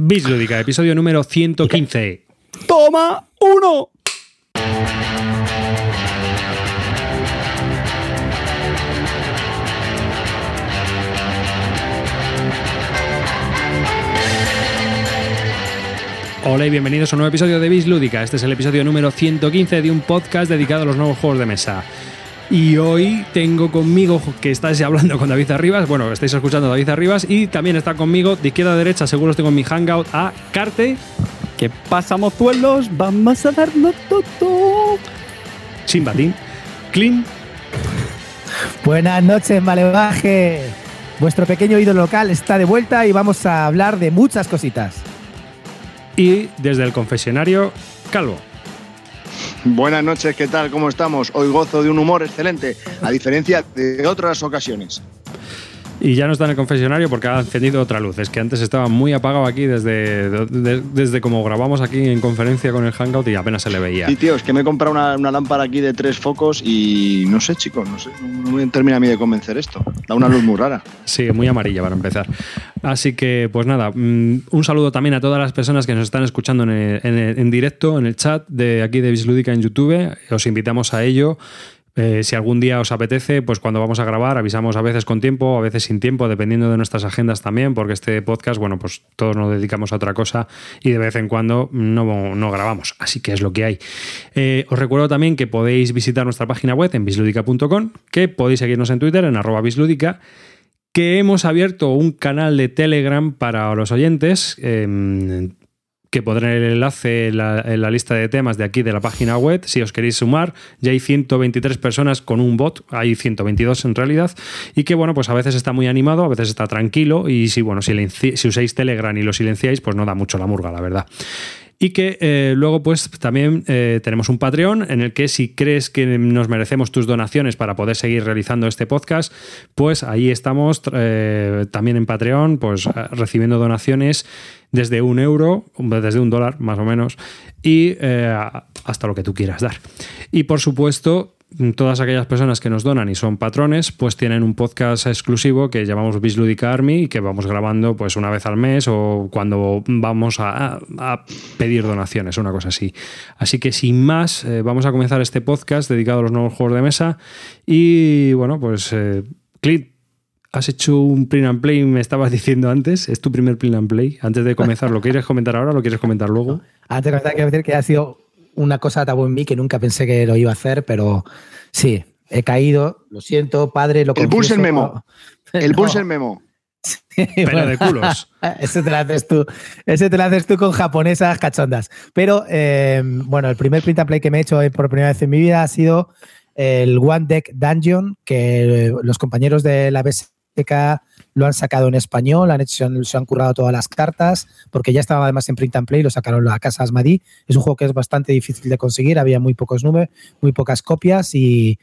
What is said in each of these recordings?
Bislúdica, episodio número 115. ¡Toma! ¡Uno! Hola y bienvenidos a un nuevo episodio de Bislúdica. Este es el episodio número 115 de un podcast dedicado a los nuevos juegos de mesa. Y hoy tengo conmigo, que estáis hablando con David Arribas, bueno, estáis escuchando a David Arribas, y también está conmigo, de izquierda a derecha, seguro os tengo en mi hangout, a Carte, ¿Qué pasa, mozuelos? Vamos a darlo todo. Chimbatín, Clean, Buenas noches, Malevaje. Vuestro pequeño ídolo local está de vuelta y vamos a hablar de muchas cositas. y desde el confesionario, Calvo. Buenas noches, ¿qué tal? ¿Cómo estamos? Hoy gozo de un humor excelente, a diferencia de otras ocasiones. Y ya no está en el confesionario porque ha encendido otra luz. Es que antes estaba muy apagado aquí desde, de- desde como grabamos aquí en conferencia con el Hangout y apenas se le veía. Y tío, es que me he comprado una, una lámpara aquí de tres focos y no sé, chicos, no sé, no me termina a mí de convencer esto. Da una luz muy rara. Sí, muy amarilla para empezar. Así que, pues nada, mm, un saludo también a todas las personas que nos están escuchando en, el- en el- en directo, en el chat de aquí de Bislúdica en YouTube. Os invitamos a ello. Eh, si algún día os apetece, pues cuando vamos a grabar, avisamos a veces con tiempo, a veces sin tiempo, dependiendo de nuestras agendas también, porque este podcast, bueno, pues todos nos dedicamos a otra cosa y de vez en cuando no, no grabamos. Así que es lo que hay. Eh, os recuerdo también que podéis visitar nuestra página web en bisludica.com, que podéis seguirnos en Twitter en arroba bisludica que hemos abierto un canal de Telegram para los oyentes, eh, que pondré el enlace en la, lista de temas de aquí de la página web, si os queréis sumar. Ya hay 123 personas con un bot, hay 122 en realidad, y que bueno, pues a veces está muy animado, a veces está tranquilo, y si bueno, si usáis Telegram y lo silenciáis, pues no da mucho la murga, la verdad. Y que eh, luego, pues también eh, tenemos un Patreon en el que si crees que nos merecemos tus donaciones para poder seguir realizando este podcast, pues ahí estamos eh, también en Patreon, pues recibiendo donaciones desde un euro, desde un dólar más o menos, y hasta lo que tú quieras dar. Y por supuesto, todas aquellas personas que nos donan y son patrones, pues tienen un podcast exclusivo que llamamos Bislúdica Army y que vamos grabando pues una vez al mes o cuando vamos a, pedir donaciones, una cosa así. Así que sin más, eh, vamos a comenzar este podcast dedicado a los nuevos juegos de mesa y bueno, pues eh, Clint, has hecho un print and play, me estabas diciendo antes, es tu primer print and play. Antes de comenzar, ¿lo quieres comentar ahora o lo quieres comentar luego? Antes de comenzar, quiero decir que ha sido una cosa tabú en mí que nunca pensé que lo iba a hacer, pero sí, he caído. Lo siento, padre. Lo El confieso. Pulser Memo. El No. Pulser Memo. Pero Bueno, de culos. Ese te lo haces tú. Ese te lo haces tú con japonesas cachondas. Pero eh, bueno, el primer print and play que me he hecho por primera vez en mi vida ha sido el One Deck Dungeon, que los compañeros de la Lo han sacado en español, han hecho, se han, currado todas las cartas, porque ya estaba además en print and play, lo sacaron la casa Asmadi. Es un juego que es bastante difícil de conseguir, había muy pocos números, muy pocas copias y,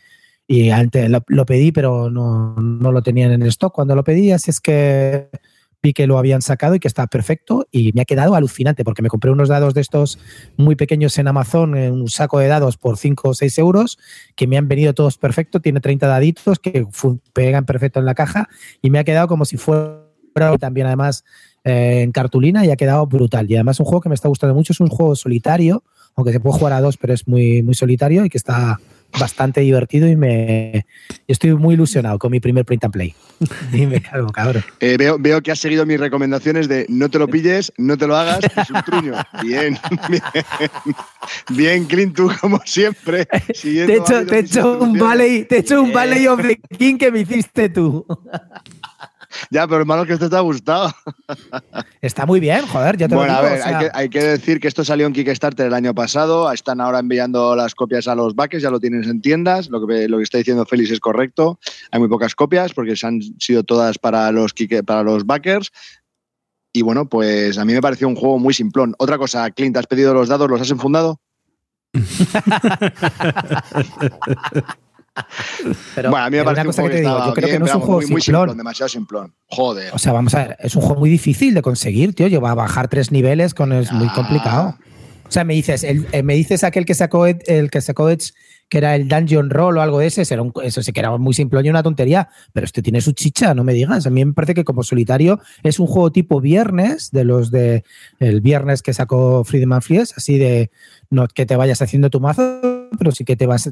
y antes lo, lo pedí, pero no, no lo tenían en el stock cuando lo pedí, así es que vi que lo habían sacado y que está perfecto y me ha quedado alucinante porque me compré unos dados de estos muy pequeños en Amazon, en un saco de dados por 5 o 6 euros, que me han venido todos perfectos, tiene 30 daditos que pegan perfecto en la caja y me ha quedado como si fuera también además eh, en cartulina y ha quedado brutal. Y además un juego que me está gustando mucho, es un juego solitario, aunque se puede jugar a dos, pero es muy, muy solitario y que está bastante divertido y me estoy muy ilusionado con mi primer print and play. y me cago, cabrón. Eh, veo, veo que has seguido mis recomendaciones de no te lo pilles, no te lo hagas, es un truño. Bien, bien. Bien, Clint, tú como siempre. Te he hecho, te he hecho un valley, te he hecho un valley of the king que me hiciste tú. Ya, pero hermano, que esto te ha gustado. Está muy bien, joder, ya te Bueno, lo a digo. ver, o sea, hay, que, hay que decir que esto salió en Kickstarter el año pasado. Están ahora enviando las copias a los backers, ya lo tienes en tiendas. Lo que, lo que está diciendo Félix es correcto. Hay muy pocas copias porque se han sido todas para los, para los backers. Y bueno, pues a mí me pareció un juego muy simplón. Otra cosa, Clint, ¿has pedido los dados? ¿Los has enfundado? pero, bueno, a mí me pero una un cosa que te digo, yo creo que no es un juego muy, muy simplón. simplón, demasiado simplón. Joder. O sea, vamos a ver, es un juego muy difícil de conseguir, tío. Lleva a bajar tres niveles con es muy Ah. complicado. O sea, me dices, el, eh, me dices aquel que sacó el que sacó Edge, que era el Dungeon Roll o algo de ese, era un- eso sí que era muy simple y una tontería, pero este tiene su chicha, no me digas. A mí me parece que como solitario es un juego tipo viernes, de los de el viernes que sacó Friedman Fries, así de no que te vayas haciendo tu mazo, pero sí que te vas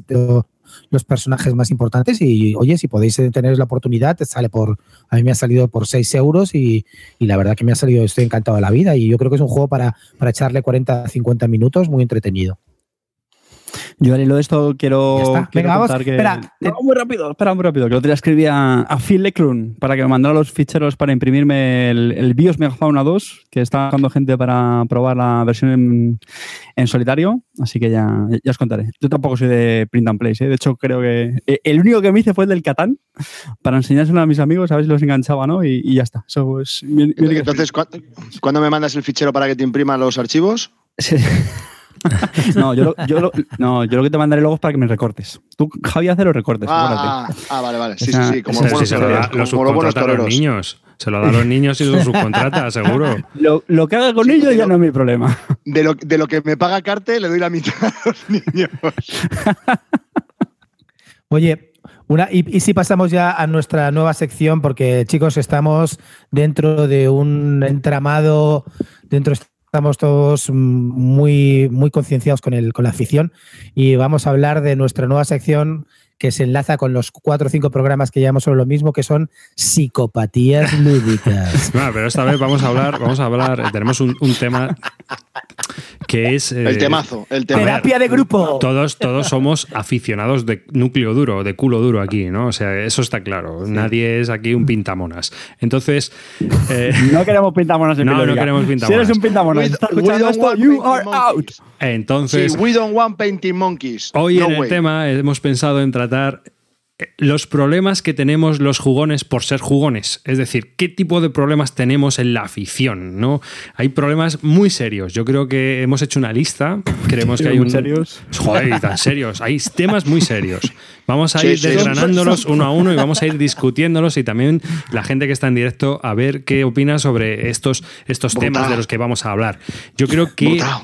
los personajes más importantes y oye, si podéis tener la oportunidad, te sale por, a mí me ha salido por 6 euros y, y la verdad que me ha salido, estoy encantado de la vida y yo creo que es un juego para, para echarle 40 50 minutos muy entretenido. Yo al hilo de esto quiero, Ya está. quiero Venga, vamos. contar que... Espera, No, muy rápido, espera, muy rápido. Que el otro día escribí a, a Phil Leclun para que me mandara los ficheros para imprimirme el, el BIOS Megafauna 2, que está buscando gente para probar la versión en, en solitario. Así que ya, ya os contaré. Yo tampoco soy de print and place, ¿eh? De hecho, creo que eh, el único que me hice fue el del Catán, para enseñárselo a mis amigos, a ver si los enganchaba, ¿no? Y, y ya está. Eso es mi- mi única Entonces, ¿cu- ¿cuándo me mandas el fichero para que te imprima los archivos? Sí. no, yo lo, yo lo- no, yo lo que te mandaré luego es para que me recortes. Tú, Javi, hace los recortes. Ah, ah, vale, vale. Sí, Esa- sí, sí. Como los si buenos toreros. lo Como los buenos subcontrata a los toreros. niños. Se lo da a los niños y los subcontrata, seguro. Lo, lo que haga con Sí, ellos ya no es mi problema. De lo, de lo que me paga Carte, le doy la mitad a los niños. Oye, una, y, y si pasamos ya a nuestra nueva sección, porque chicos, estamos dentro de un entramado, dentro estamos todos muy, muy concienciados con, el, con la afición y vamos a hablar de nuestra nueva sección que se enlaza con los cuatro o cinco programas que llevamos sobre lo mismo, que son psicopatías lúdicas. Bueno, pero esta vez vamos a hablar, vamos a hablar, eh, tenemos un, un tema que es... eh, El temazo, el temazo. Terapia de grupo. Todos, todos somos aficionados de núcleo duro, de culo duro aquí, ¿no? O sea, eso está claro. Nadie es aquí un pintamonas. Entonces, eh, No queremos pintamonas en No, no queremos Si pintamonas. eres un pintamonas estás we escuchando esto, you are out. entonces Sí, we don't want painting monkeys. hoy No en el tema hemos pensado en tratar eh, los problemas que tenemos los jugones por ser jugones. Es decir, qué tipo de problemas tenemos en la afición, ¿no? Hay problemas muy serios. Yo creo que hemos hecho una lista. Creemos que hay un. serios. Joder, tan serios. Hay temas muy serios. Vamos a Sí, ir sí. desgranándolos uno a uno y vamos a ir discutiéndolos y también la gente que está en directo a ver qué opina sobre estos, estos temas de los que vamos a hablar. Yo creo que Brutal.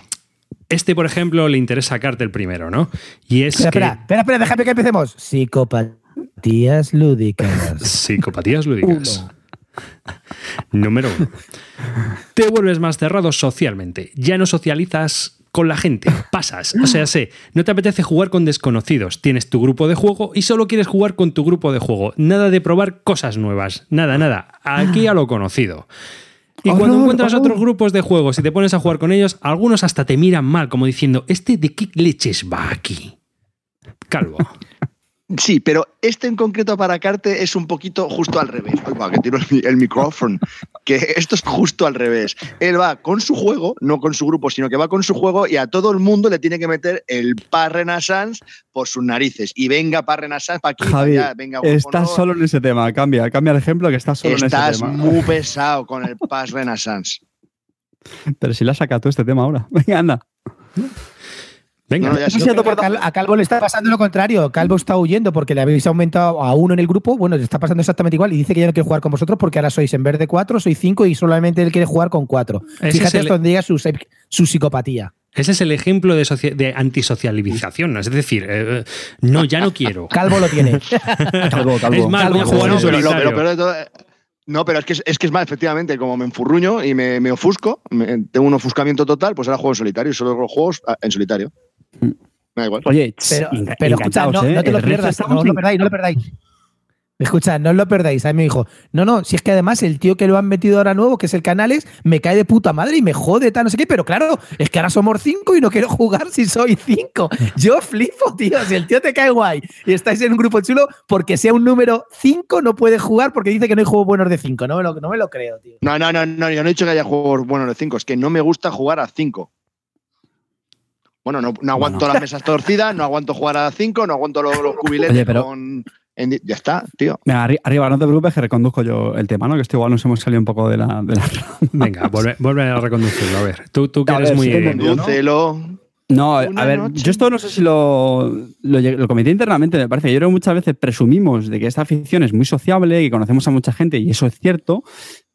Este, por ejemplo, le interesa a Carter primero, ¿no? Y es Espera, que espera, espera, espera, déjame que empecemos. Psicopatías lúdicas. psicopatías lúdicas. Número uno. Te vuelves más cerrado socialmente. Ya no socializas con la gente. Pasas. O sea, sé, no te apetece jugar con desconocidos. Tienes tu grupo de juego y solo quieres jugar con tu grupo de juego. Nada de probar cosas nuevas. Nada, nada. Aquí a lo conocido. Y cuando encuentras otros grupos de juegos y te pones a jugar con ellos, algunos hasta te miran mal, como diciendo, ¿este de qué leches va aquí? Calvo. Sí, pero este en concreto para Carte es un poquito justo al revés. Ay, va, que tiro el, mi- el micrófono. Que esto es justo al revés. Él va con su juego, no con su grupo, sino que va con su juego y a todo el mundo le tiene que meter el Par Renaissance por sus narices. Y venga Par Renaissance para aquí, Javi, allá, venga. estás solo en ese tema. Cambia, cambia de ejemplo que estás solo Estás en ese tema. muy pesado con el Pass Renaissance. Pero si la sacado tú este tema ahora. Venga, anda. Venga. No, ya que a, Cal- a Calvo le está pasando lo contrario. Calvo está huyendo porque le habéis aumentado a uno en el grupo. Bueno, le está pasando exactamente igual y dice que ya no quiere jugar con vosotros porque ahora sois en vez de cuatro, sois cinco y solamente él quiere jugar con cuatro. Ese Fíjate el- hasta donde llega su, psicopatía. Ese es el ejemplo de, socia- de antisocialización. Es decir, eh, no, ya no quiero. Calvo lo tiene. Calvo, calvo. Es más, voy a Calvo, jugar No, en pero, de todo- no, pero es que es, es que es más, efectivamente, como me enfurruño y me, me ofusco, me- tengo un ofuscamiento total, pues ahora juego en solitario y solo juego juegos en solitario. Da igual. Oye, Pero, pero escucha, no, enganchados, ¿eh? no te lo pierdas, no lo perdáis, no lo perdáis. Escucha, no lo perdáis. A mí me dijo, no, no, si es que además el tío que lo han metido ahora nuevo, que es el Canales, me cae de puta madre y me jode, tal, no sé qué, pero claro, es que ahora somos cinco y no quiero jugar si soy cinco. Yo flipo, tío, si el tío te cae guay y estáis en un grupo chulo, porque sea un número cinco no puede jugar porque dice que no hay juegos buenos de cinco. No me lo, no me lo creo, tío. No, no, no, no, yo no he dicho que haya juegos buenos de 5, es que no me gusta jugar a 5. Bueno, no, no aguanto las mesas torcidas, no aguanto jugar a 5, no aguanto los, los cubiletes Oye, pero- con. en ya está, tío. Venga, arri- arriba, no te preocupes que reconduzco yo el tema, ¿no? Que esto igual nos hemos salido un poco de la... De la... Venga, vuelve, vuelve a reconducirlo. A ver, tú, tú que A eres ver, muy. entendido. ¿no? A ver, noche. yo esto no sé si lo, lo, lo comenté internamente, me parece. Yo creo que muchas veces presumimos de que esta afición es muy sociable, que conocemos a mucha gente y eso es cierto,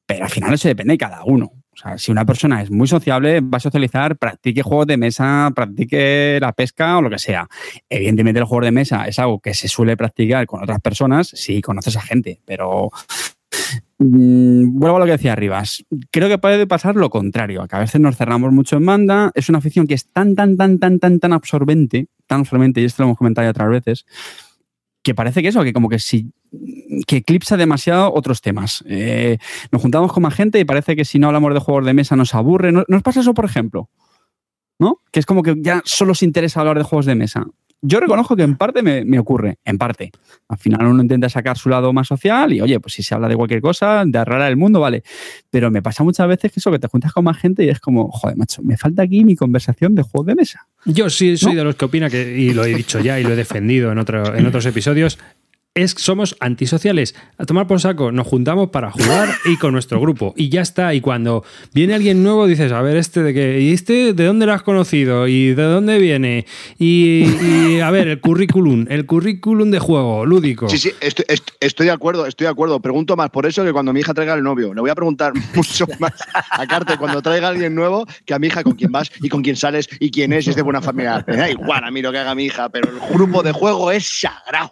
pero al final eso depende de cada uno. O sea, si una persona es muy sociable, va a socializar, practique juegos de mesa, practique la pesca o lo que sea. Evidentemente, el juego de mesa es algo que se suele practicar con otras personas si conoces a gente, pero mm, vuelvo a lo que decía Rivas. Creo que puede pasar lo contrario, que a veces nos cerramos mucho en banda. Es una afición que es tan, tan, tan, tan, tan, tan absorbente, tan absorbente, y esto lo hemos comentado ya otras veces, que parece que eso, que como que si que eclipsa demasiado otros temas. Eh, nos juntamos con más gente y parece que si no hablamos de juegos de mesa nos aburre. ¿No, ¿Nos pasa eso, por ejemplo? ¿No? Que es como que ya solo os interesa hablar de juegos de mesa. Yo reconozco que en parte me, me, ocurre, en parte. Al final uno intenta sacar su lado más social y, oye, pues si se habla de cualquier cosa, de arreglar el mundo, vale. Pero me pasa muchas veces que eso, que te juntas con más gente y es como, joder, macho, me falta aquí mi conversación de juegos de mesa. Yo sí soy ¿no? de los que opina que, y lo he dicho ya y lo he defendido en, otro, en otros episodios, es, somos antisociales. A tomar por saco, nos juntamos para jugar y con nuestro grupo. Y ya está. Y cuando viene alguien nuevo, dices, a ver, este de qué, ¿y este de dónde lo has conocido? ¿Y de dónde viene? Y, y a ver, el currículum, el currículum de juego, lúdico. Sí, sí, estoy, estoy, de acuerdo, estoy de acuerdo. Pregunto más por eso que cuando mi hija traiga el novio. Le voy a preguntar mucho más a Carte cuando traiga a alguien nuevo que a mi hija con quién vas y con quién sales y quién es y es de buena familia. Me da igual a mí lo que haga mi hija, pero el grupo de juego es sagrado.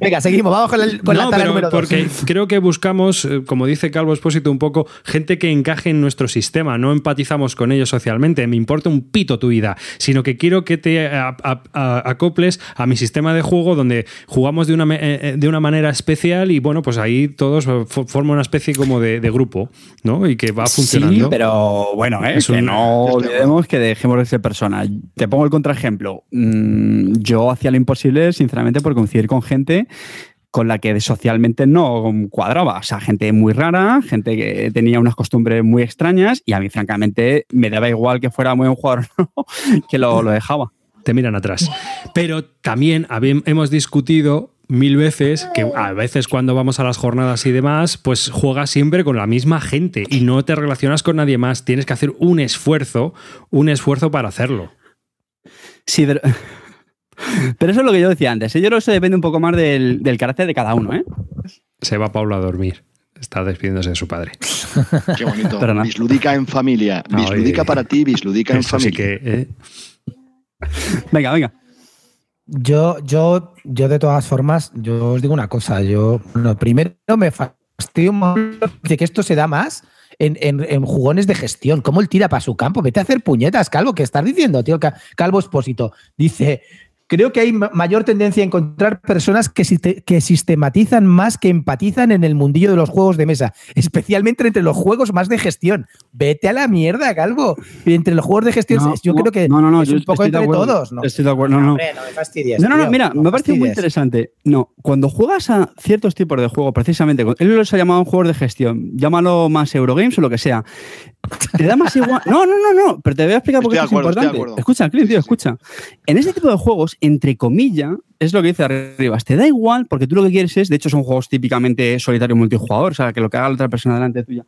Venga, seguimos, vamos con, el, con no, la pero número dos. Porque creo que buscamos, eh, como dice Calvo Espósito, un poco gente que encaje en nuestro sistema. No empatizamos con ellos socialmente. Me importa un pito tu vida, sino que quiero que te a, a, a, acoples a mi sistema de juego donde jugamos de una, eh, de una manera especial y bueno, pues ahí todos forman una especie como de, de, grupo, ¿no? Y que va funcionando. Sí, pero bueno, ¿eh? Es que un... no olvidemos que dejemos de ser persona. Te pongo el contraejemplo. Mm, yo hacía lo imposible, sinceramente, por coincidir con gente con la que socialmente no cuadraba. O sea, gente muy rara, gente que tenía unas costumbres muy extrañas y a mí, francamente, me daba igual que fuera muy buen jugador no, que lo, lo, dejaba. Te miran atrás. Pero también hemos discutido mil veces que a veces cuando vamos a las jornadas y demás, pues juegas siempre con la misma gente y no te relacionas con nadie más. Tienes que hacer un esfuerzo, un esfuerzo para hacerlo. Sí, pero... Pero eso es lo que yo decía antes. ¿eh? Yo creo que eso depende un poco más del, del carácter de cada uno. ¿eh? Se va Pablo a dormir. Está despidiéndose de su padre. Qué bonito. Pero no. Bisludica en familia. Bisludica para ti, bisludica en familia. Así que, ¿eh? Venga, venga. Yo, yo, yo de todas formas, yo os digo una cosa. Yo, no, primero me fastidio de que esto se da más en, en, en, jugones de gestión. ¿Cómo él tira para su campo? Vete a hacer puñetas, Calvo. ¿Qué estás diciendo, tío? Calvo Expósito. Dice, creo que hay mayor tendencia a encontrar personas que, que, sistematizan más que empatizan en el mundillo de los juegos de mesa, especialmente entre los juegos más de gestión. Vete a la mierda, Calvo. Entre los juegos de gestión, no, yo no, creo que no, no, no, es un poco entre todos. ¿no? Estoy de acuerdo. No, no. Hombre, no me fastidies. No, no, no, tío, mira, me parece muy interesante. No, cuando juegas a ciertos tipos de juegos, precisamente, él los ha llamado juegos de gestión, llámalo más Eurogames o lo que sea. Te da más igual. No, no, no, no, pero te voy a explicar por qué es acuerdo, importante. Escucha, Clint, tío, escucha. En ese tipo de juegos, entre comillas, es lo que dice arriba. Te da igual porque tú lo que quieres es, de hecho, son juegos típicamente solitario multijugador, o sea, que lo que haga la otra persona delante tuya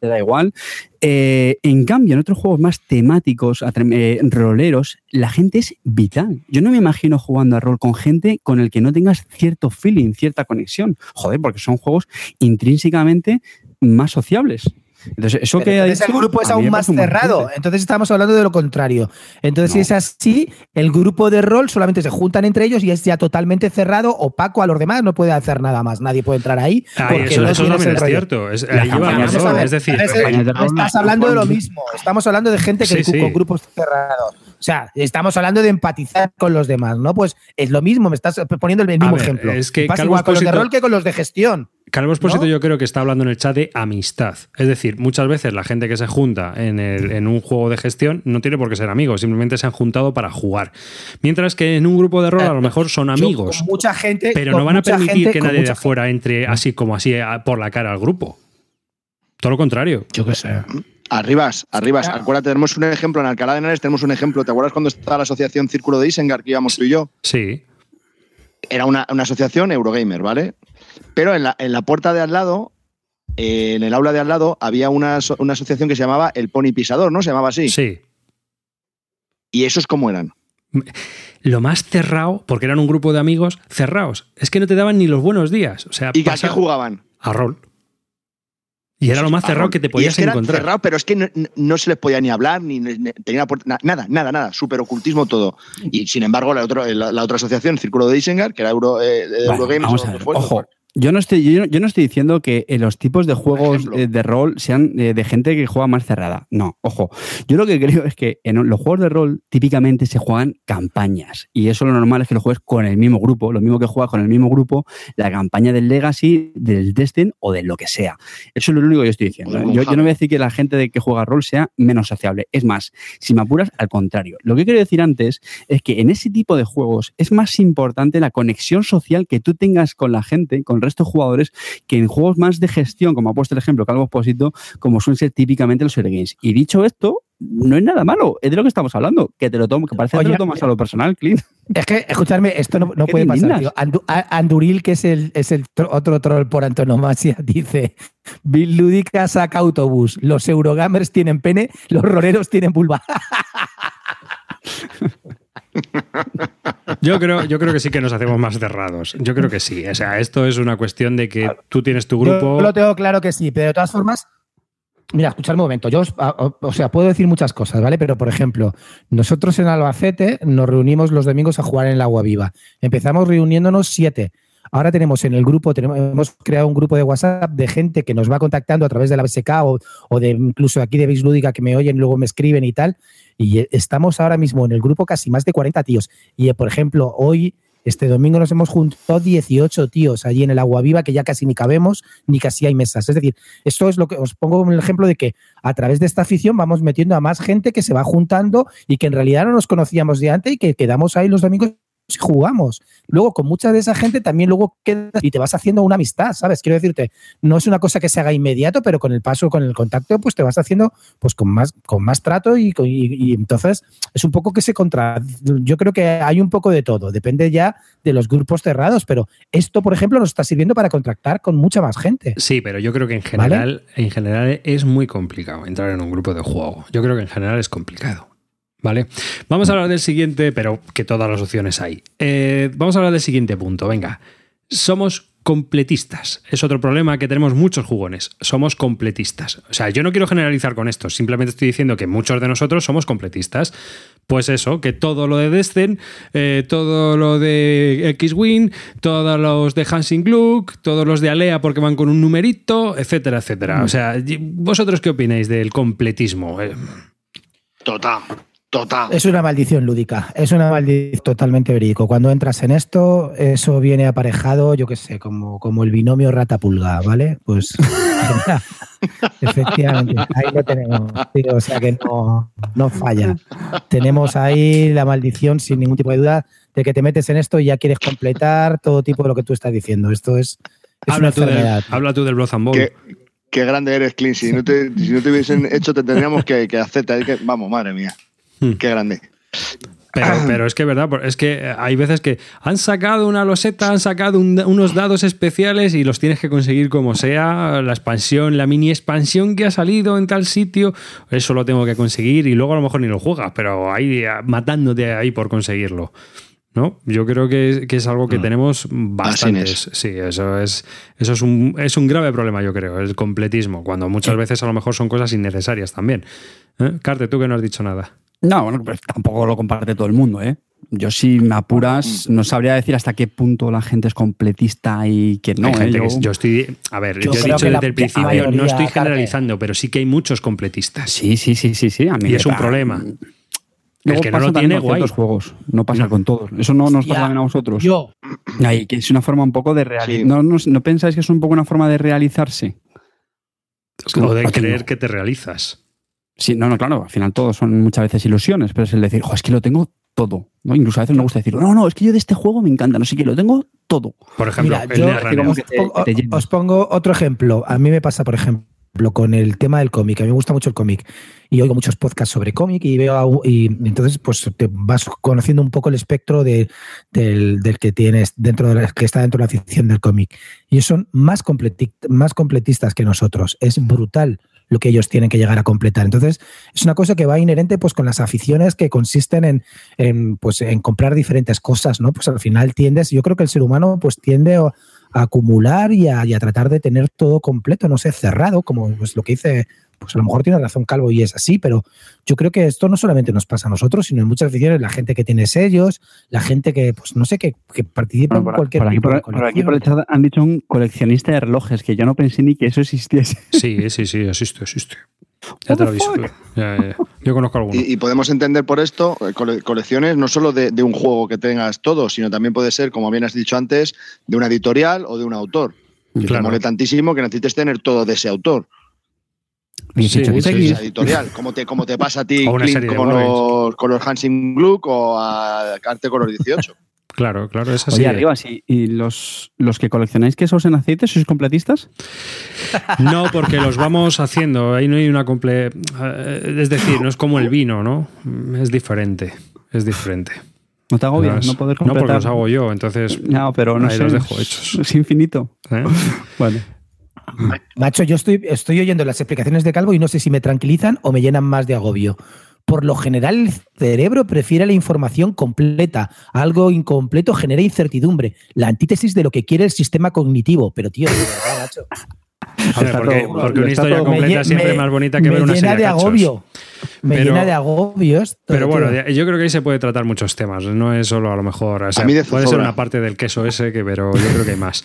te da igual. Eh, en cambio, en otros juegos más temáticos, eh, roleros, la gente es vital. Yo no me imagino jugando a rol con gente con el que no tengas cierto feeling, cierta conexión. Joder, porque son juegos intrínsecamente más sociables. Entonces, eso Pero que entonces el grupo es aún más cerrado. Entonces estamos hablando de lo contrario. Entonces, no. si es así, el grupo de rol solamente se juntan entre ellos y es ya totalmente cerrado, opaco a los demás, no puede hacer nada más. Nadie puede entrar ahí. Ay, porque eso, no eso también es cierto. Es, ahí razón. Es decir, estás hablando de lo mismo. Estamos hablando de gente que Sí, sí. con grupos cerrados. O sea, estamos hablando de empatizar con los demás, ¿no? Pues es lo mismo, me estás poniendo el mismo ver, ejemplo. es que Pasa igual con los de rol que con los de gestión. Calvo Expósito ¿No? yo creo que está hablando en el chat de amistad. Es decir, muchas veces la gente que se junta en, el- en un juego de gestión no tiene por qué ser amigos, simplemente se han juntado para jugar. Mientras que en un grupo de rol a lo mejor son amigos, mucha gente. pero no van a permitir gente- que nadie de afuera entre así como así a- por la cara al grupo. Todo lo contrario. Yo qué sé. Arribas, arribas. Acuérdate, tenemos un ejemplo en Alcalá de Henares, tenemos un ejemplo. ¿Te acuerdas cuando estaba la asociación Círculo de Isengar que íbamos tú y yo? Sí. Era una, una asociación Eurogamer, ¿vale? Pero en la, en la puerta de al lado, eh, en el aula de al lado, había una, aso- una asociación que se llamaba El Pony Pisador, ¿no? Se llamaba así. Sí. ¿Y esos cómo eran? lo más cerrado, porque eran un grupo de amigos cerrados, es que no te daban ni los buenos días. O sea, ¿Y a qué pasa- jugaban? a rol. Y era lo más cerrado que te Y podías es que encontrar. cerrado, pero es que no, no se les podía ni hablar, ni, ni- tenía la puerta- na- nada, nada, nada, súper ocultismo todo. Y sin embargo, la, otro- la, la otra asociación, el Círculo de Isengard, que era Euro, eh, Eurogames, vamos o a ver, ojo. Pues, Yo no, estoy, yo, no- yo no estoy diciendo que eh, los tipos de juegos eh, de rol sean eh, de gente que juega más cerrada. No, ojo. Yo lo que creo es que en los juegos de rol típicamente se juegan campañas. Y eso lo normal es que lo juegues con el mismo grupo. Lo mismo que juegas con el mismo grupo la campaña del Legacy, del Destin o de lo que sea. Eso es lo único que yo estoy diciendo. ¿eh? de Yo, yo no voy a decir que la gente de que juega rol sea menos sociable. Es más, si me apuras, al contrario. Lo que quiero decir antes es que en ese tipo de juegos es más importante la conexión social que tú tengas con la gente, con el resto de jugadores, que en juegos más de gestión, como ha puesto el ejemplo Calvo Esposito, como suelen ser típicamente los Eurogames. Y dicho esto, no es nada malo, es de lo que estamos hablando, que te lo tomo, que parece que te lo tomas a lo personal, Clint. Es que, escuchadme, esto no, no ¿Qué puede pasar, tío. Andu- a- Anduril, que es el, es el tro- otro troll por antonomasia, dice: Bill Ludica saca autobús. Los Eurogamers tienen pene, los roleros tienen vulva. Yo creo, yo creo que sí que nos hacemos más cerrados. Yo creo que sí. O sea, esto es una cuestión de que tú tienes tu grupo. Yo lo tengo claro que sí, pero de todas formas. Mira, escuchad un momento. Yo, os- a- o, o sea, puedo decir muchas cosas, ¿vale? Pero, por ejemplo, nosotros en Albacete nos reunimos los domingos a jugar en el Agua Viva. Empezamos reuniéndonos siete. Ahora tenemos en el grupo, tenemos, hemos creado un grupo de WhatsApp de gente que nos va contactando a través de la BSK o, o de incluso aquí de Base Lúdica que me oyen, luego me escriben y tal. Y eh, estamos ahora mismo en el grupo casi más de 40 tíos. Y, eh, por ejemplo, hoy, este domingo, nos hemos juntado 18 tíos allí en el Agua Viva, que ya casi ni cabemos, ni casi hay mesas. Es decir, esto es lo que os pongo el ejemplo de que a través de esta afición vamos metiendo a más gente que se va juntando y que en realidad no nos conocíamos de antes y que quedamos ahí los domingos y jugamos. Luego, con mucha de esa gente también luego quedas y te vas haciendo una amistad, ¿sabes? Quiero decirte, no es una cosa que se haga inmediato, pero con el paso, con el contacto, pues te vas haciendo pues con más, con más trato y- y entonces es un poco que se contra... Yo creo que hay un poco de todo, depende ya de los grupos cerrados, pero esto, por ejemplo, nos está sirviendo para contactar con mucha más gente. Sí, pero yo creo que en general, en general es muy complicado entrar en un grupo de juego. Yo creo que en general es complicado. ¿Vale? Vamos a hablar del siguiente, pero que todas las opciones hay. Eh, vamos a hablar del siguiente punto. Venga. Somos completistas. Es otro problema que tenemos muchos jugones. Somos completistas. O sea, yo no quiero generalizar con esto. Simplemente estoy diciendo que muchos de nosotros somos completistas. Pues eso, que todo lo de Descent, eh, todo lo de X-Wing, todos los de Hansing Gluck, todos los de Alea porque van con un numerito, etcétera, etcétera. O sea, ¿vosotros qué opináis del completismo? Eh, Total, total. Es una maldición lúdica, es una maldición totalmente verídico. Cuando entras en esto, eso viene aparejado, yo qué sé, como, como el binomio rata-pulga, ¿vale? Pues efectivamente, ahí lo tenemos. tío, o sea que no, no falla. Tenemos ahí la maldición, sin ningún tipo de duda, de que te metes en esto y ya quieres completar todo tipo de lo que tú estás diciendo. Esto es, es habla, una tú del, enfermedad. habla tú del Blood and Bowl. Qué, grande eres, Clint. Si no te, si no te hubiesen hecho, te tendríamos que, que que- Vamos, madre mía. Hmm. Qué grande. Pero, pero es que es verdad, es que hay veces que han sacado una loseta, han sacado un- unos dados especiales y los tienes que conseguir como sea, la expansión, la mini expansión que ha salido en tal sitio, eso lo tengo que conseguir y luego a lo mejor ni lo juegas, pero ahí ah, matándote ahí por conseguirlo. ¿No? Yo creo que, que es algo que tenemos bastantes. Sí, eso es, eso es un, es un grave problema, yo creo, el completismo, cuando muchas veces a lo mejor son cosas innecesarias también. ¿Eh? Carte, tú que no has dicho nada. No, bueno, pues tampoco lo comparte todo el mundo, ¿eh? Yo si me apuras, no sabría decir hasta qué punto la gente es completista y que no. Hay ¿eh? gente Yo- que- yo estoy. A ver, Yo yo, he dicho desde el principio, no estoy generalizando, pero sí que hay muchos completistas. Sí, sí, sí, sí, sí. A mí y es un problema. Luego el que no pasa lo tiene, con guay. ciertos juegos. No pasa con todos. Eso no nos pasa también a vosotros. Yo, Ahí, que es una forma un poco de realizar. Sí. ¿No, no, no pensáis que es un poco una forma de realizarse? O de Aquí creer que te realizas. Sí, no, no, claro, al final todos son muchas veces ilusiones, pero es el decir, "Jo, es que lo tengo todo. ¿no? Incluso a veces me gusta decir, no, no, es que yo de este juego me encanta, no sé qué, lo tengo todo. Por ejemplo, Mira, el yo- os, que te- te os pongo otro ejemplo. A mí me pasa, por ejemplo, con el tema del cómic. A mí me gusta mucho el cómic y oigo muchos podcasts sobre cómic y veo a- y entonces pues te vas conociendo un poco el espectro de- del, del que tienes dentro de la, que está dentro de la ficción del cómic. Y ellos son más, completi- más completistas que nosotros. Es brutal lo que ellos tienen que llegar a completar. Entonces, es una cosa que va inherente pues con las aficiones que consisten en, en, pues, en comprar diferentes cosas, ¿no? Pues al final tiendes, yo creo que el ser humano pues tiende a acumular y a, tratar de tener todo completo, no sé, cerrado, como pues, lo que dice pues a lo mejor tiene razón Calvo y es así, pero yo creo que esto no solamente nos pasa a nosotros, sino en muchas aficiones, la gente que tiene sellos, la gente que, pues no sé, que, que participa Bueno, en cualquier por aquí, tipo de por, por aquí por el chat han dicho un coleccionista de relojes, que yo no pensé ni que eso existiese. Sí, sí, sí, existe, existe. Ya te lo aviso. Ya, ya, ya. Yo conozco alguno. Y, y podemos entender por esto eh, cole- colecciones no solo de, de un juego que tengas todo, sino también puede ser, como bien has dicho antes, de una editorial o de un autor. Que Claro. te mole tantísimo que necesites tener todo de ese autor. Sí, sí, editorial. Como te, como te pasa a ti O una Clint, serie de con, los, con los Hansing Gluck o a Arte Color 18. Claro, claro, es así. Oye, arriba, sí. ¿Y los, los que coleccionáis quesos en aceite, sois completistas? No, porque los vamos haciendo. Ahí no hay una comple. eh, Es decir, no es como el vino, ¿no? Es diferente. Es diferente. ¿No te agobias? es- No poder no, completar. porque los hago yo, entonces. No, pero no Ahí sé. los dejo hechos. Es infinito. ¿eh? Vale. Macho, yo estoy, oyendo las explicaciones de Calvo y no sé si me tranquilizan o me llenan más de agobio. Por lo general, el cerebro prefiere la información completa. Algo incompleto genera incertidumbre. La antítesis de lo que quiere el sistema cognitivo. Pero, tío, de verdad, macho. A ver, Está porque, todo- porque una historia todo- completa es siempre me- más bonita que me ver una serie de cachos. agobio. Me Pero- llena de agobio esto. Pero bueno, tío. yo creo que ahí se puede tratar muchos temas. No es solo a lo mejor. o sea, A mí de puede ser una parte del queso ese, que, pero yo creo que hay más.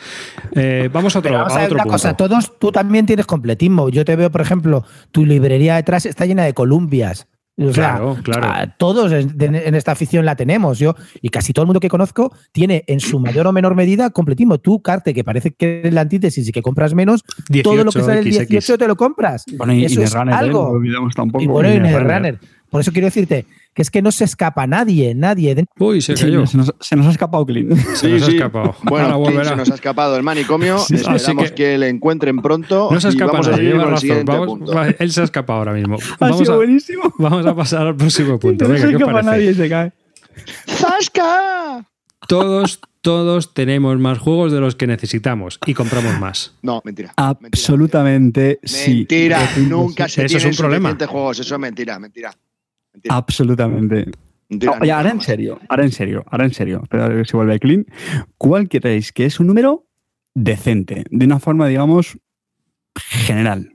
Eh, vamos a otro, Pero vamos a a ver otro una punto. cosa, todos, tú también tienes completismo. Yo te veo, por ejemplo, tu librería detrás está llena de columbias. O sea, Claro, claro. todos en, esta afición la tenemos. Yo y casi todo el mundo que conozco tiene en su mayor o menor medida completismo. Tú, Carte, que parece que es la antítesis y que compras menos, todo lo que 18, sale el XX. 18 te lo compras. Bueno, y, y Eso es Netrunner, ¿eh? algo. No olvidamos tampoco. Y bueno, y Netrunner. Netrunner. Por eso quiero decirte que es que no se escapa nadie, nadie. Uy, se Sí, cayó. se, nos, se nos ha escapado Clean. Se nos ha escapado. Bueno, Ahora Clint, volverá. se nos ha escapado el manicomio. Sí, sí, Esperamos que... que- le encuentren pronto. No se escapa vamos nadie, lleva razón. siguiente Vamos- va- él se ha escapado ahora mismo. Ha Vamos sido a, buenísimo. vamos a pasar al próximo punto. no Venga, se ¿qué os escapa nadie y se cae. ¡Zasca! Todos, todos tenemos más juegos de los que necesitamos y compramos más. No, mentira. Absolutamente sí. Mentira, Rotundo nunca se Eso es tienen un problema. juegos. Eso es mentira, mentira. Mentira, Absolutamente. mentira, No, ahora en serio, ahora en serio, ahora en serio. Espera a ver si vuelve clean. ¿Cuál creéis que es un número decente? De una forma, digamos, general.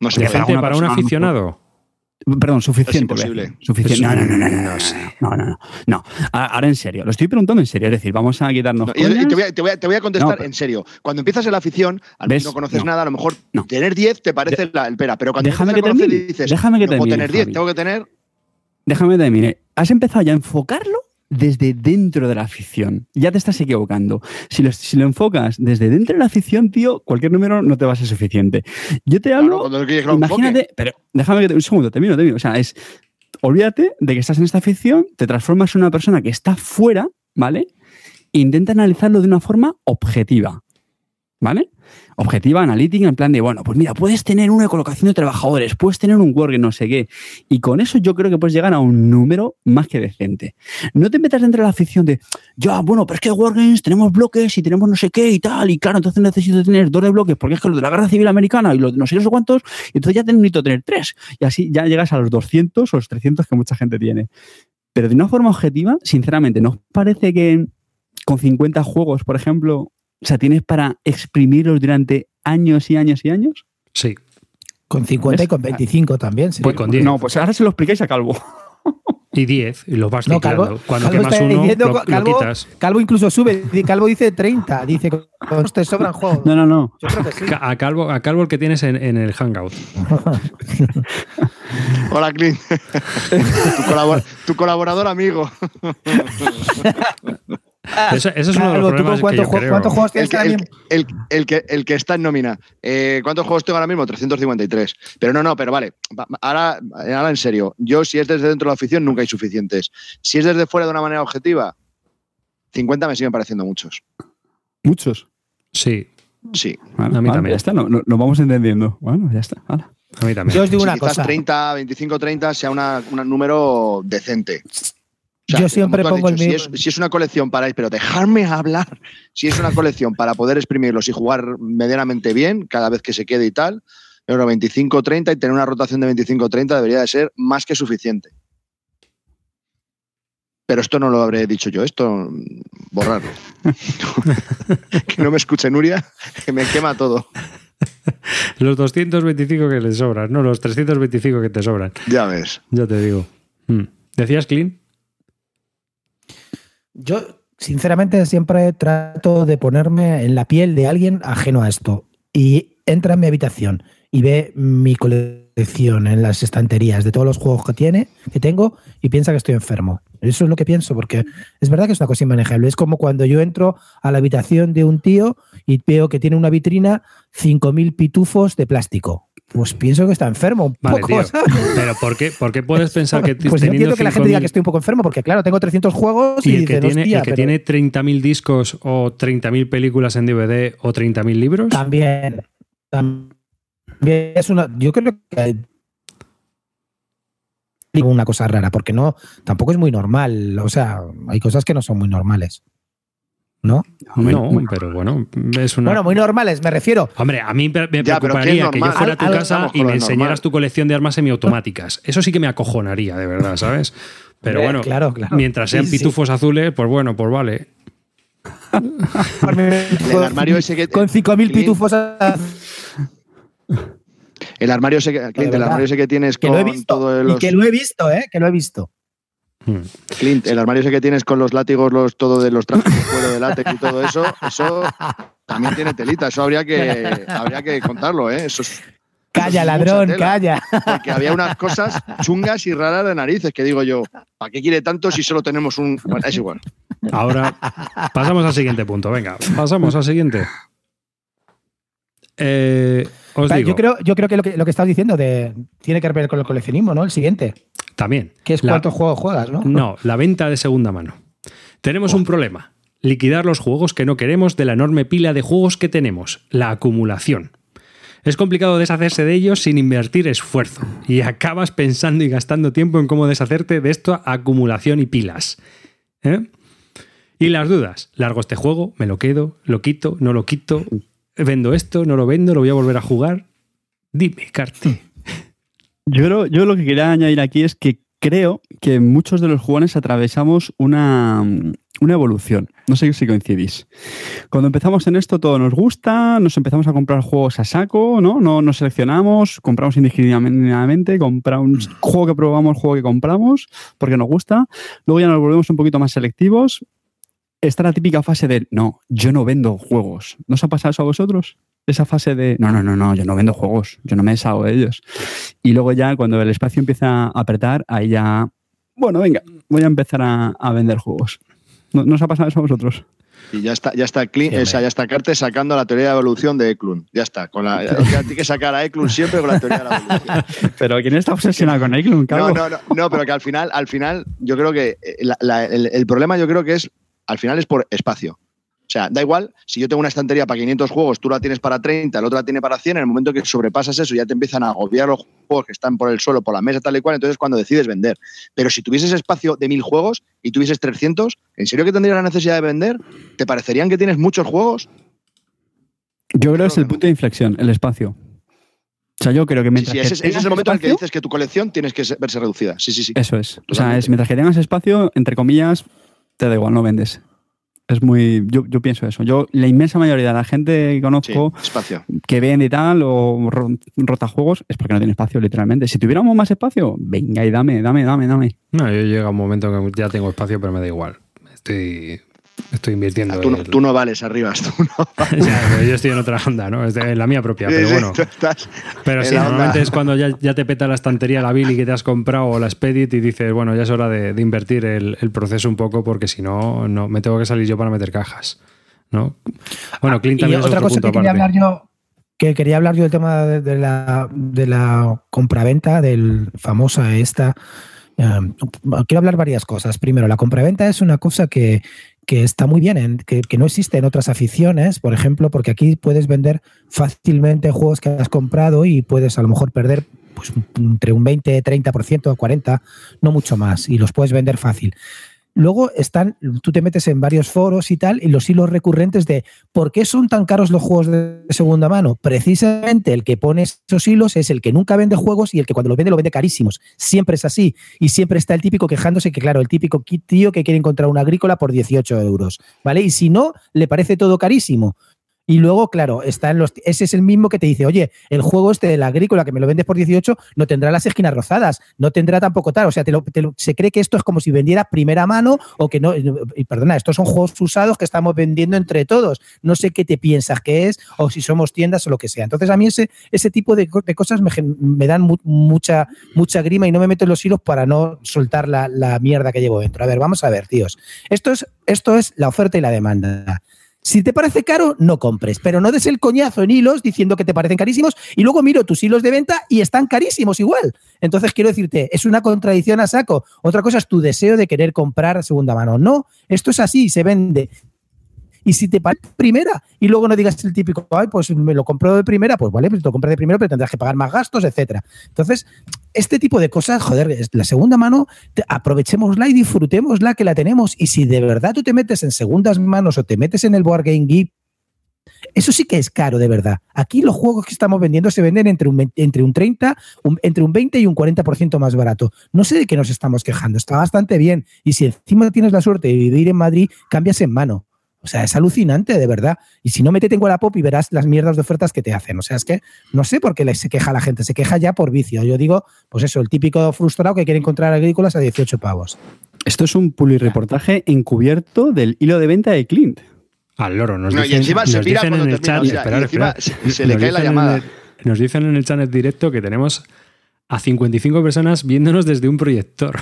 No se para Decente para un aficionado. Perdón, suficiente. Es. Suficiente. No, no, no, no, no, no no, sé. no. Ahora en serio, lo estoy preguntando en serio. Es decir, vamos a quitarnos No, te, voy a, te voy a- te voy a contestar No, pero- en serio. Cuando empiezas en la afición, a lo ¿Ves? no conoces No. nada, a lo mejor No. tener 10 te parece la, el pera, pero cuando Déjame empiezas a que conocer termine, dices, déjame que no puedo termine, tener 10, Javi. tengo que tener... Déjame terminar. Has empezado ya a enfocarlo desde dentro de la afición. Ya te estás equivocando. Si lo, si lo enfocas desde dentro de la afición, tío, cualquier número no te va a ser suficiente. Yo te Claro, hablo. quieres que imagínate, pero déjame que te, un segundo, termino, termino. O sea, es. Olvídate de que estás en esta afición, te transformas en una persona que está fuera, ¿vale? E intenta analizarlo de una forma objetiva. ¿Vale? Objetiva, analítica, en plan de, bueno, pues mira, puedes tener una colocación de trabajadores, puedes tener un work, no sé qué. Y con eso yo creo que puedes llegar a un número más que decente. No te metas dentro de la afición de, ya, bueno, pero es que Wargames tenemos bloques y tenemos no sé qué y tal, y claro, entonces necesito tener dos de bloques porque es que lo de la Guerra Civil Americana y lo de no sé qué, cuántos, y entonces ya necesito tener tres. Y así ya llegas a los 200 o los 300 que mucha gente tiene. Pero de una forma objetiva, sinceramente, ¿no parece que con 50 juegos, por ejemplo, o sea, tienes para exprimirlos durante años y años y años? Sí. Con 50 y con 25 también. sí. Pues con 10. No, pues ahora se lo explicáis a Calvo. Y 10. Y los vas No. Calvo, Cuando Calvo quemas uno, diciendo- lo, lo Calvo- quitas. Calvo incluso sube. Calvo dice 30. Dice que con te sobran juegos. No, no, no. Yo creo que sí. A Calvo, a Calvo el que tienes en, en el Hangout. Hola, Clint. tu, colabor- tu colaborador amigo. Eso, eso es uno de los Calvo, ¿tú con problemas que cuántos, yo ju- creo. cuántos juegos El tienes que, el- mismo? el- el que, el que está en nómina. Eh, ¿Cuántos juegos tengo ahora mismo? 353. Pero no, no, pero vale. Va- Ahora, ahora en serio. Yo, si es desde dentro de la afición, nunca hay suficientes. Si es desde fuera de una manera objetiva, 50 me siguen pareciendo muchos. Muchos. Sí, Sí. Bueno, A mí vale, también. Ya está, no, no- nos vamos entendiendo. Bueno, ya está. a mí también. Yo os digo Sí, una quizás cosa. 30, 25, 30 sea una- un número decente. Sea, Yo siempre pongo el mismo- Si es, si es una colección para, pero dejarme hablar, si es una colección para poder exprimirlos y jugar medianamente bien cada vez que se quede y tal, Pero 25-30 y tener una rotación de 25-30 debería de ser más que suficiente. Pero esto no lo habré dicho yo, esto borrarlo. que no me escuche Nuria, que me quema todo. Los 225 que le sobran, no, los 325 que te sobran. Ya ves. Ya te digo. Hmm. ¿Decías, Clean? Yo, sinceramente, siempre trato de ponerme en la piel de alguien ajeno a esto. Y entra en mi habitación y ve mi colección en las estanterías de todos los juegos que tiene, que tengo, y piensa que estoy enfermo. Eso es lo que pienso, porque es verdad que es una cosa inmanejable. Es como cuando yo entro a la habitación de un tío y veo que tiene una vitrina 5.000 pitufos de plástico. Pues pienso que está enfermo un Vale, poco. Pero ¿por qué, por qué puedes pensar que Pues yo entiendo que la gente diga 5.000 que estoy un poco enfermo, porque claro, tengo 300 juegos y, y el que dicen, tiene, "Hostia, el que pero tiene 30.000 discos o 30.000 películas en DVD o 30.000 libros? También, también es una. Yo creo que digo una cosa rara, porque no, tampoco es muy normal. O sea, hay cosas que no son muy normales. ¿No? No, pero bueno, es una... Bueno, muy normales, me refiero. Hombre, a mí me me Ya, pero ¿qué es preocuparía que yo fuera a tu Al- casa y me enseñaras normal. tu colección de armas semiautomáticas. Eso sí que me acojonaría, de verdad, ¿sabes? Pero Eh, bueno, claro, claro. mientras sean Sí, sí. pitufos azules, pues bueno, pues vale. El armario ese que- Con 5.000 Clint- pitufos. El armario ese que, el armario ese que tienes Que con lo he visto. todos Y los que lo he visto, ¿eh? Que lo he visto. Clint, el armario ese que tienes con los látigos, los todo de los trajes de cuero de látex y todo eso, eso también tiene telita. Eso habría que habría que contarlo, ¿eh? Eso es Calla, ladrón, tela. calla. porque había unas cosas chungas y raras de narices que digo yo, ¿para qué quiere tanto si solo tenemos un? Bueno, es igual. Ahora pasamos al siguiente punto. Venga, pasamos al siguiente. Eh, os digo, Yo creo, yo creo que lo que, lo que estás diciendo de, tiene que ver con el coleccionismo, ¿no? El siguiente. también. Que es la- cuántos juegos juegas, ¿no? No, la venta de segunda mano. Tenemos un problema. Liquidar los juegos que no queremos de la enorme pila de juegos que tenemos. La acumulación. Es complicado deshacerse de ellos sin invertir esfuerzo y acabas pensando y gastando tiempo en cómo deshacerte de esta acumulación y pilas. ¿Eh? Y las dudas. ¿Largo este juego? ¿Me lo quedo? ¿Lo quito? ¿No lo quito? ¿Vendo esto? ¿No lo vendo? ¿Lo voy a volver a jugar? Dime, Carti. Yo, creo- yo lo que quería añadir aquí es que creo que muchos de los jugones atravesamos una, una evolución. No sé si coincidís. Cuando empezamos en esto todo nos gusta, nos empezamos a comprar juegos a saco, ¿no? No nos seleccionamos, compramos indiscriminadamente, compramos juego que probamos, juego que compramos, porque nos gusta. Luego ya nos volvemos un poquito más selectivos. Está la típica fase de, no, yo no vendo juegos. ¿No os ha pasado eso a vosotros? Esa fase de, no, no, no, no, yo no vendo juegos, yo no me deshago de ellos. Y luego ya cuando el espacio empieza a apretar, ahí ya, bueno, venga, voy a empezar a, a vender juegos. ¿No, ¿No os ha pasado eso a vosotros? Y ya está, ya está Clint, Sí, o sea, ya está Cartes sacando la teoría de evolución de Eklund. Ya está. Con la, ya hay que sacar a Eklund siempre con la teoría de la evolución. Pero ¿quién está obsesionado con Eklund, No, no, no, no, pero que al final, al final, yo creo que eh, la- la- el, el problema yo creo que es, al final es por espacio. O sea, da igual, si yo tengo una estantería para 500 juegos, tú la tienes para 30, el otro la tiene para 100, en el momento que sobrepasas eso ya te empiezan a agobiar los juegos que están por el suelo, por la mesa, tal y cual, entonces es cuando decides vender. Pero si tuvieses espacio de 1000 juegos y tuvieses 300, ¿en serio que tendrías la necesidad de vender? ¿Te parecerían que tienes muchos juegos? Yo creo que es el que punto de inflexión, el espacio. O sea, yo creo que Sí, mientras sí, que ese, es- ese es el momento en el que dices que tu colección tienes que se- verse reducida. Sí, sí, sí. Eso es. O sea, es mientras que tengas espacio, entre comillas, te da igual, no vendes. Es muy. Yo, yo pienso eso. Yo, la inmensa mayoría de la gente que Sí, conozco espacio. que vende y tal o ro- rota juegos es porque no tiene espacio, literalmente. Si tuviéramos más espacio, venga y dame, dame, dame, dame. No, yo llega un momento que ya tengo espacio, pero me da igual. Estoy, estoy invirtiendo. Ah, Tú, no, el- tú no vales arriba. Tú no yo estoy en otra onda, ¿no? En la mía propia, pero bueno. Pero sí, normalmente es cuando ya, ya te peta la estantería, la Billy que te has comprado o la Expedit y dices, bueno, ya es hora de, de invertir el, el proceso un poco porque si no, no me tengo que salir yo para meter cajas. ¿no? Bueno, Clint Y también es otra otro cosa punto que quería aparte. hablar yo, que quería hablar yo del tema de, de la, de la compraventa, del famosa esta. eh, quiero hablar varias cosas. Primero, la compraventa es una cosa que, que está muy bien, en- que, que no existe en otras aficiones, por ejemplo, porque aquí puedes vender fácilmente juegos que has comprado y puedes a lo mejor perder pues, entre un 20, 30%, 40%, no mucho más, y los puedes vender fácil. Luego están, tú te metes en varios foros y tal, y los hilos recurrentes de ¿por qué son tan caros los juegos de segunda mano? Precisamente el que pone esos hilos es el que nunca vende juegos y el que cuando los vende lo vende carísimos. Siempre es así. Y siempre está el típico quejándose que, claro, el típico tío que quiere encontrar una agrícola por 18 euros. ¿Vale? Y si no, le parece todo carísimo. Y luego, claro, está en los, ese es el mismo que te dice, oye, el juego este de la agrícola que me lo vendes por 18 no tendrá las esquinas rozadas, no tendrá tampoco tal. O sea, te se cree que esto es como si vendiera primera mano o que no. Y perdona, estos son juegos usados que estamos vendiendo entre todos. No sé qué te piensas que es o si somos tiendas o lo que sea. Entonces, a mí ese, ese tipo de, cosas me, dan mucha, mucha grima y no me meto en los hilos para no soltar la, la mierda que llevo dentro. A ver, vamos a ver, tíos. Esto es, esto es la oferta y la demanda. Si te parece caro, no compres, pero no des el coñazo en hilos diciendo que te parecen carísimos y luego miro tus hilos de venta y están carísimos igual. Entonces quiero decirte, es una contradicción a saco. Otra cosa es tu deseo de querer comprar segunda mano. No, esto es así, se vende. Y si te parece primera y luego no digas el típico, ay, pues me lo compro de primera, pues vale, pues lo compras de primera, pero tendrás que pagar más gastos, etcétera. Entonces, este tipo de cosas, joder, la segunda mano, aprovechémosla y disfrutémosla que la tenemos. Y si de verdad tú te metes en segundas manos o te metes en el Board Game Geek, eso sí que es caro, de verdad. Aquí los juegos que estamos vendiendo se venden entre un, entre un 30, entre un 20 y un 40% más barato. No sé de qué nos estamos quejando, está bastante bien. Y si encima tienes la suerte de vivir en Madrid, cambias en mano. O sea, es alucinante, de verdad. Y si no, métete en Wallapop y verás las mierdas de ofertas que te hacen. O sea, es que no sé por qué se queja la gente. Se queja ya por vicio. Yo digo, pues eso, el típico frustrado que quiere encontrar agrícolas a 18 pavos. Esto es un reportaje encubierto del hilo de venta de Clint. Al loro, nos no, dicen, y encima se mira en el chat, se, le cae la llamada. nos dicen en el chat directo que tenemos a 55 personas viéndonos desde un proyector.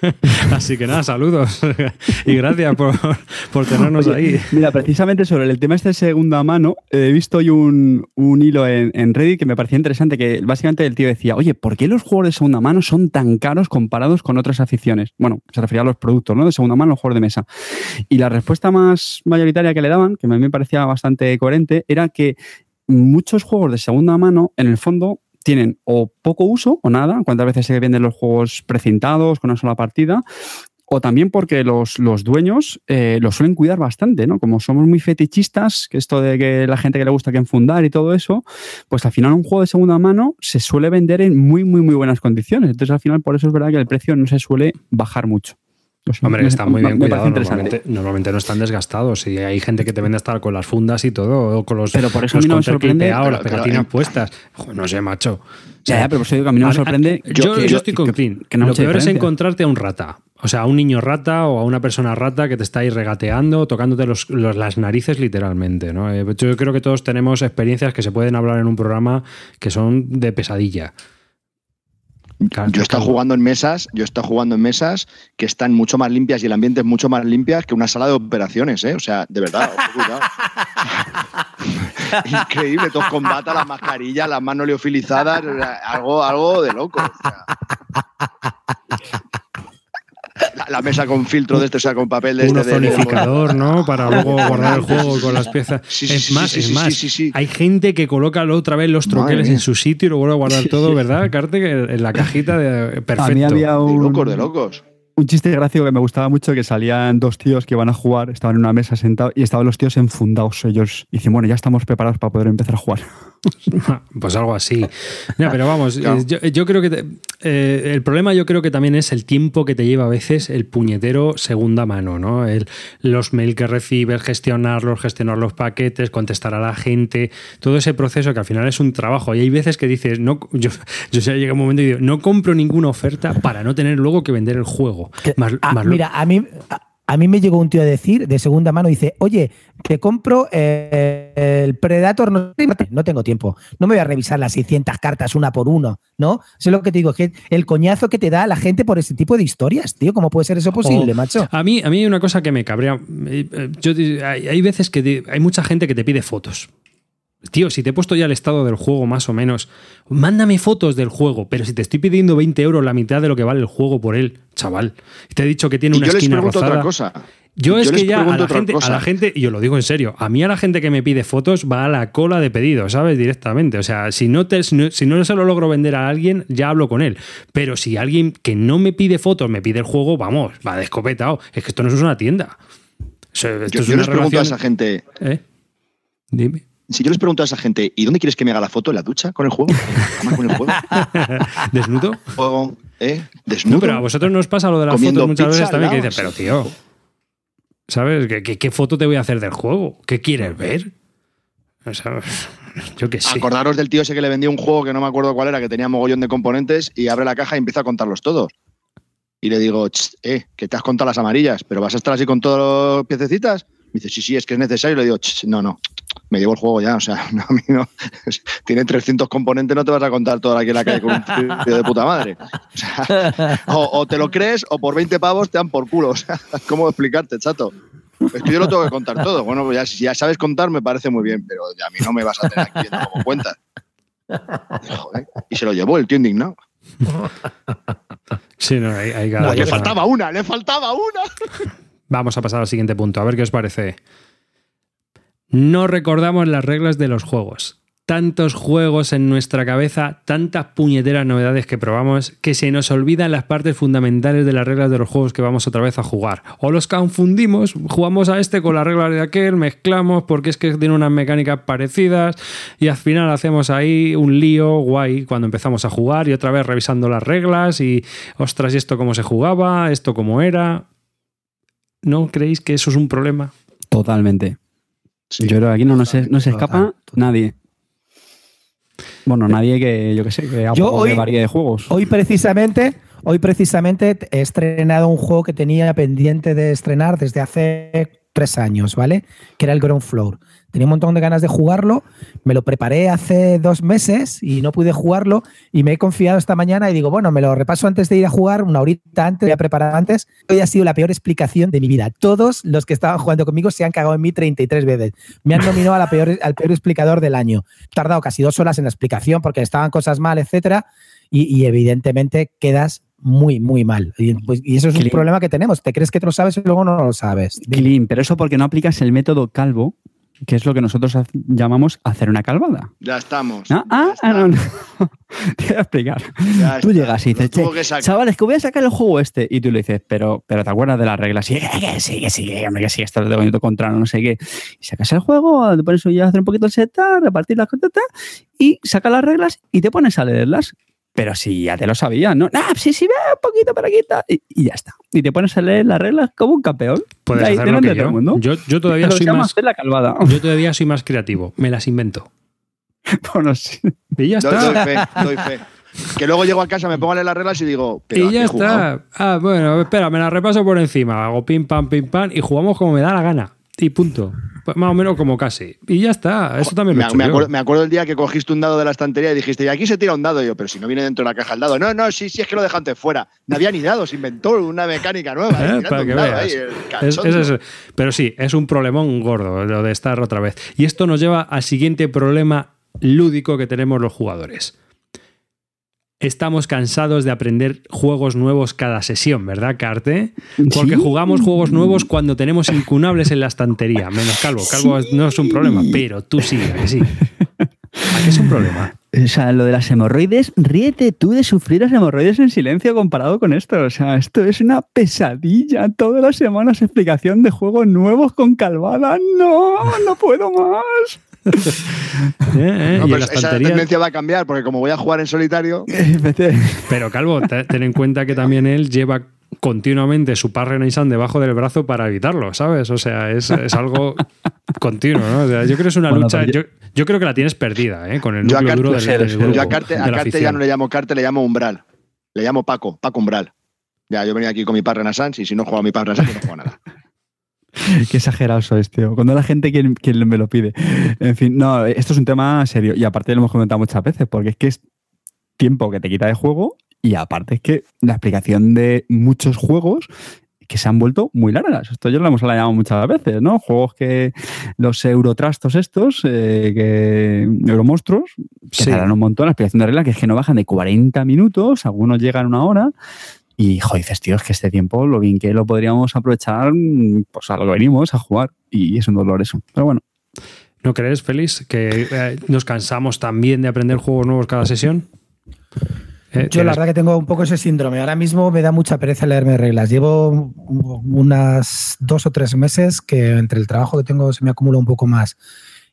Así que nada, saludos y gracias por, tenernos ahí. Mira, precisamente sobre el tema este de segunda mano, he visto hoy un, hilo en, Reddit que me parecía interesante, que básicamente el tío decía, oye, ¿por qué los juegos de segunda mano son tan caros comparados con otras aficiones? Bueno, se refería a los productos, ¿no? De segunda mano, los juegos de mesa. Y la respuesta más mayoritaria que le daban, que a mí me parecía bastante coherente, era que muchos juegos de segunda mano, en el fondo, tienen o poco uso o nada, cuántas veces se venden los juegos precintados con una sola partida, o también porque los, los dueños eh, los suelen cuidar bastante, ¿no? Como somos muy fetichistas, que esto de que la gente que le gusta que enfundar y todo eso, pues al final un juego de segunda mano se suele vender en muy, muy, muy buenas condiciones. Entonces al final por eso es verdad que el precio no se suele bajar mucho. Hombre, está muy bien cuidado. Normalmente, no están desgastados. Y hay gente que te vende hasta con las fundas y todo, o con los, pero por eso a mí no me sorprende, las pegatinas puestas. no sé, macho. ya, pero por eso digo que a mí no me sorprende. yo, estoy con Clean. Lo peor es encontrarte a un rata. O sea, a un niño rata o a una persona rata que te está ahí regateando, tocándote las narices literalmente. ¿no? Eh, yo creo que todos tenemos experiencias que se pueden hablar en un programa que son de pesadilla yo he estado jugando en mesas, yo he estado jugando en mesas que están mucho más limpias y el ambiente es mucho más limpia que una sala de operaciones, ¿eh? O sea, de verdad, Increíble, todos con bata, las mascarillas, las manos leofilizadas, algo, algo de loco. La, mesa con filtro de este, o sea, con papel de Un este. zonificador, ¿no? Para luego guardar el juego con las piezas. es más, es más. Hay gente que coloca otra vez los troqueles en su sitio y lo vuelve a guardar todo, ¿verdad, Carte? En la cajita de perfecto. A mí había un... De locos, de locos un chiste gráfico que me gustaba mucho que salían dos tíos que iban a jugar, estaban en una mesa sentados y estaban los tíos enfundados ellos. Y dicen, bueno, ya estamos preparados para poder empezar a jugar. Pues algo así. pero vamos, yo, creo que eh, el problema yo creo que también es el tiempo que te lleva a veces el puñetero segunda mano, ¿no? El, los mails que recibes, gestionarlos, gestionar los paquetes, contestar a la gente, todo ese proceso que al final es un trabajo. Y hay veces que dices, no, yo, yo ya llega un momento y digo, no compro ninguna oferta para no tener luego que vender el juego. Ah, mira, a mí, a mí me llegó un tío a decir de segunda mano, dice, oye, te compro eh, el Predator, no, no, tengo tiempo, no me voy a revisar las 600 cartas una por uno, ¿no? Es lo que te digo, que el coñazo que te da la gente por ese tipo de historias, tío, ¿cómo puede ser eso posible, macho? A mí, a mí hay una cosa que me cabrea, eh, yo, hay veces que hay mucha gente que te pide fotos. Tío, si te he puesto ya el estado del juego más o menos, mándame fotos del juego, pero si te estoy pidiendo 20 euros, la mitad de lo que vale el juego por él, chaval, te he dicho que tiene una yo esquina les pregunto otra cosa. Yo es Yo que ya a la, gente, a la gente, y yo lo digo en serio, a mí a la gente que me pide fotos va a la cola de pedido, ¿sabes? Directamente. O sea, si no, te, si, no, se lo logro vender a alguien, ya hablo con él. Pero si alguien que no me pide fotos me pide el juego, vamos, va de escopetado. Es que esto no es una tienda. O sea, esto Yo, es yo una les pregunto a esa gente, ¿Eh? Dime. Si yo les pregunto a esa gente, ¿y dónde quieres que me haga la foto? ¿En la ducha? ¿Con el juego? ¿En la cama con el juego? ¿Desnudo? ¿Juego? ¿Eh? ¿Desnudo? No, pero a vosotros nos pasa lo de las fotos muchas veces también que al dices, pero tío, ¿sabes? ¿Qué, qué, qué foto te voy a hacer del juego? ¿Qué quieres ver? O sea, yo qué sé. Acordaros del tío ese que le vendía un juego que no me acuerdo cuál era, que tenía mogollón de componentes y abre la caja y empieza a contarlos todos. Y le digo, "Ch, eh, que te has contado las amarillas, pero vas a estar así con todas las piececitas. Me dice, sí, sí, es que es necesario. Y le digo, "Ch, no, no, me llevo el juego ya. O sea, no, a mí no. Tiene 300 componentes, no te vas a contar toda aquí en la calle con un tío de puta madre. O, sea, o, o te lo crees o por 20 pavos te dan por culo. O sea, ¿cómo explicarte, chato? Es que yo lo tengo que contar todo. Bueno, pues ya, si ya sabes contar, me parece muy bien, pero a mí no me vas a tener aquí viendo cómo cuentas. Joder. Y se lo llevó el tío indignado. Sí, no, hay, hay No, le faltaba una, le faltaba una. Vamos a pasar al siguiente punto, a ver qué os parece. No recordamos las reglas de los juegos. Tantos juegos en nuestra cabeza, tantas puñeteras novedades que probamos, que se nos olvidan las partes fundamentales de las reglas de los juegos que vamos otra vez a jugar. O los confundimos, jugamos a este con las reglas de aquel, mezclamos porque es que tiene unas mecánicas parecidas y al final hacemos ahí un lío guay cuando empezamos a jugar y otra vez revisando las reglas y ostras, ¿y esto cómo se jugaba? ¿Esto cómo era? ¿No creéis que eso es un problema? Totalmente. Yo creo que aquí no, no se, no se escapa Total, total. nadie. Bueno, nadie que, yo que sé, que Yo hoy, varíe de juegos. Hoy precisamente, hoy precisamente he estrenado un juego que tenía pendiente de estrenar desde hace tres años, ¿vale? Que era el Ground Floor. Tenía un montón de ganas de jugarlo, me lo preparé hace dos meses y no pude jugarlo y me he confiado esta mañana y digo, bueno, me lo repaso antes de ir a jugar, una horita antes, voy a preparar antes. Hoy ha sido la peor explicación de mi vida. Todos los que estaban jugando conmigo se han cagado en mí 33 veces. Me han nominado a la peor, al peor explicador del año. He tardado casi dos horas en la explicación porque estaban cosas mal, etcétera y, y evidentemente quedas muy, muy mal. Y, pues- y eso es un Clean. problema que tenemos. Te crees que te lo sabes y luego no lo sabes. Clean, pero eso porque no aplicas el método calvo, que es lo que nosotros llamamos hacer una calvada. Ya estamos. Ah, ya ah, está, ah, no, no. Te voy a explicar. ya Tú está. llegas y dices, tuvo "Che, que sacar. chavales, que voy a sacar el juego este. Y tú le dices, pero, pero ¿te acuerdas de las reglas? Que sí, que sí, que hombre, que sí, esto es de bonito contra no sé qué. Y sacas el juego, te pones a hacer un poquito el setup, repartir las cosas y sacas las reglas y te pones a leerlas. Pero si ya te lo sabías, ¿no? Ah, sí, sí, ve un poquito para aquí tal", y, y ya está. Y te pones a leer las reglas como un campeón. Puedes ahí hacer lo que yo. mundo. yo. Yo todavía Pero soy más. la calvada. Yo todavía soy más creativo. Me las invento. Bueno, sí. Y ya Doy, doy está. fe, doy fe. Que luego llego a casa, me pongo a leer las reglas y digo, pero Y ¿a ya está. Ah, bueno, espera, me la repaso por encima. Hago pim, pam, pim, pam y jugamos como me da la gana. Y punto. Pues más o menos como casi. Y ya está. Eso también lo he Me, hecho me acuerdo, me acuerdo el día que cogiste un dado de la estantería y dijiste, y aquí se tira un dado. Y yo, pero si no viene dentro de la caja el dado. No, no, sí, sí, es que lo dejaste fuera. No había ni dados, inventó una mecánica nueva. Eh, para que veas. ahí, Es- es. Pero sí, es un problemón gordo lo de estar otra vez. Y esto nos lleva al siguiente problema lúdico que tenemos los jugadores. Estamos cansados de aprender juegos nuevos cada sesión, ¿verdad, Carte? Porque Sí. jugamos juegos nuevos cuando tenemos incunables en la estantería. Menos Calvo. Calvo no es un problema, pero tú sí, ¿a que sí. ¿A qué es un problema? O sea, lo de las hemorroides, ríete tú de sufrir las hemorroides en silencio comparado con esto. O sea, esto es una pesadilla. Todas las semanas explicación de juegos nuevos con calvada. No, no puedo más. ¿Eh? ¿Eh? No, y pero en la esa tendencia va a cambiar, porque como voy a jugar en solitario, Pero Calvo, te- ten en cuenta que también él lleva continuamente su Parrenaissan debajo del brazo para evitarlo, ¿sabes? O sea, es, es algo continuo, ¿no? O sea, yo creo que es una Bueno, lucha. Yo, yo creo que la tienes perdida, ¿eh? Con el núcleo duro del, del grupo, yo a Carte, a ya no le llamo Carte, le llamo Umbral. Le llamo Paco, Paco Umbral. Ya, yo venía aquí con mi Parrenaissance y si no juego a mi Parrenaissance, no juego nada. Qué exagerado sois, tío. Cuando la gente quien, quien me lo pide. En fin, no, esto es un tema serio. Y aparte lo hemos comentado muchas veces, porque es que es tiempo que te quita de juego. Y aparte es que la explicación de muchos juegos que se han vuelto muy largas. Esto yo lo hemos hablado muchas veces, ¿no? Juegos que los eurotrastos estos, eh, que euromonstruos, que Sí. un montón la explicación de reglas, que es que no bajan de 40 minutos, algunos llegan a una hora. Y, joder, dices, tío, es que este tiempo, lo bien que lo podríamos aprovechar, pues a lo que venimos, a jugar. Y es un dolor eso. Pero bueno. ¿No crees, Félix, que eh, nos cansamos también de aprender juegos nuevos cada sesión? Eh, Yo la verdad que tengo un poco ese síndrome. Ahora mismo me da mucha pereza leerme reglas. Llevo unas dos o tres meses que entre el trabajo que tengo se me acumula un poco más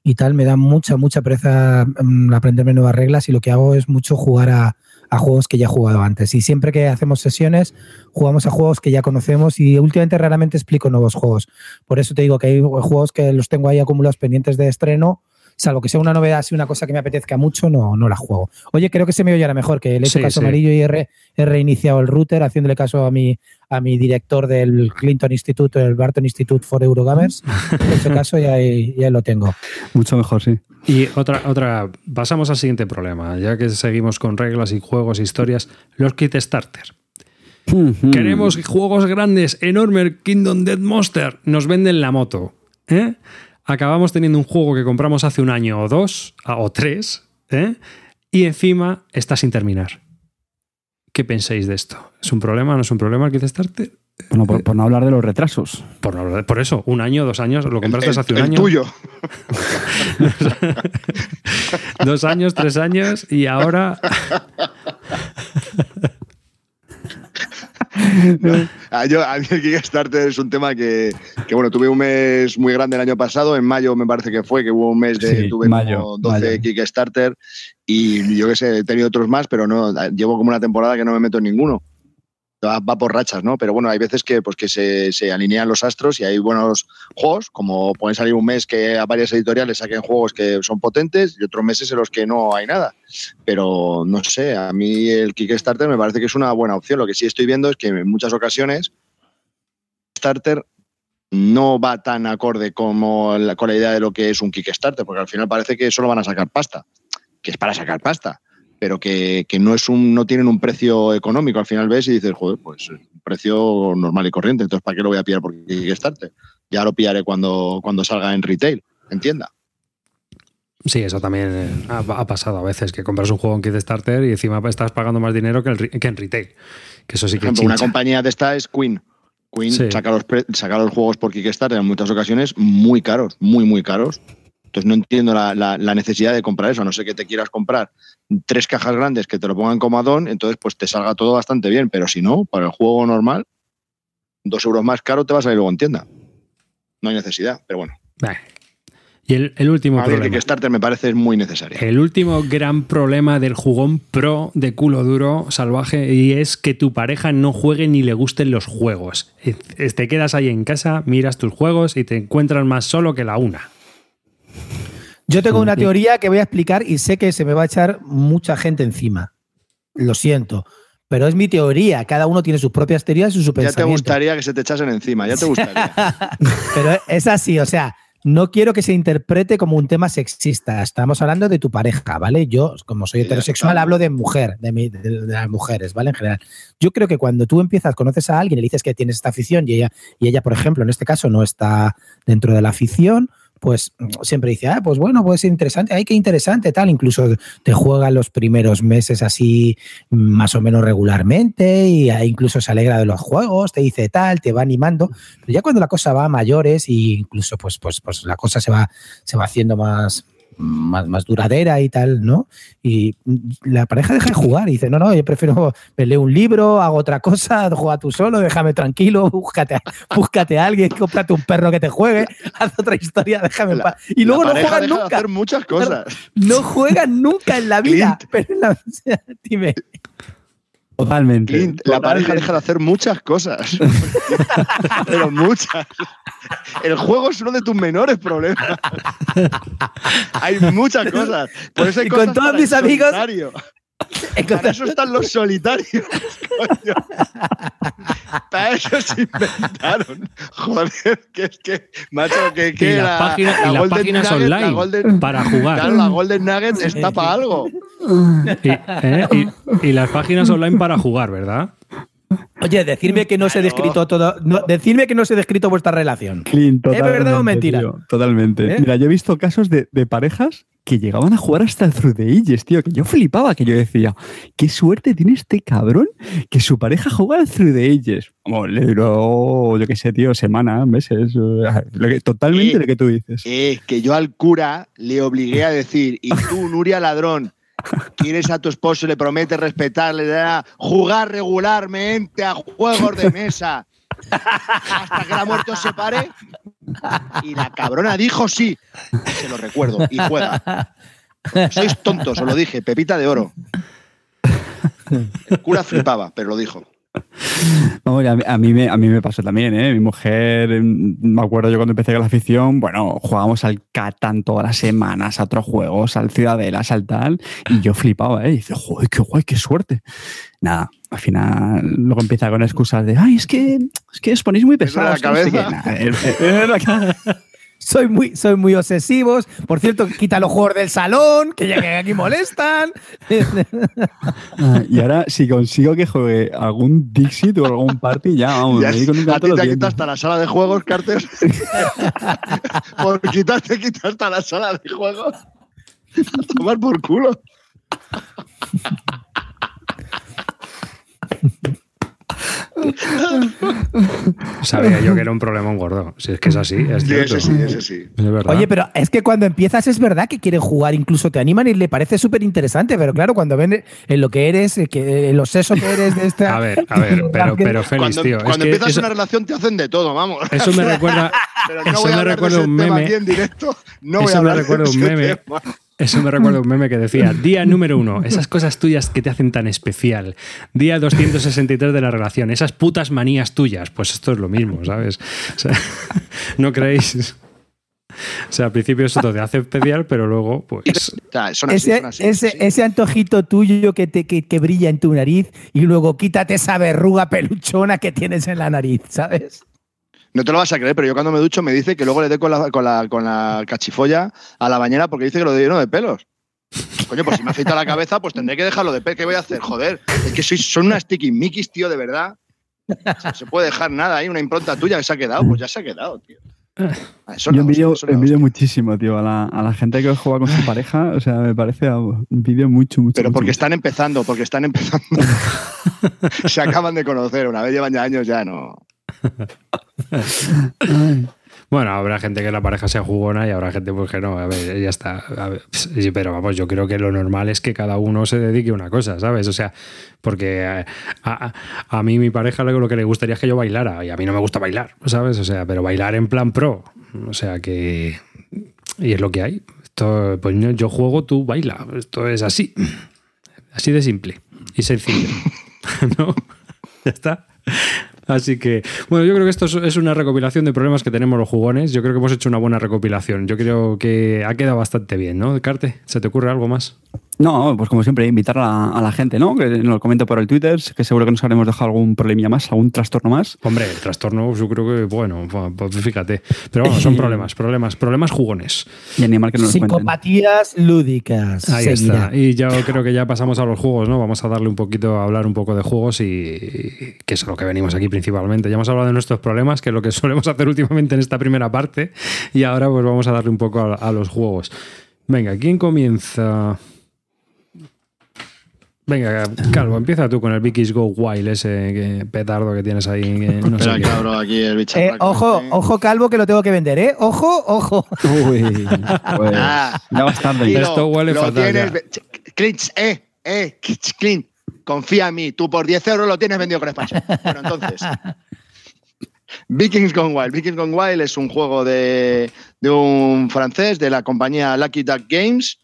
y tal. Me da mucha, mucha pereza mm, aprenderme nuevas reglas y lo que hago es mucho jugar a, a juegos que ya he jugado antes. Y siempre que hacemos sesiones, jugamos a juegos que ya conocemos y últimamente raramente explico nuevos juegos. Por eso te digo que hay juegos que los tengo ahí acumulados pendientes de estreno salvo que sea una novedad, si una cosa que me apetezca mucho, no, no la juego. Oye, creo que se me oye ahora mejor, que le he hecho caso amarillo y he, reiniciado el router haciéndole caso a mi, a mi director del Clinton Institute, el Barton Institute for Eurogamers. En ese caso ya, ya lo tengo. Mucho mejor, sí. Y otra, otra, pasamos al siguiente problema, ya que seguimos con reglas y juegos, historias, los kit starter. Queremos juegos grandes, enorme, Kingdom Dead Monster, nos venden la moto. ¿eh? Acabamos teniendo un juego que compramos hace un año o dos, o tres, ¿eh? y encima está sin terminar. ¿Qué pensáis de esto? ¿Es un problema? ¿No es un problema el Kickstarter? Bueno, por, no hablar de los retrasos. Por, por, eso, un año, dos años, lo compraste hace un el año. tuyo. dos años, tres años y ahora a, yo, a mí el Kickstarter es un tema que, bueno, tuve un mes muy grande el año pasado, en mayo me parece que fue, que hubo un mes de, tuve como 12 Kickstarter y yo que sé, he tenido otros más, pero no, llevo como una temporada que no me meto en ninguno va, por rachas, ¿no? Pero bueno, hay veces que, pues, que se, alinean los astros y hay buenos juegos, como pueden salir un mes que a varias editoriales saquen juegos que son potentes y otros meses en los que no hay nada. Pero no sé, a mí el Kickstarter me parece que es una buena opción. Lo que sí estoy viendo es que en muchas ocasiones Kickstarter no va tan acorde como la, con la idea de lo que es un Kickstarter, porque al final parece que solo van a sacar pasta, que es para sacar pasta pero que, no es un no tienen un precio económico. Al final ves y dices, joder, pues un precio normal y corriente. Entonces, ¿para qué lo voy a pillar por Kickstarter? Ya lo pillaré cuando, cuando salga en retail, entienda. Sí, eso también eh, ha, pasado a veces, que compras un juego en Kickstarter y encima estás pagando más dinero que, en retail. Que eso sí que Por ejemplo, una compañía de esta es Queen. Queen saca, los saca los juegos por Kickstarter en muchas ocasiones muy caros, muy, muy caros. Entonces no entiendo la, la, necesidad de comprar eso, a no sé que te quieras comprar tres cajas grandes que te lo pongan como addon, entonces pues te salga todo bastante bien, pero si no, para el juego normal, dos euros más caro te vas a ir luego en tienda. No hay necesidad, pero bueno. Y el, último problema. El Kickstarter me parece muy necesario. El último gran problema del jugón pro de culo duro salvaje y es que tu pareja no juegue ni le gusten los juegos. Te quedas ahí en casa, miras tus juegos y te encuentras más solo que la una. Yo tengo una teoría que voy a explicar y sé que se me va a echar mucha gente encima. Lo siento. Pero es mi teoría. Cada uno tiene sus propias teorías y su Ya te gustaría que se te echasen encima, ya te gustaría. Pero es así, o sea, no quiero que se interprete como un tema sexista. Estamos hablando de tu pareja, ¿vale? Yo, como soy heterosexual, hablo de mujer, de, de, las mujeres, ¿vale? En general. Yo creo que cuando tú empiezas, conoces a alguien y le dices que tienes esta afición y ella, y ella, por ejemplo, en este caso, no está dentro de la afición, pues siempre dice, ah, pues bueno, puede ser interesante, ay, qué interesante, tal, incluso te juega los primeros meses así más o menos regularmente y incluso se alegra de los juegos, te dice tal, te va animando, pero ya cuando la cosa va a mayores e incluso pues, pues, pues la cosa se va, se va haciendo más, más, más, duradera y tal, ¿no? Y la pareja deja de jugar y dice, no, no, yo prefiero leer un libro, hago otra cosa, juega tú solo, déjame tranquilo, búscate, búscate a alguien, cómprate un perro que te juegue, haz otra historia, déjame en paz. Y luego no juegan nunca. hacer muchas cosas. No, juegan nunca en la vida. Pero la, dime. Totalmente. la pareja deja de hacer muchas cosas. pero muchas. El juego es uno de tus menores problemas. hay muchas cosas. Por eso hay y con todos mis amigos. Para eso están los solitarios, coño. Para eso se inventaron. Joder, que es que, macho, que, que y las, páginas, las páginas online para jugar. Claro, la Golden Nugget está para algo. Y, ¿eh? y, y las páginas online para jugar, ¿verdad? Oye, decidme que no se he descrito todo. No, decidme que no se he descrito vuestra relación. Clean, ¿Es verdad o mentira? tío, totalmente. ¿Eh? Mira, yo he visto casos de, de parejas que llegaban a jugar hasta el Through the Ages, tío, que yo flipaba, que yo decía, qué suerte tiene este cabrón que su pareja juega al Through the Ages. Vamos, le duró, yo qué sé, tío, semanas, meses, eh, lo que- totalmente lo que tú dices. Eh, que yo al cura le obligué a decir, y tú, Nuria Ladrón, quieres a tu esposo, le prometes respetarle, le da- jugar regularmente a juegos de mesa hasta que la muerte os separe. Y la cabrona dijo sí. Se lo recuerdo. Y juega. Sois tontos, os lo dije. Pepita de oro. El cura flipaba, pero lo dijo. No, a, mí, a mí me, a mí me pasó también, ¿eh? Mi mujer, mm, me acuerdo yo cuando empecé con la afición, bueno, jugábamos al Catán todas las semanas, a otros juegos, al Ciudadelas, al tal, y yo flipaba, ¿eh? Y dice, joder, qué guay, qué suerte. Nada, al final luego empieza con excusas de, ay, es que, es que os ponéis muy pesados. que no sé qué". cabeza. Nada, es- la cabeza. Soy muy, soy muy obsesivos. Por cierto, quita los juegos del salón, que ya que aquí molestan. Ah, y ahora, si consigo que juegue algún Dixit o algún party, ya, vamos, Ya me a ti te hasta la sala de juegos, Carter. por quitarte, quita hasta la sala de juegos. A tomar por culo. Sabía yo que era un problema gordo. Si es que es así, es Sí, cierto. ese sí, ese sí. Es verdad. Oye, pero es que cuando empiezas es verdad que quieren jugar, incluso te animan y le parece súper interesante, pero claro, cuando ven en lo que eres, eh, que, en los sesos que eres de esta... A ver, a ver, pero, pero Félix, Cuando, tío. es cuando que empiezas eso, una relación te hacen de todo, vamos. eso me recuerda. Pero no eso voy a me hablar recuerda un meme. aquí en directo. No voy Eso a me hablar de recuerda un meme. tema. Eso me recuerda un meme que decía, día número uno, esas cosas tuyas que te hacen tan especial. Día 263 de la relación, esas putas manías tuyas. Pues esto es lo mismo, ¿sabes? O sea, ¿no creéis? O sea, al principio eso te hace especial, pero luego, pues... Ese, ese, ese antojito tuyo que, te, que, que brilla en tu nariz y luego quítate esa verruga peluchona que tienes en la nariz, ¿sabes? No te lo vas a creer, pero yo cuando me ducho me dice que luego le dé con la, con la, con la cachifolla a la bañera porque dice que lo de lleno de pelos. Coño, pues si me afeita la cabeza, pues tendré que dejarlo de pelos. ¿Qué voy a hacer? Joder, es que sois, son unas sticky mickeys, tío, de verdad. No se puede dejar nada ahí, una impronta tuya que se ha quedado, pues ya se ha quedado, tío. Ah, Eso Yo envidio, envidio muchísimo, tío, a la, a la gente que juega con su pareja. O sea, me parece vídeo mucho, mucho. Pero mucho, porque mucho. están empezando, porque están empezando. se acaban de conocer, una vez llevan ya años, ya no. Bueno, habrá gente que la pareja sea jugona y habrá gente pues que no. A ver, ya está. Sí, pero vamos, yo creo que lo normal es que cada uno se dedique a una cosa, ¿sabes? O sea, porque a, a- mí mi pareja lo que le gustaría es que yo bailara y a mí no me gusta bailar, ¿sabes? O sea, pero bailar en plan pro. O sea que... Y es lo que hay. Esto, pues yo juego, tú baila. Esto es así. Así de simple y sencillo. ¿No? Ya está. Así que, bueno, yo creo que esto es- una recopilación de problemas que tenemos los jugones. Yo creo que hemos hecho una buena recopilación. Yo creo que ha quedado bastante bien, ¿no? Carte, ¿se te ocurre algo más? No, pues como siempre, invitar a la, a la gente, ¿no? Que nos lo comente por el Twitter, que seguro que nos habremos dejado algún problemilla más, algún trastorno más. Hombre, el trastorno, yo creo que, bueno, pues fíjate. Pero bueno, son problemas, problemas, problemas jugones. Y animar que nos lo cuenten. Psicopatías lúdicas. Ahí seguirá. está. Y yo creo que ya pasamos a los juegos, ¿no? Vamos a darle un poquito, a hablar un poco de juegos y que es a lo que venimos aquí principalmente. Ya hemos hablado de nuestros problemas, que es lo que solemos hacer últimamente en esta primera parte, y ahora pues vamos a darle un poco a, a los juegos. Venga, ¿quién comienza? Venga, Calvo, empieza tú con el Vicky's Go Wild, ese que- petardo que tienes ahí. que no sé Espera, qué. cabrón, aquí el bicho. Eh, ojo, ojo, calvo, que lo tengo que vender, ¿eh? Ojo, ojo. Uy, pues, Ah. ya vas tarde. Tiro, Esto huele lo fatal tienes ya. ve- Ch- Clint, eh, eh, Clint, confía en mí. Tú por 10 euros lo tienes vendido con expansión. Bueno, entonces. Vikings Gone Wild. Vikings Gone Wild es un juego de, de un francés de la compañía Lucky Duck Games.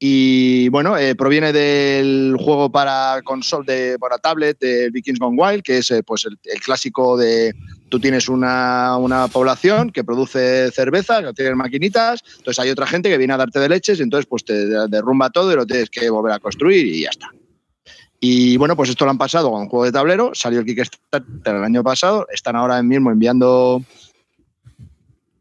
Y bueno, eh, proviene del juego para console de, para tablet de Vikings Gone Wild, que es eh, pues el, clásico de tú tienes una, una población que produce cerveza, que tiene maquinitas, entonces hay otra gente que viene a darte de leches y entonces pues te derrumba todo y lo tienes que volver a construir y ya está. Y bueno, pues esto lo han pasado con un juego de tablero, salió el Kickstarter el año pasado, están ahora mismo enviando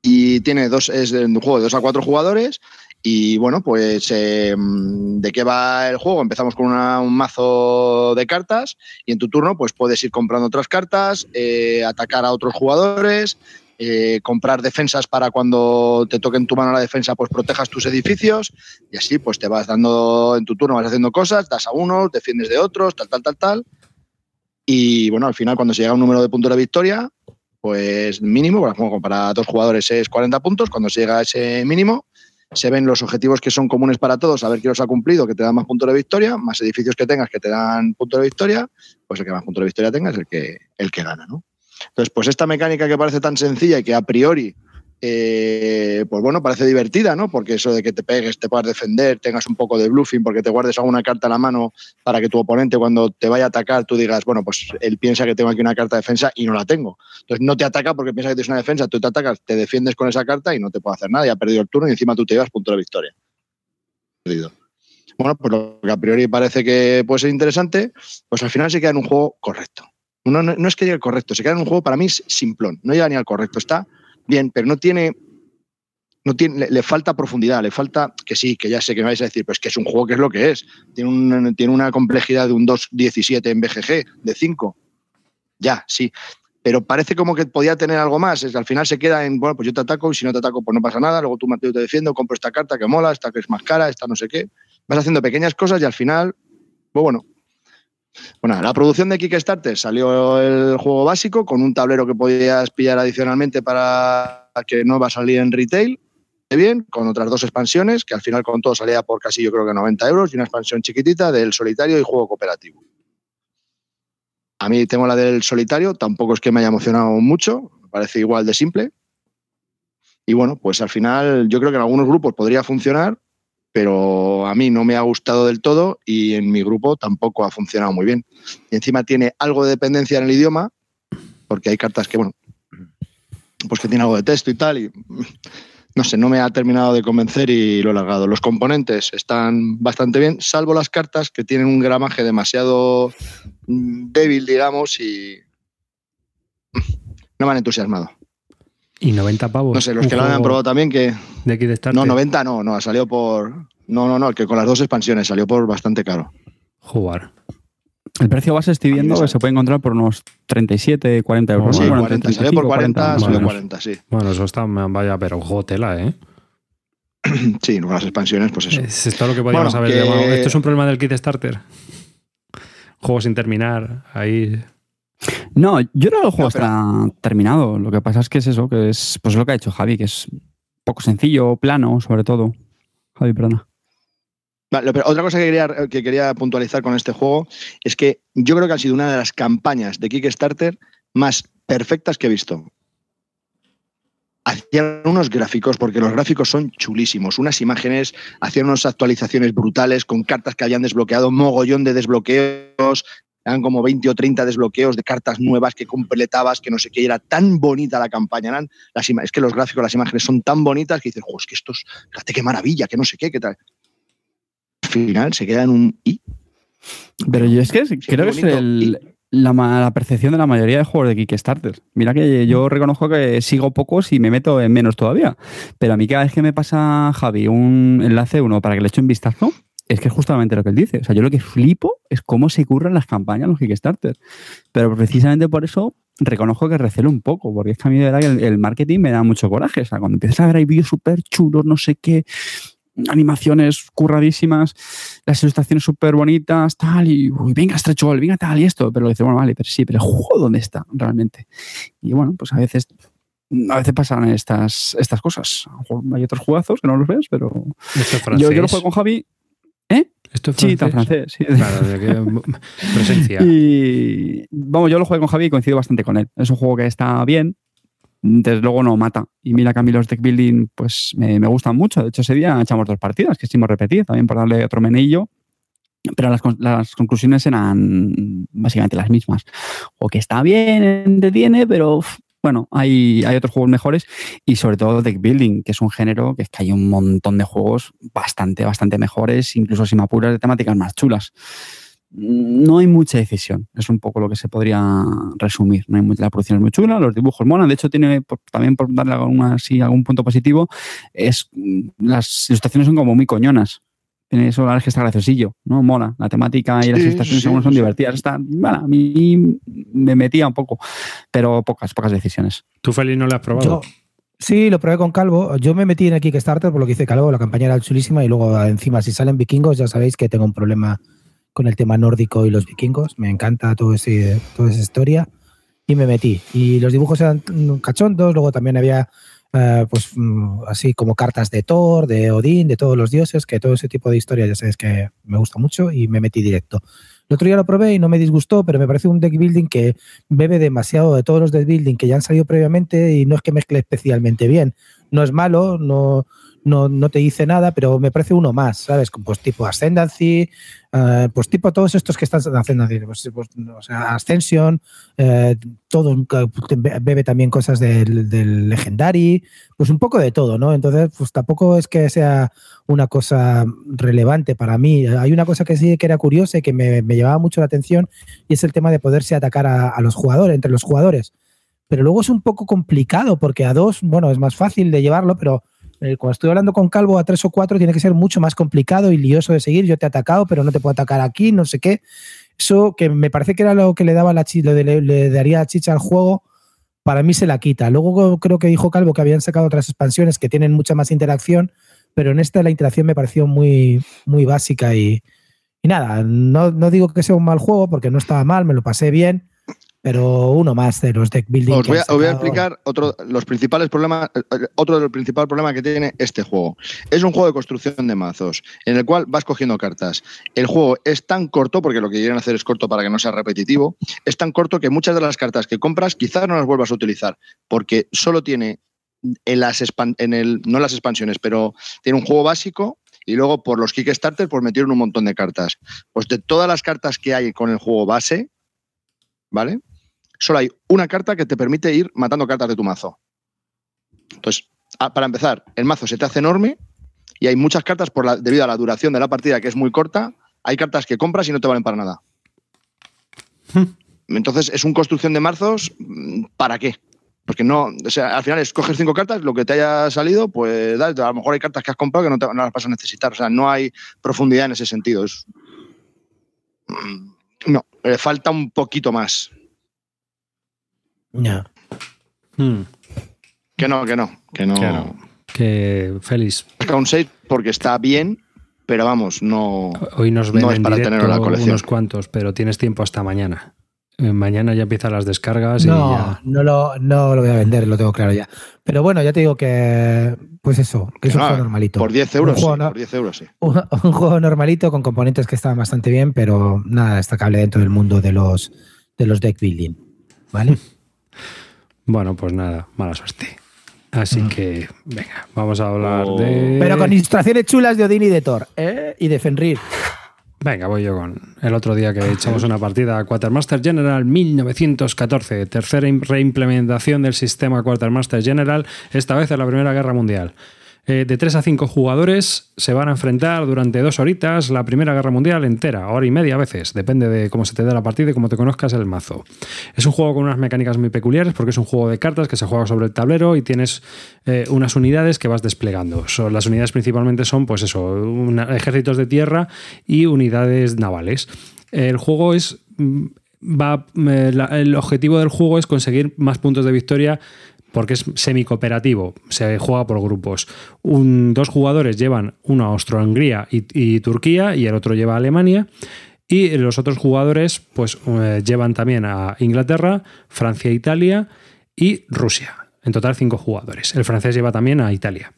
y tiene dos, es un juego de dos a cuatro jugadores Y bueno, pues eh, de qué va el juego. Empezamos con una, un mazo de cartas y en tu turno pues puedes ir comprando otras cartas, eh, atacar a otros jugadores, eh, comprar defensas para cuando te toque en tu mano la defensa, pues protejas tus edificios y así pues te vas dando en tu turno, vas haciendo cosas, das a unos, defiendes de otros, tal, tal, tal, tal. Y bueno, al final cuando se llega a un número de puntos de victoria, pues mínimo, para dos jugadores es 40 puntos, cuando se llega a ese mínimo, se ven los objetivos que son comunes para todos, a ver quién los ha cumplido, que te dan más puntos de victoria, más edificios que tengas que te dan puntos de victoria, pues el que más puntos de victoria tenga es el que, el que gana, ¿no? Entonces, pues esta mecánica que parece tan sencilla y que a priori, eh, pues bueno, parece divertida, ¿no? Porque eso de que te pegues, te puedas defender, tengas un poco de bluffing, porque te guardes alguna carta en la mano para que tu oponente cuando te vaya a atacar tú digas, bueno, pues él piensa que tengo aquí una carta de defensa y no la tengo. Entonces no te ataca porque piensa que tienes una defensa, tú te atacas, te defiendes con esa carta y no te puede hacer nada, y ha perdido el turno y encima tú te llevas punto de victoria. Perdido. Bueno, pues lo que a priori parece que puede ser interesante, pues al final se queda en un juego correcto. No, no, no es que llegue correcto, se queda en un juego para mí simplón, no llega ni al correcto, está bien, pero no tiene, no tiene le, falta profundidad, le falta, que sí, que ya sé que me vais a decir, pues que es un juego que es lo que es, tiene, un, tiene una complejidad de un 2.17 en BGG, de 5, ya, sí, pero parece como que podía tener algo más, es, al final se queda en, bueno, pues yo te ataco y si no te ataco pues no pasa nada, luego tú Mateo te defiendo, compro esta carta que mola, esta que es más cara, esta no sé qué, vas haciendo pequeñas cosas y al final, pues bueno, bueno, la producción de Kickstarter salió el juego básico con un tablero que podías pillar adicionalmente para que no va a salir en retail. Bien, con otras dos expansiones, que al final con todo salía por casi yo creo que 90 euros, y una expansión chiquitita del solitario y juego cooperativo. A mí tengo la del solitario, tampoco es que me haya emocionado mucho, me parece igual de simple. Y bueno, pues al final yo creo que en algunos grupos podría funcionar, pero a mí no me ha gustado del todo y en mi grupo tampoco ha funcionado muy bien. Y encima tiene algo de dependencia en el idioma, porque hay cartas que, bueno, pues que tiene algo de texto y tal, y no sé, no me ha terminado de convencer y lo he largado. Los componentes están bastante bien, salvo las cartas que tienen un gramaje demasiado débil, digamos, y no me han entusiasmado. ¿Y 90 pavos? No sé, los que lo han probado también que... ¿De aquí de Starter? No, 90 no, no, salió por... No, no, no, que con las dos expansiones salió por bastante caro. Jugar. El precio base estoy viendo que se puede encontrar por unos 37, 40 euros. Sí, Bueno, 40, 35, salió por 40, 40, salió bueno. 40, sí. Bueno, eso está, vaya, pero jotela, ¿eh? Sí, con las expansiones, pues eso. Es esto lo que podríamos Bueno, haber que- llamado. Esto es un problema del Kickstarter. Juego sin terminar, ahí. No, yo que el juego No, pero- está terminado. Lo que pasa es que es eso, que es pues lo que ha hecho Javi, que es poco sencillo, plano, sobre todo. Javi. Vale, pero otra cosa que quería, que quería puntualizar con este juego es que yo creo que ha sido una de las campañas de Kickstarter más perfectas que he visto. Hacían unos gráficos, porque los gráficos son chulísimos, unas imágenes, hacían unas actualizaciones brutales con cartas que habían desbloqueado, mogollón de desbloqueos, eran como 20 o 30 desbloqueos de cartas nuevas que completabas, que no sé qué, y era tan bonita la campaña. Eran las es que los gráficos, las imágenes son tan bonitas que dices, "Jo, es que esto es, fíjate qué maravilla, que no sé qué, qué tal. Al final se queda en un i. Pero yo es que Sí, creo que es la, la percepción de la mayoría de juegos de Kickstarter. Mira que yo reconozco que sigo pocos y me meto en menos todavía. Pero a mí cada vez que me pasa Javi un enlace uno para que le eche un vistazo, es que es justamente lo que él dice. O sea, yo lo que flipo es cómo se curran las campañas los Kickstarter. Pero precisamente por eso reconozco que recelo un poco, porque es que a mí de verdad que el, el marketing me da mucho coraje. O sea, cuando empiezas a ver ahí vídeos súper chulos, no sé qué, animaciones curradísimas, las ilustraciones súper bonitas, tal, y uy, venga, stretch goal, venga, tal, y esto. Pero lo dices, bueno, vale, pero sí, pero el juego, ¿dónde está realmente? Y bueno, pues a veces. A veces pasan estas, estas cosas. Hay otros jugazos que no los ves, pero. Yo, yo lo juego con Javi. Esto es Sí, francés. tan francés. sí. Claro, presencia. Y vamos, yo lo jugué con Javi y coincido bastante con él. Es un juego que está bien, desde luego no mata. Y mira que a mí los deck building pues me, me gustan mucho. De hecho, ese día echamos dos partidas que hicimos repetir también por darle otro menillo. Pero las, las conclusiones eran básicamente las mismas. O que está bien, entretiene, pero uf, bueno, hay, hay otros juegos mejores y sobre todo deck building, que es un género que es que hay un montón de juegos bastante, bastante mejores, incluso si me apuras de temáticas más chulas. no hay mucha decisión. Es un poco lo que se podría resumir. No hay mucha, la producción es muy chula, los dibujos molan. De hecho, tiene también por darle alguna, así, algún punto positivo, es las ilustraciones son como muy coñonas. Eso la verdad es que está graciosillo, ¿no? Mola. La temática y las Sí, ilustraciones sí, según son sí. divertidas. Está, bueno, a mí me metía un poco, pero pocas, pocas decisiones. ¿Tú, Félix, no lo has probado? Yo, sí, lo probé con Calvo. Yo me metí en el Kickstarter por lo que hice Calvo, la campaña era chulísima y luego encima si salen vikingos ya sabéis que tengo un problema con el tema nórdico y los vikingos. Me encanta todo ese, toda esa historia y me metí. Y los dibujos eran cachondos, luego también había eh, pues mm, así como cartas de Thor, de Odín, de todos los dioses, que todo ese tipo de historias ya sabéis que me gusta mucho y me metí directo. El otro día lo probé y no me disgustó, pero me parece un deck building que bebe demasiado de todos los deck building que ya han salido previamente y no es que mezcle especialmente bien. No es malo, no, no, no te dice nada, pero me parece uno más, ¿sabes? Pues tipo Ascendancy, eh, pues tipo todos estos que están haciendo, pues, pues, sea, Ascension, eh, todo bebe también cosas del, del Legendary, pues un poco de todo, ¿no? Entonces, pues tampoco es que sea una cosa relevante para mí. Hay una cosa que sí que era curiosa y que me, me llamaba mucho la atención y es el tema de poderse atacar a, a los jugadores, entre los jugadores. Pero luego es un poco complicado porque a dos, bueno, es más fácil de llevarlo, pero eh, cuando estoy hablando con Calvo a tres o cuatro tiene que ser mucho más complicado y lioso de seguir. Yo te he atacado, pero no te puedo atacar aquí, no sé qué. Eso que me parece que era lo que le daba la chi- le, le- daría chicha al juego, para mí se la quita. Luego creo que dijo Calvo que habían sacado otras expansiones que tienen mucha más interacción, pero en esta la interacción me pareció muy, muy básica y, y nada, no, no digo que sea un mal juego porque no estaba mal, me lo pasé bien, pero uno más de los deck building. Os voy, a, han os voy a sacado. explicar otro, los principales problemas, eh, otro de los principales problemas que tiene este juego. Es un juego de construcción de mazos, en el cual vas cogiendo cartas. El juego es tan corto, porque lo que quieren hacer es corto para que no sea repetitivo, es tan corto que muchas de las cartas que compras quizás no las vuelvas a utilizar, porque solo tiene en las en el, no en las expansiones, pero tiene un juego básico y luego por los Kickstarter pues metieron un montón de cartas. Pues de todas las cartas que hay con el juego base, ¿vale? Solo hay una carta que te permite ir matando cartas de tu mazo. Entonces, para empezar, el mazo se te hace enorme y hay muchas cartas por la, debido a la duración de la partida que es muy corta. Hay cartas que compras y no te valen para nada. Entonces, es un construcción de marzos. ¿Para qué? Porque no, o sea, al final escoges cinco cartas, lo que te haya salido, pues da, a lo mejor hay cartas que has comprado que no, te- no las vas a necesitar. O sea, no hay profundidad en ese sentido. Es- mm, no, le falta un poquito más. Ya. Hmm, Que no, que no, que no. que no. Que, Félix, Saca un 6 porque está bien, pero vamos, no. hoy nos ven No es en para tenerlo en la colección. unos cuantos, pero tienes tiempo hasta mañana. Eh, Mañana ya empiezan las descargas y No, ya... no lo, no lo voy a vender, lo tengo claro ya. Pero bueno, ya te digo que, pues eso, que es un juego normalito. Por 10 euros, Un juego, sí, no- por 10 euros, sí. un, un juego normalito con componentes que estaban bastante bien, pero nada destacable dentro del mundo de los, de los deck building. ¿Vale? Bueno, pues nada, mala suerte. Así Mm. que, venga, vamos a hablar Oh. de... Pero con ilustraciones chulas de Odín y de Thor. ¿eh? Y de Fenrir. Venga, voy yo con el otro día que echamos una partida a Quartermaster General 1914, tercera im- reimplementación del sistema Quartermaster General, esta vez en la Primera Guerra Mundial. Eh, de 3 a 5 jugadores se van a enfrentar durante dos horitas la Primera Guerra Mundial entera, hora y media a veces, depende de cómo se te dé la partida y cómo te conozcas el mazo. Es un juego con unas mecánicas muy peculiares porque es un juego de cartas que se juega sobre el tablero y tienes eh, unas unidades que vas desplegando. Son, las unidades principalmente son, pues eso, ejércitos de tierra y unidades navales. El juego es. mm, Va, eh, la- el objetivo del juego es conseguir más puntos de victoria porque es semi-cooperativo, se juega por grupos. Dos jugadores llevan uno a Austria-Hungría y, Turquía y el otro lleva a Alemania. Y los otros jugadores pues eh, llevan también a Inglaterra, Francia, Italia y Rusia. En total cinco jugadores. El francés lleva también a Italia.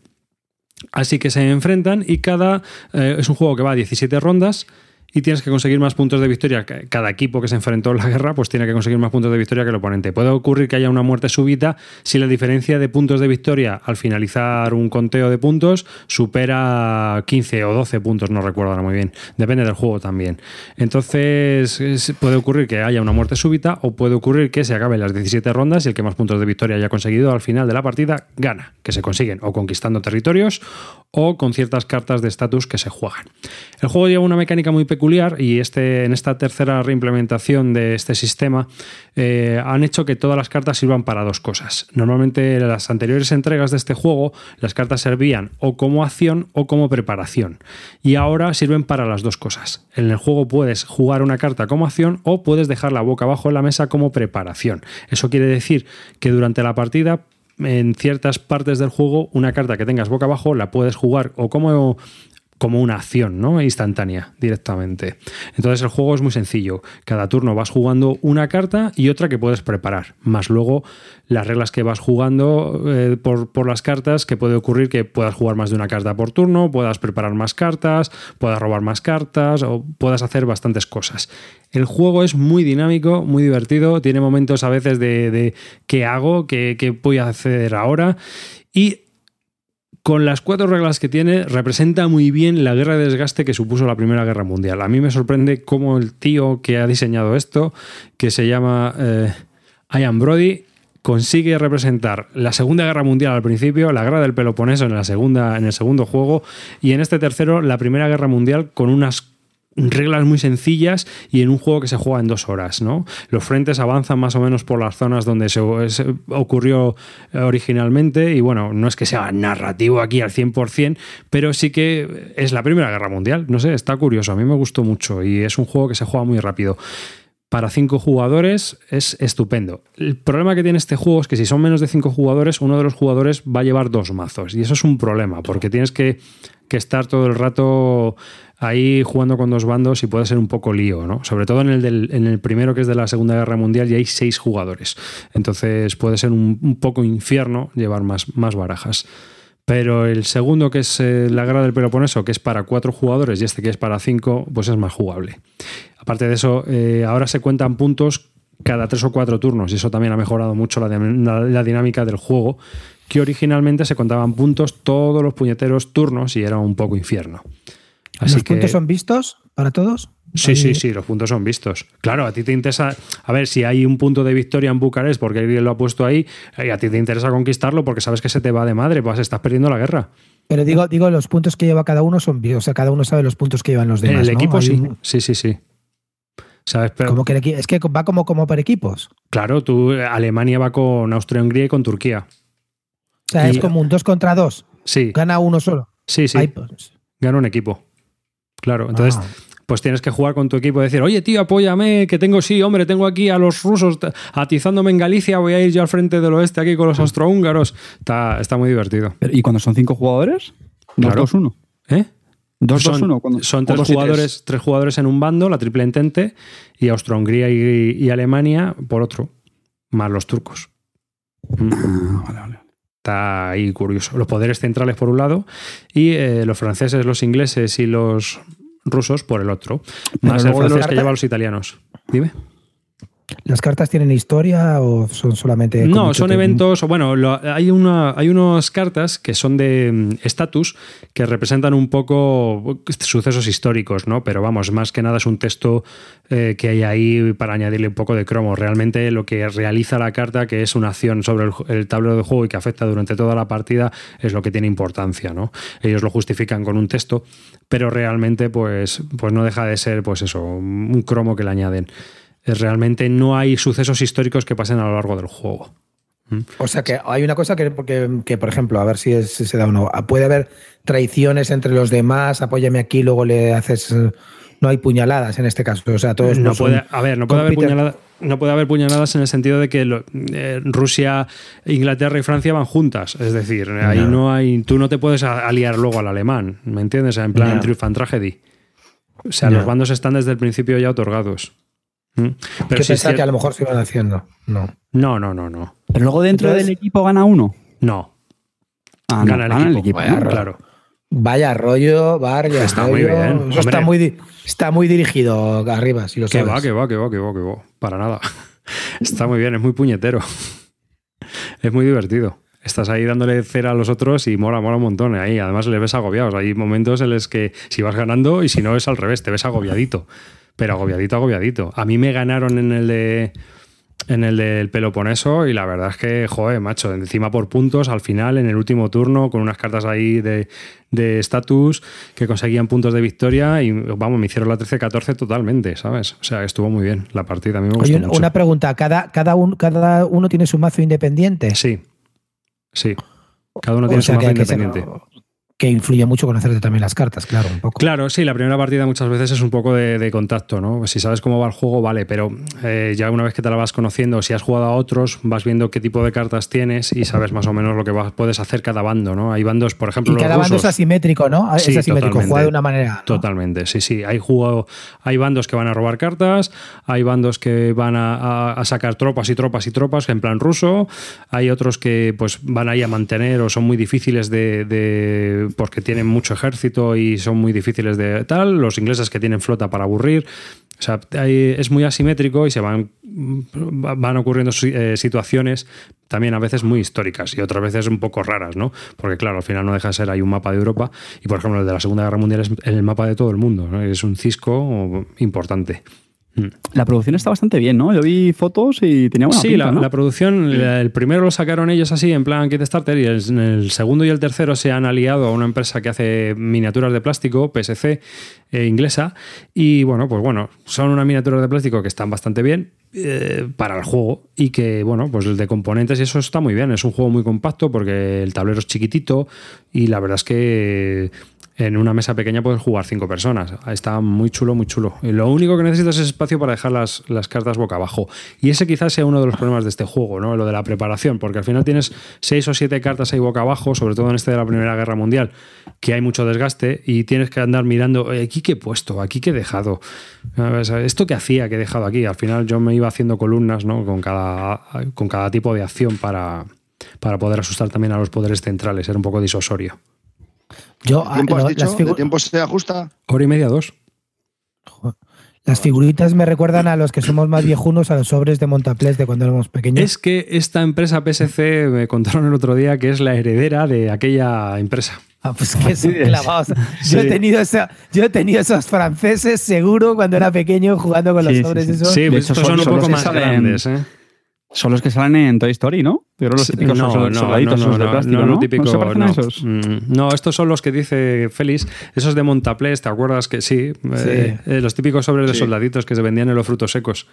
Así que se enfrentan y cada eh, es un juego que va a 17 rondas y tienes que conseguir más puntos de victoria. Cada equipo que se enfrentó en la guerra pues tiene que conseguir más puntos de victoria que el oponente. Puede ocurrir que haya una muerte súbita si la diferencia de puntos de victoria al finalizar un conteo de puntos supera 15 o 12 puntos, no recuerdo ahora muy bien. Depende del juego también. Entonces es- puede ocurrir que haya una muerte súbita o puede ocurrir que se acaben las 17 rondas y el que más puntos de victoria haya conseguido al final de la partida gana, que se consiguen o conquistando territorios o con ciertas cartas de estatus que se juegan. El juego lleva una mecánica muy peculiar y este, en esta tercera reimplementación de este sistema eh, han hecho que todas las cartas sirvan para dos cosas. Normalmente en las anteriores entregas de este juego las cartas servían o como acción o como preparación y ahora sirven para las dos cosas. En el juego puedes jugar una carta como acción o puedes dejarla boca abajo en la mesa como preparación. Eso quiere decir que durante la partida en ciertas partes del juego una carta que tengas boca abajo la puedes jugar o como como una acción ¿no? instantánea directamente. Entonces el juego es muy sencillo. Cada turno vas jugando una carta y otra que puedes preparar. Más luego las reglas que vas jugando eh, por, por, las cartas, que puede ocurrir que puedas jugar más de una carta por turno, puedas preparar más cartas, puedas robar más cartas o puedas hacer bastantes cosas. El juego es muy dinámico, muy divertido, tiene momentos a veces de, qué hago, qué, qué voy a hacer ahora. Y con las cuatro reglas que tiene, representa muy bien la guerra de desgaste que supuso la Primera Guerra Mundial. A mí me sorprende cómo el tío que ha diseñado esto, que se llama eh, Ian Brody, consigue representar la Segunda Guerra Mundial al principio, la guerra del Peloponeso en, la segunda, en el segundo juego, y en este tercero, la Primera Guerra Mundial con unas reglas muy sencillas y en un juego que se juega en dos horas. ¿no? Los frentes avanzan más o menos por las zonas donde se, ocurrió originalmente y bueno, no es que sea narrativo aquí al 100%, pero sí que es la Primera Guerra Mundial. No sé, está curioso, a mí me gustó mucho y es un juego que se juega muy rápido. Para cinco jugadores es estupendo. El problema que tiene este juego es que si son menos de cinco jugadores, uno de los jugadores va a llevar dos mazos. Y eso es un problema, porque tienes que, que estar todo el rato ahí jugando con dos bandos y puede ser un poco lío, ¿no? Sobre todo en el, del, en el primero que es de la Segunda Guerra Mundial y hay seis jugadores. Entonces puede ser un, un poco infierno llevar más, más barajas. Pero el segundo, que es eh, la guerra del Peloponeso, que es para cuatro jugadores, y este que es para cinco, pues es más jugable. Aparte de eso, eh, ahora se cuentan puntos cada tres o cuatro turnos, y eso también ha mejorado mucho la, la, la dinámica del juego, que originalmente se contaban puntos todos los puñeteros turnos y era un poco infierno. Así ¿Los que, puntos son vistos para todos? Sí, sí, sí, los puntos son vistos. Claro, a ti te interesa, a ver, si hay un punto de victoria en Bucarest porque alguien lo ha puesto ahí, y a ti te interesa conquistarlo porque sabes que se te va de madre, pues estás perdiendo la guerra. Pero digo, digo los puntos que lleva cada uno son, o sea, cada uno sabe los puntos que llevan los demás. En el ¿no? equipo sí, sí, sí, sí. ¿Sabes? Pero, Como que el es que va como, como por equipos. claro, tú, Alemania va con Austria-Hungría y con Turquía. O sea, Y- es como un dos contra dos. Sí, Gana uno solo. sí, sí. Pues, Gana un equipo. Claro, entonces ah. Pues tienes que jugar con tu equipo y decir, oye tío, apóyame, que tengo, sí, hombre, tengo aquí a los rusos atizándome en Galicia, voy a ir yo al frente del oeste aquí con los austrohúngaros. Está, está muy divertido. ¿Y cuando son cinco jugadores? Claro. 2-2-1. ¿Eh? 2-2-1. cuando- Son o tres dos y jugadores, tres jugadores en un bando, la triple entente, y Austro-Hungría y, y Alemania por otro, más los turcos. Mm. Ah, vale, vale. Está ahí curioso. Los poderes centrales por un lado y eh, los franceses, los ingleses y los rusos por el otro. Más el luego de los francés que lleva a los italianos. Dime. ¿Las cartas tienen historia o son solamente.? No, son eventos. Bueno, lo- hay, una, hay unas cartas que son de mm, estatus que representan un poco sucesos históricos, ¿no? Pero vamos, más que nada es un texto eh, que hay ahí para añadirle un poco de cromo. Realmente lo que realiza la carta, que es una acción sobre el, el tablero de juego y que afecta durante toda la partida, es lo que tiene importancia, ¿no? Ellos lo justifican con un texto, pero realmente, pues, pues no deja de ser, pues eso, un cromo que le añaden. Realmente no hay sucesos históricos que pasen a lo largo del juego. O sea que hay una cosa que, porque, que, por ejemplo, a ver si, es- si se da o no. Puede haber traiciones entre los demás, apóyame aquí, luego le haces. eh, No hay puñaladas en este caso. O sea, todos no no puede, a ver, no puede, haber compiten- puñalada- no puede haber puñaladas en el sentido de que lo- eh, Rusia, Inglaterra y Francia van juntas. Es decir, ahí no hay. Tú no te puedes aliar luego al alemán, ¿me entiendes? En plan Ya. Triumph and Tragedy. O sea, los bandos están desde el principio ya otorgados. ¿Mm? que Pero es pensaba que a lo mejor se iban haciendo. No. No, no, no, no. Pero luego dentro Entonces- del equipo gana uno. No. Ah, no, gana el equipo. ¿no? Claro. Vaya rollo, Vargas. Está muy bien, Eso está muy, está muy dirigido arriba, si lo Que va, que va, que va, que va, que va. Para nada. Está muy bien, es muy puñetero. Es muy divertido. Estás ahí dándole cera a los otros y mola, mola un montón. Ahí además les ves agobiados. Hay momentos en los que si vas ganando y si no es al revés, te ves agobiadito. Pero agobiadito, agobiadito. A mí me ganaron en el de en el del Peloponeso y la verdad es que, joder, macho, encima por puntos, al final, en el último turno, con unas cartas ahí de estatus que conseguían puntos de victoria y, vamos, me hicieron la 13-14 totalmente, ¿sabes? O sea, estuvo muy bien la partida, a mí me gustó Oye, mucho. una pregunta, ¿cada, cada, un, ¿cada uno tiene su mazo independiente? Sí, sí. Cada uno tiene O su mazo hay que influye mucho conocerte también las cartas, claro, un poco. Claro, sí, la primera partida muchas veces es un poco de, de contacto, ¿no? Si sabes cómo va el juego, vale, pero eh, ya una vez que te la vas conociendo, si has jugado a otros, vas viendo qué tipo de cartas tienes y sabes más o menos lo que vas- puedes hacer cada bando, ¿no? Hay bandos, por ejemplo, Y los cada bando es asimétrico, ¿no? Sí, es asimétrico, juega de una manera. ¿no? Totalmente, sí, sí. Hay, juego, hay bandos que van a robar cartas, hay bandos que van a, a- a sacar tropas y tropas y tropas, en plan ruso. Hay otros que pues van ahí a mantener o son muy difíciles de, de- porque tienen mucho ejército y son muy difíciles de tal. Los ingleses que tienen flota para aburrir. O sea, hay- es muy asimétrico y se van, van ocurriendo eh, situaciones también a veces muy históricas y otras veces un poco raras, ¿no? Porque claro, al final no deja de ser ahí un mapa de Europa y por ejemplo el de la Segunda Guerra Mundial es el mapa de todo el mundo. Es un cisco importante. La producción está bastante bien, ¿no? Yo vi fotos y tenía buena Sí, pinta, la, ¿no? la producción, el primero lo sacaron ellos así en plan Kickstarter y el, el segundo y el tercero se han aliado a una empresa que hace miniaturas de plástico, PSC, eh, inglesa, y bueno, pues bueno, son unas miniaturas de plástico que están bastante bien eh, para el juego y que, bueno, pues el de componentes y eso está muy bien, es un juego muy compacto porque el tablero es chiquitito y la verdad es que en una mesa pequeña puedes jugar cinco personas. Está muy chulo, muy chulo. Y lo único que necesitas es espacio para dejar las, las cartas boca abajo. Y ese quizás sea uno de los problemas de este juego, ¿no? Lo de la preparación, porque al final tienes seis o siete cartas ahí boca abajo, sobre todo en este de la Primera Guerra Mundial, que hay mucho desgaste y tienes que andar mirando, "Eh, aquí qué he puesto, aquí qué he dejado. Esto que hacía, que he dejado aquí. Al final yo me iba haciendo columnas, ¿no? Con cada, con cada tipo de acción para, para poder asustar también a los poderes centrales. Era un poco disosorio. Yo, ¿De tiempo ah, has lo- dicho? las, ¿De figu- tiempo se ajusta? Hora y media, dos. las figuritas me recuerdan a los que somos más viejunos a los sobres de Montaplés de cuando éramos pequeños. Es que esta empresa PSC me contaron el otro día que es la heredera de aquella empresa. Ah, pues que son clavados. Yo, he tenido esa- yo he tenido esos franceses seguro cuando era pequeño jugando con los Sí, sí, sobres sí. esos. Sí, De pues hecho, estos son, son- un poco los que más salen- grandes. ¿eh? Son los que salen en Toy Story, ¿no? Creo los típicos no, sol- no, soldaditos no, esos de no, plástico, no, ¿no? típico, ¿No se parecen a no. esos? Mm, no, estos son los que dice Félix, esos de Montaplés, ¿te acuerdas que sí? Eh, eh, los típicos sobres de Sí. soldaditos que se vendían en los frutos secos.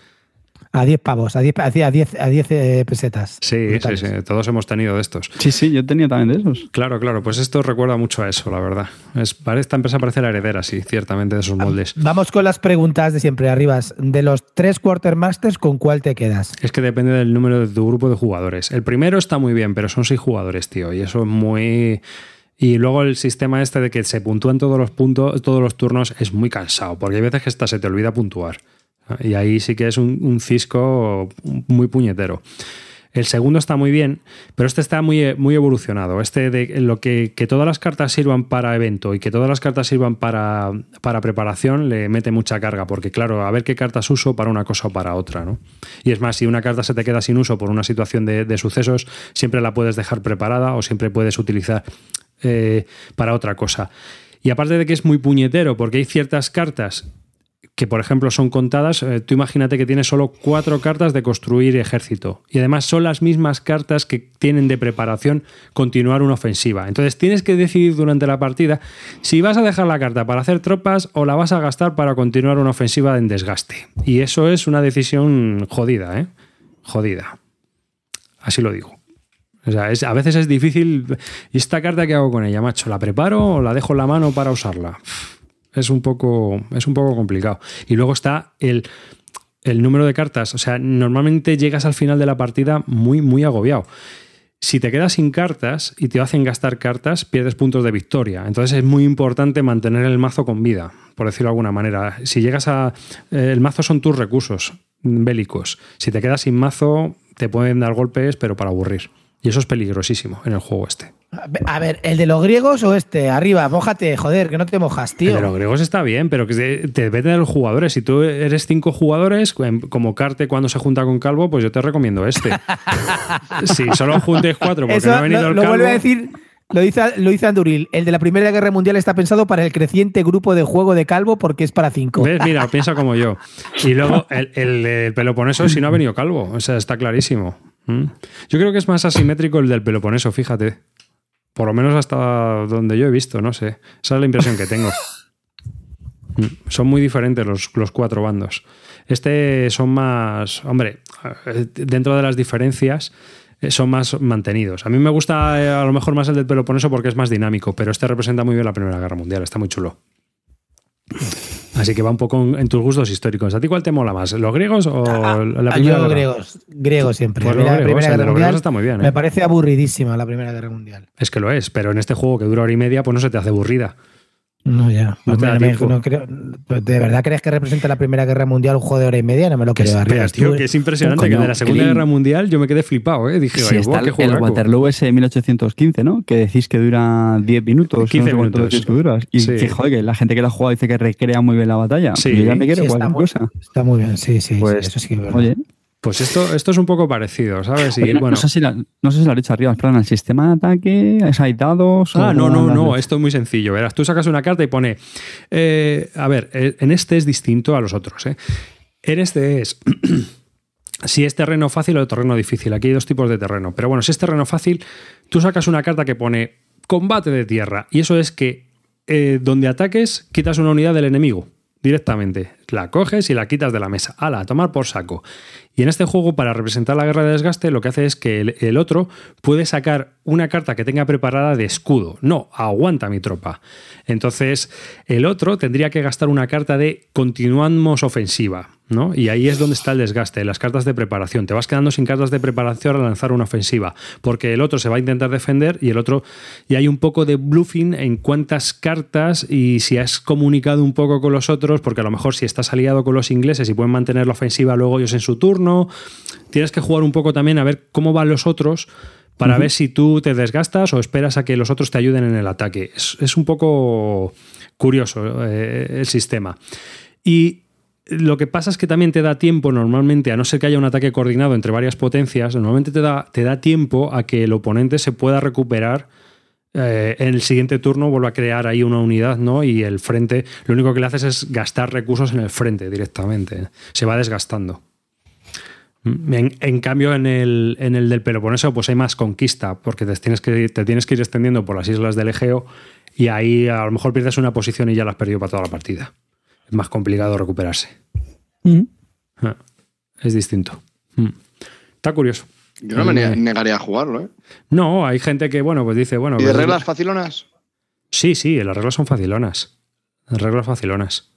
A 10 pavos, a 10, a 10, a 10 eh, pesetas. Sí, sí, Brutales. sí, todos hemos tenido de estos. Sí, sí, yo tenía también de esos. Claro, claro, pues esto recuerda mucho a eso, la verdad. Es, esta empresa parece la heredera, sí, ciertamente, de esos moldes. Vamos con las preguntas de siempre, Arribas. De los tres Quartermasters, ¿con cuál te quedas? Es que depende del número de tu grupo de jugadores. El primero está muy bien, pero son seis jugadores, tío. Y eso es muy. Y luego el sistema este de que se puntúan todos los puntos, todos los turnos, es muy cansado. Porque hay veces que hasta se te olvida puntuar. Y ahí sí que es un, cisco muy puñetero. El segundo está muy bien, pero este está muy, muy evolucionado. Este de lo que, todas las cartas sirvan para evento y que todas las cartas sirvan para, para preparación le mete mucha carga, porque claro, a ver qué cartas uso para una cosa o para otra, ¿no? Y es más, si una carta se te queda sin uso por una situación de, de sucesos, siempre la puedes dejar preparada o siempre puedes utilizar eh, para otra cosa. Y aparte de que es muy puñetero, porque hay ciertas cartas que por ejemplo son contadas, eh, tú imagínate que tienes solo cuatro cartas de construir ejército y además son las mismas cartas que tienen de preparación continuar una ofensiva. Entonces tienes que decidir durante la partida si vas a dejar la carta para hacer tropas o la vas a gastar para continuar una ofensiva en desgaste. Y eso es una decisión jodida, ¿eh? Jodida. Así lo digo. O sea, es- a veces es difícil. ¿Y esta carta qué hago con ella, macho? ¿La preparo o la dejo en la mano para usarla? Es un poco, es un poco complicado. Y luego está el, el número de cartas. O sea, normalmente llegas al final de la partida muy, muy agobiado. Si te quedas sin cartas y te hacen gastar cartas, pierdes puntos de victoria. Entonces es muy importante mantener el mazo con vida, por decirlo de alguna manera. Si llegas a... eh, El mazo son tus recursos bélicos. Si te quedas sin mazo, te pueden dar golpes, pero para aburrir. Y eso es peligrosísimo en el juego este. A ver, ¿el de los griegos o este? Arriba, mójate, joder, que no te mojas, El tío. de los griegos está bien, pero que te- depende de los jugadores. Si tú eres cinco jugadores, como Carte cuando se junta con Calvo, pues yo te recomiendo este. si solo juntes cuatro porque Eso no ha venido lo, el lo Calvo. vuelve a decir. Lo dice, lo dice Anduril. El de la Primera Guerra Mundial está pensado para el creciente grupo de juego de calvo porque es para cinco. ¿Ves? Mira, piensa como yo. Y luego el, el, el Peloponeso si no ha venido calvo. O sea, está clarísimo. ¿Mm? Yo creo que es más asimétrico el del Peloponeso, fíjate. Por lo menos hasta donde yo he visto, no sé. Esa es la impresión que tengo. Son muy diferentes los, los cuatro bandos. Este son más, hombre, dentro de las diferencias eh, son más mantenidos. A mí me gusta eh, a lo mejor más el del Peloponeso porque es más dinámico, pero este representa muy bien la Primera Guerra Mundial, está muy chulo. Así que va un poco en, en tus gustos históricos. ¿A ti cuál te mola más? ¿Los griegos o Ah, la ah, Primera yo griegos, griegos siempre. Pues la griegos, Primera Guerra Mundial está muy bien, ¿eh? Me parece aburridísima la Primera Guerra Mundial. Es que lo es, pero en este juego que dura hora y media, pues no se te hace aburrida. No, ya. No te da me- tiempo. no creo- ¿De verdad crees que representa la Primera Guerra Mundial un juego de hora y media? No me lo Que es, creo. pero, Arribas, tío, tú. que es impresionante Coño, que de la Segunda Clean. Guerra Mundial yo me quedé flipado, ¿eh? Dije, "Ay, está el, el juegaco". Waterloo ese de 1815, ¿no? Que decís que dura 10 minutos. 15 no sé minutos. que dura. Y Sí. que, joder, que la gente que lo ha jugado dice que recrea muy bien la batalla. Sí. Yo ya me quiero Sí, está, cualquier muy, cosa. está muy bien, sí, sí, sí, Pues, eso sí que es verdad. Oye, Pues esto, esto es un poco parecido, ¿sabes? Y oye, bueno. no, sé si la- no sé si lo has dicho arriba, en plan, el sistema de ataque, ¿es hay dados? Ah, o no, no, no, esto es muy sencillo. Verás, tú sacas una carta y pone. eh, a ver, eh, en este es distinto a los otros. ¿eh? En este es. si es terreno fácil o terreno difícil. Aquí hay dos tipos de terreno. Pero bueno, si es terreno fácil, tú sacas una carta que pone combate de tierra. Y eso es que eh, donde ataques, quitas una unidad del enemigo directamente. La coges y la quitas de la mesa. Ala, a tomar por saco. Y en este juego, para representar la guerra de desgaste, lo que hace es que el, otro puede sacar una carta que tenga preparada de escudo. No, aguanta mi tropa. Entonces, el otro tendría que gastar una carta de continuamos ofensiva. ¿no? Y ahí es donde está el desgaste, las cartas de preparación. Te vas quedando sin cartas de preparación al lanzar una ofensiva, porque el otro se va a intentar defender y el otro. Y hay un poco de bluffing en cuántas cartas y si has comunicado un poco con los otros, porque a lo mejor si estás aliado con los ingleses y pueden mantener la ofensiva luego ellos en su turno, tienes que jugar un poco también a ver cómo van los otros para ver si tú te desgastas o esperas a que los otros te ayuden en el ataque. Es, es un poco curioso eh, el sistema. Y lo que pasa es que también te da tiempo normalmente, a no ser que haya un ataque coordinado entre varias potencias, normalmente te da, te da tiempo a que el oponente se pueda recuperar eh, en el siguiente turno vuelve a crear ahí una unidad, ¿no? Y el frente, lo único que le haces es gastar recursos en el frente directamente. Se va desgastando. Mm, En, en cambio, en el, en el del Peloponeso, pues hay más conquista, porque te tienes, que, te tienes que ir extendiendo por las islas del Egeo y ahí a lo mejor pierdes una posición y ya la has perdido para toda la partida. Es más complicado recuperarse. Ujú. Ah, Es distinto. Mm. Está curioso. Yo no me ne- negaría a jugarlo, ¿eh? No, hay gente que, bueno, pues dice, bueno. ¿Y de pues- reglas facilonas? Sí, sí, las reglas son facilonas. Las reglas facilonas.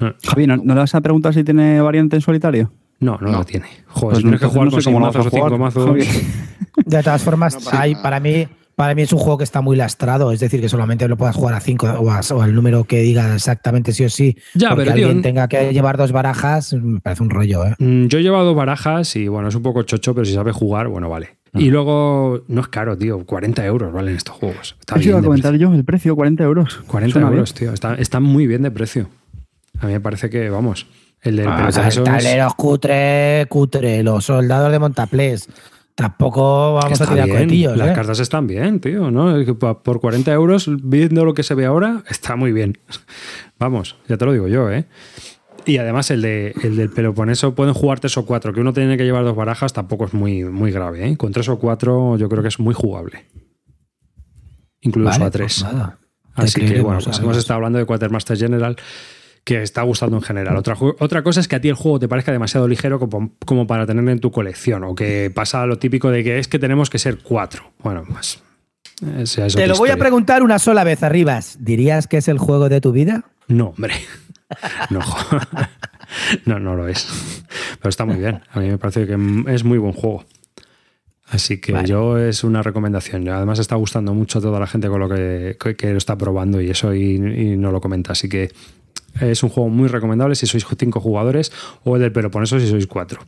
Ah, Javi, ¿no, ¿no le vas a preguntar si tiene variante en solitario? No, no, No. lo tiene. Joder, Pues si tienes que jugar no con sé cómo seis lo vas a mazos o cinco jugar, mazos. Javi. De todas formas, No pasa hay- para, mí, para mí es un juego que está muy lastrado. Es decir, que solamente lo puedas jugar a 5 o, al número que diga exactamente sí o sí. Ya, porque pero, tío, alguien tenga que llevar dos barajas, me parece un rollo, ¿eh? Mm, Yo he llevado barajas y bueno, es un poco chocho, pero si sabes jugar, bueno, vale. Ah. Y luego, no es caro, tío, 40 euros valen estos juegos. Está Eso iba a comentar yo, el precio, 40 euros. precio. 40 Suena euros, tío. Está, está muy bien de precio. A mí me parece que, vamos, el del Ah, es cutre, cutre, los soldados de Montaplés. Tampoco vamos a tirar bien. cohetillos, Las ¿eh? cartas están bien, tío, ¿no? Por 40 euros, viendo lo que se ve ahora, está muy bien. Vamos, ya te lo digo yo, ¿eh? Y además el, de, el del Peloponeso pueden jugar tres o cuatro, que uno tiene que llevar dos barajas tampoco es muy, muy grave, ¿eh? Con tres o cuatro yo creo que es muy jugable. Incluso Vale, a tres. pues nada. Así que bueno, pues hemos estado hablando de Quatermaster General que está gustando en general. Otra, otra cosa es que a ti el juego te parezca demasiado ligero como, como para tenerlo en tu colección o que pasa lo típico de que es que tenemos que ser cuatro. Bueno, pues... esa es Te lo voy a preguntar una sola vez, Arribas. ¿Dirías que es el juego de tu vida? No, hombre. No, no, no lo es. Pero está muy bien. A mí me parece que es muy buen juego. Así que Vale. yo es una recomendación. Además está gustando mucho a toda la gente con lo que, que- que lo está probando y eso y, y no lo comenta. Así que es un juego muy recomendable si sois cinco jugadores o el del Peloponeso si sois cuatro.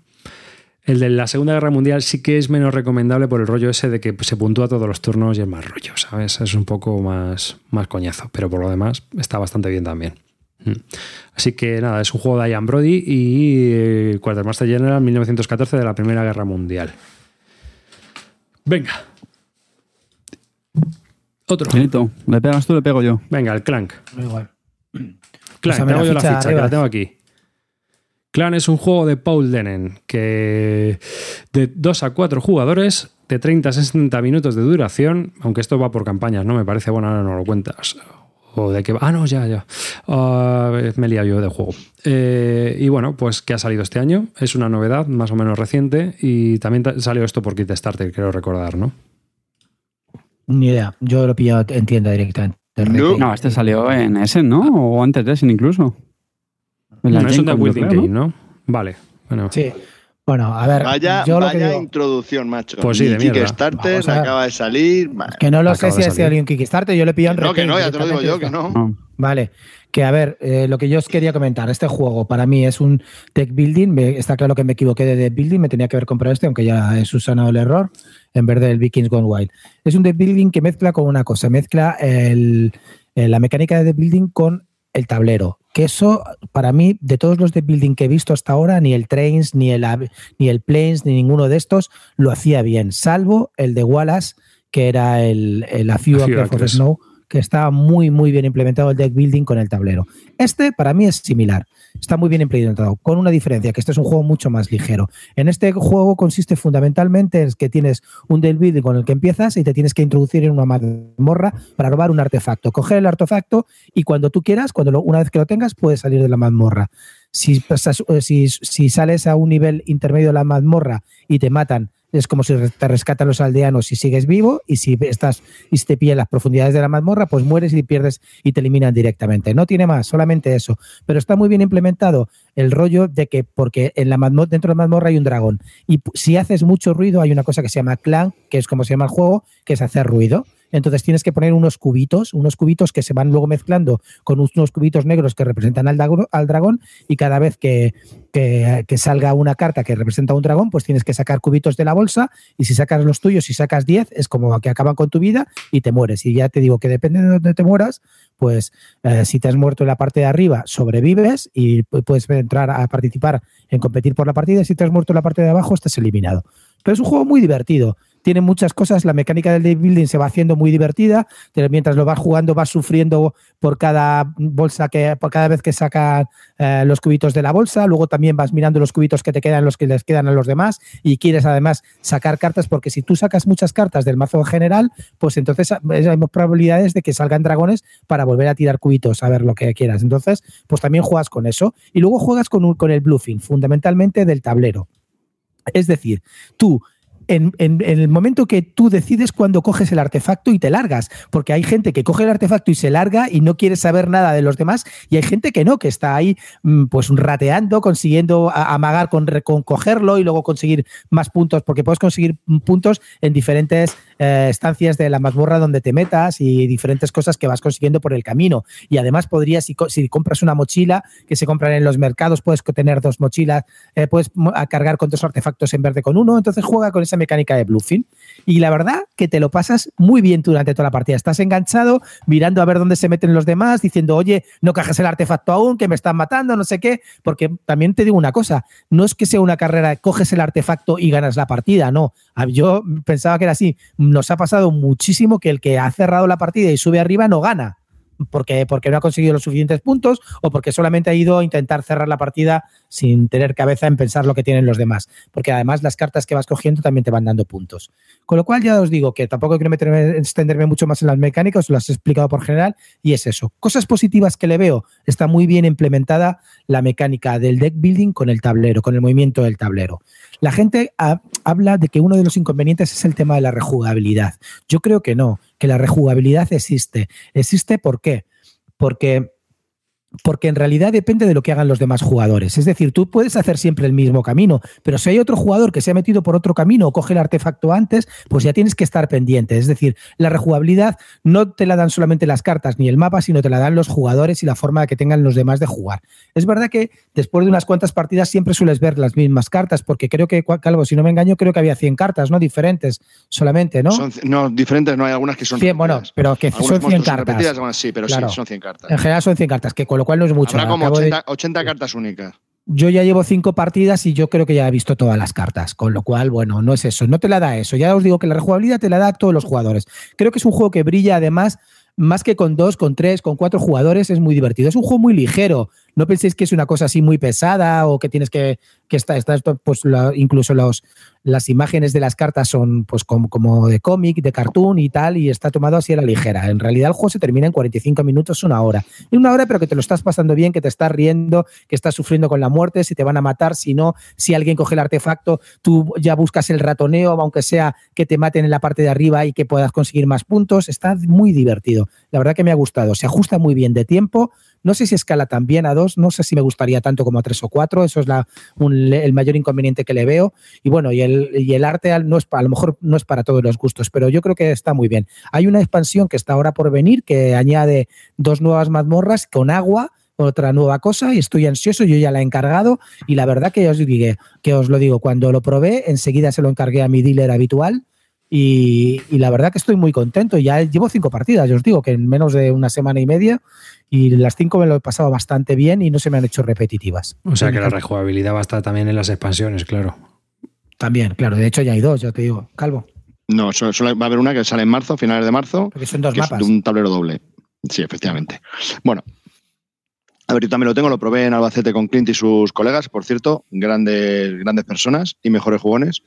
El de la Segunda Guerra Mundial sí que es menos recomendable por el rollo ese de que se puntúa todos los turnos y es más rollo, ¿sabes? Es un poco más, más coñazo, pero por lo demás está bastante bien también. Mm. Así que nada, es un juego de Ian Brody y eh, Quartermaster General 1914 de la Primera Guerra Mundial. Venga. Otro. Benito, ¿le pegas tú le pego yo? Venga, el Clank. Igual. Clan, Pásame te hago la yo la ficha que la tengo aquí. Clan es un juego de Paul Denen, que de 2 a 4 jugadores, de 30 a 60 minutos de duración, aunque esto va por campañas, ¿no? Me parece, bueno, ahora no lo cuentas. O de que Ah, no, ya, ya. Ah, me he liado yo de juego. Eh, y bueno, pues que ha salido este año. Es una novedad más o menos reciente. Y también ta- salió esto por Kickstarter, creo recordar, ¿no? Ni idea. Yo lo he pillado en tienda directamente. No. No, este salió en Essen, ¿no? O antes de Essen incluso. En la No, es un de Building creo, Game, ¿no? Vale. Bueno, Sí. Bueno, a ver. Vaya, yo lo que vaya digo- introducción, macho. Pues sí, de. Kickstarter acaba de salir. Que no lo sé si ha sido en Kickstarter, yo le pillado en No, que no, ya te lo digo yo, que no. No. Vale, que a ver, eh, lo que yo os quería comentar, este juego para mí es un deck building, me- está claro que me equivoqué de deck building, me tenía que haber comprado este, aunque ya he subsanado el error, en vez del Vikings Gone Wild. Es un deck building que mezcla con una cosa, mezcla el- eh, la mecánica de deck building con el tablero. Que eso, para mí, de todos los deck building que he visto hasta ahora, ni el Trains, ni el, ni el Planes, ni ninguno de estos lo hacía bien, salvo el de Wallace, que era el, el A Few Acres. Snow, que está muy, muy bien implementado el deck building con el tablero. Este, para mí, es similar. Está muy bien implementado, con una diferencia, que este es un juego mucho más ligero. En este juego consiste fundamentalmente en que tienes un deck building con el que empiezas y te tienes que introducir en una mazmorra para robar un artefacto. Coger el artefacto y cuando tú quieras, cuando lo- una vez que lo tengas, puedes salir de la mazmorra. Si, eh, si, si sales a un nivel intermedio de la mazmorra y te matan, es como si te rescatan los aldeanos y sigues vivo, y si estás y si te pillan las profundidades de la mazmorra, pues mueres y pierdes y te eliminan directamente. No tiene más, solamente eso. Pero está muy bien implementado el rollo de que, porque en la dentro de la mazmorra hay un dragón, y si haces mucho ruido, hay una cosa que se llama clan, que es como se llama el juego, que es hacer ruido. Entonces tienes que poner unos cubitos, unos cubitos que se van luego mezclando con unos cubitos negros que representan al, dragón y cada vez que, que- salga una carta que representa a un dragón, pues tienes que sacar cubitos de la bolsa y si sacas los tuyos, si sacas 10, es como que acaban con tu vida y te mueres. Y ya te digo que depende de dónde te mueras, pues eh, si te has muerto en la parte de arriba, sobrevives y pu- puedes entrar a participar en competir por la partida. Si te has muerto en la parte de abajo, estás eliminado. Pero es un juego muy divertido. Tiene muchas cosas, la mecánica del deck building se va haciendo muy divertida, mientras lo vas jugando vas sufriendo por cada bolsa que, por cada vez que sacan eh, los cubitos de la bolsa, luego también vas mirando los cubitos que te quedan, los que les quedan a los demás, y quieres además sacar cartas, porque si tú sacas muchas cartas del mazo en general, pues entonces hay probabilidades de que salgan dragones para volver a tirar cubitos, a ver lo que quieras. Entonces, pues también juegas con eso. Y luego juegas con, un- con el bluffing, fundamentalmente del tablero. Es decir, tú en, en- el momento que tú decides cuando coges el artefacto y te largas, porque hay gente que coge el artefacto y se larga y no quiere saber nada de los demás, y hay gente que no, que está ahí mm, pues rateando, consiguiendo amagar con, con cogerlo y luego conseguir más puntos, porque puedes conseguir mm, puntos en diferentes eh, estancias de la mazmorra donde te metas y diferentes cosas que vas consiguiendo por el camino. Y además podrías, si, co- si compras una mochila que se compran en los mercados, puedes tener dos mochilas, eh, puedes cargar con dos artefactos en vez de con uno, entonces juega con esa mecánica de bluffing. Y la verdad que te lo pasas muy bien durante toda la partida. Estás enganchado, mirando a ver dónde se meten los demás, diciendo, oye, no cajes el artefacto aún, que me están matando, no sé qué. Porque también te digo una cosa, no es que sea una carrera, coges el artefacto y ganas la partida, no. Yo pensaba que era así. Nos ha pasado muchísimo que el que ha cerrado la partida y sube arriba no gana. Porque, porque no ha conseguido los suficientes puntos o porque solamente ha ido a intentar cerrar la partida sin tener cabeza en pensar lo que tienen los demás. Porque además las cartas que vas cogiendo también te van dando puntos. Con lo cual ya os digo que tampoco quiero meterme, extenderme mucho más en las mecánicas, las he explicado por general y es eso. Cosas positivas que le veo, está muy bien implementada la mecánica del deck building con el tablero, con el movimiento del tablero. La gente ha- habla de que uno de los inconvenientes es el tema de la rejugabilidad. Yo creo que no, que la rejugabilidad existe. ¿Existe por qué? Porque porque en realidad depende de lo que hagan los demás jugadores. Es decir, tú puedes hacer siempre el mismo camino, pero si hay otro jugador que se ha metido por otro camino o coge el artefacto antes, pues ya tienes que estar pendiente. Es decir, la rejugabilidad no te la dan solamente las cartas ni el mapa, sino te la dan los jugadores y la forma que tengan los demás de jugar. Es verdad que después de unas cuantas partidas siempre sueles ver las mismas cartas, porque creo que, Calvo, si no me engaño, creo que había 100 cartas, ¿no? Diferentes solamente, ¿no? Son, no, diferentes, no hay algunas que son 100, bueno, pero que son 100 monstruos son cartas. repetidas, algunas sí, pero Claro. sí, son 100 cartas. En general son 100 cartas, que con lo cual no es mucho. Habrá como Acabo de- 80, 80 cartas únicas. yo ya llevo cinco partidas y yo creo que ya he visto todas las cartas, con lo cual, bueno, no es eso, no te la da eso. Ya os digo que la rejugabilidad te la da a todos los jugadores. Creo que es un juego que brilla además más que con dos, con tres, con cuatro jugadores, es muy divertido. Es un juego muy ligero. No penséis que es una cosa así muy pesada o que tienes que, que está, está pues incluso los, las imágenes de las cartas son pues como, como de cómic, de cartoon y tal, y está tomado así a la ligera. En realidad el juego se termina en 45 minutos, una hora. En una hora, pero que te lo estás pasando bien, que te estás riendo, que estás sufriendo con la muerte, si te van a matar, si no, si alguien coge el artefacto, tú ya buscas el ratoneo, aunque sea que te maten en la parte de arriba y que puedas conseguir más puntos. Está muy divertido. La verdad que me ha gustado. Se ajusta muy bien de tiempo no sé si escala también a dos, no sé si me gustaría tanto como a tres o cuatro, eso es la, el mayor inconveniente que le veo. Y bueno, y el, y el arte no es, a lo mejor no es para todos los gustos, pero yo creo que está muy bien. Hay una expansión que está ahora por venir que añade dos nuevas mazmorras con agua otra nueva cosa y estoy ansioso, yo ya la he encargado y la verdad que os, digo, que os lo digo, cuando lo probé enseguida se lo encargué a mi dealer habitual y, y, la verdad que estoy muy contento. Ya llevo cinco partidas, yo os digo que en menos de una semana y media y las cinco me lo he pasado bastante bien y no se me han hecho repetitivas. O sea que la rejugabilidad va a estar también en las expansiones, claro. También, claro. De hecho ya hay dos, ya te digo. Calvo. No, solo, va a haber una que sale en marzo, finales de marzo. Porque son dos mapas. de un tablero doble. Sí, efectivamente. Bueno, a ver, yo también lo tengo, lo probé en Albacete con Clint y sus colegas, por cierto, grandes, grandes personas y mejores jugones.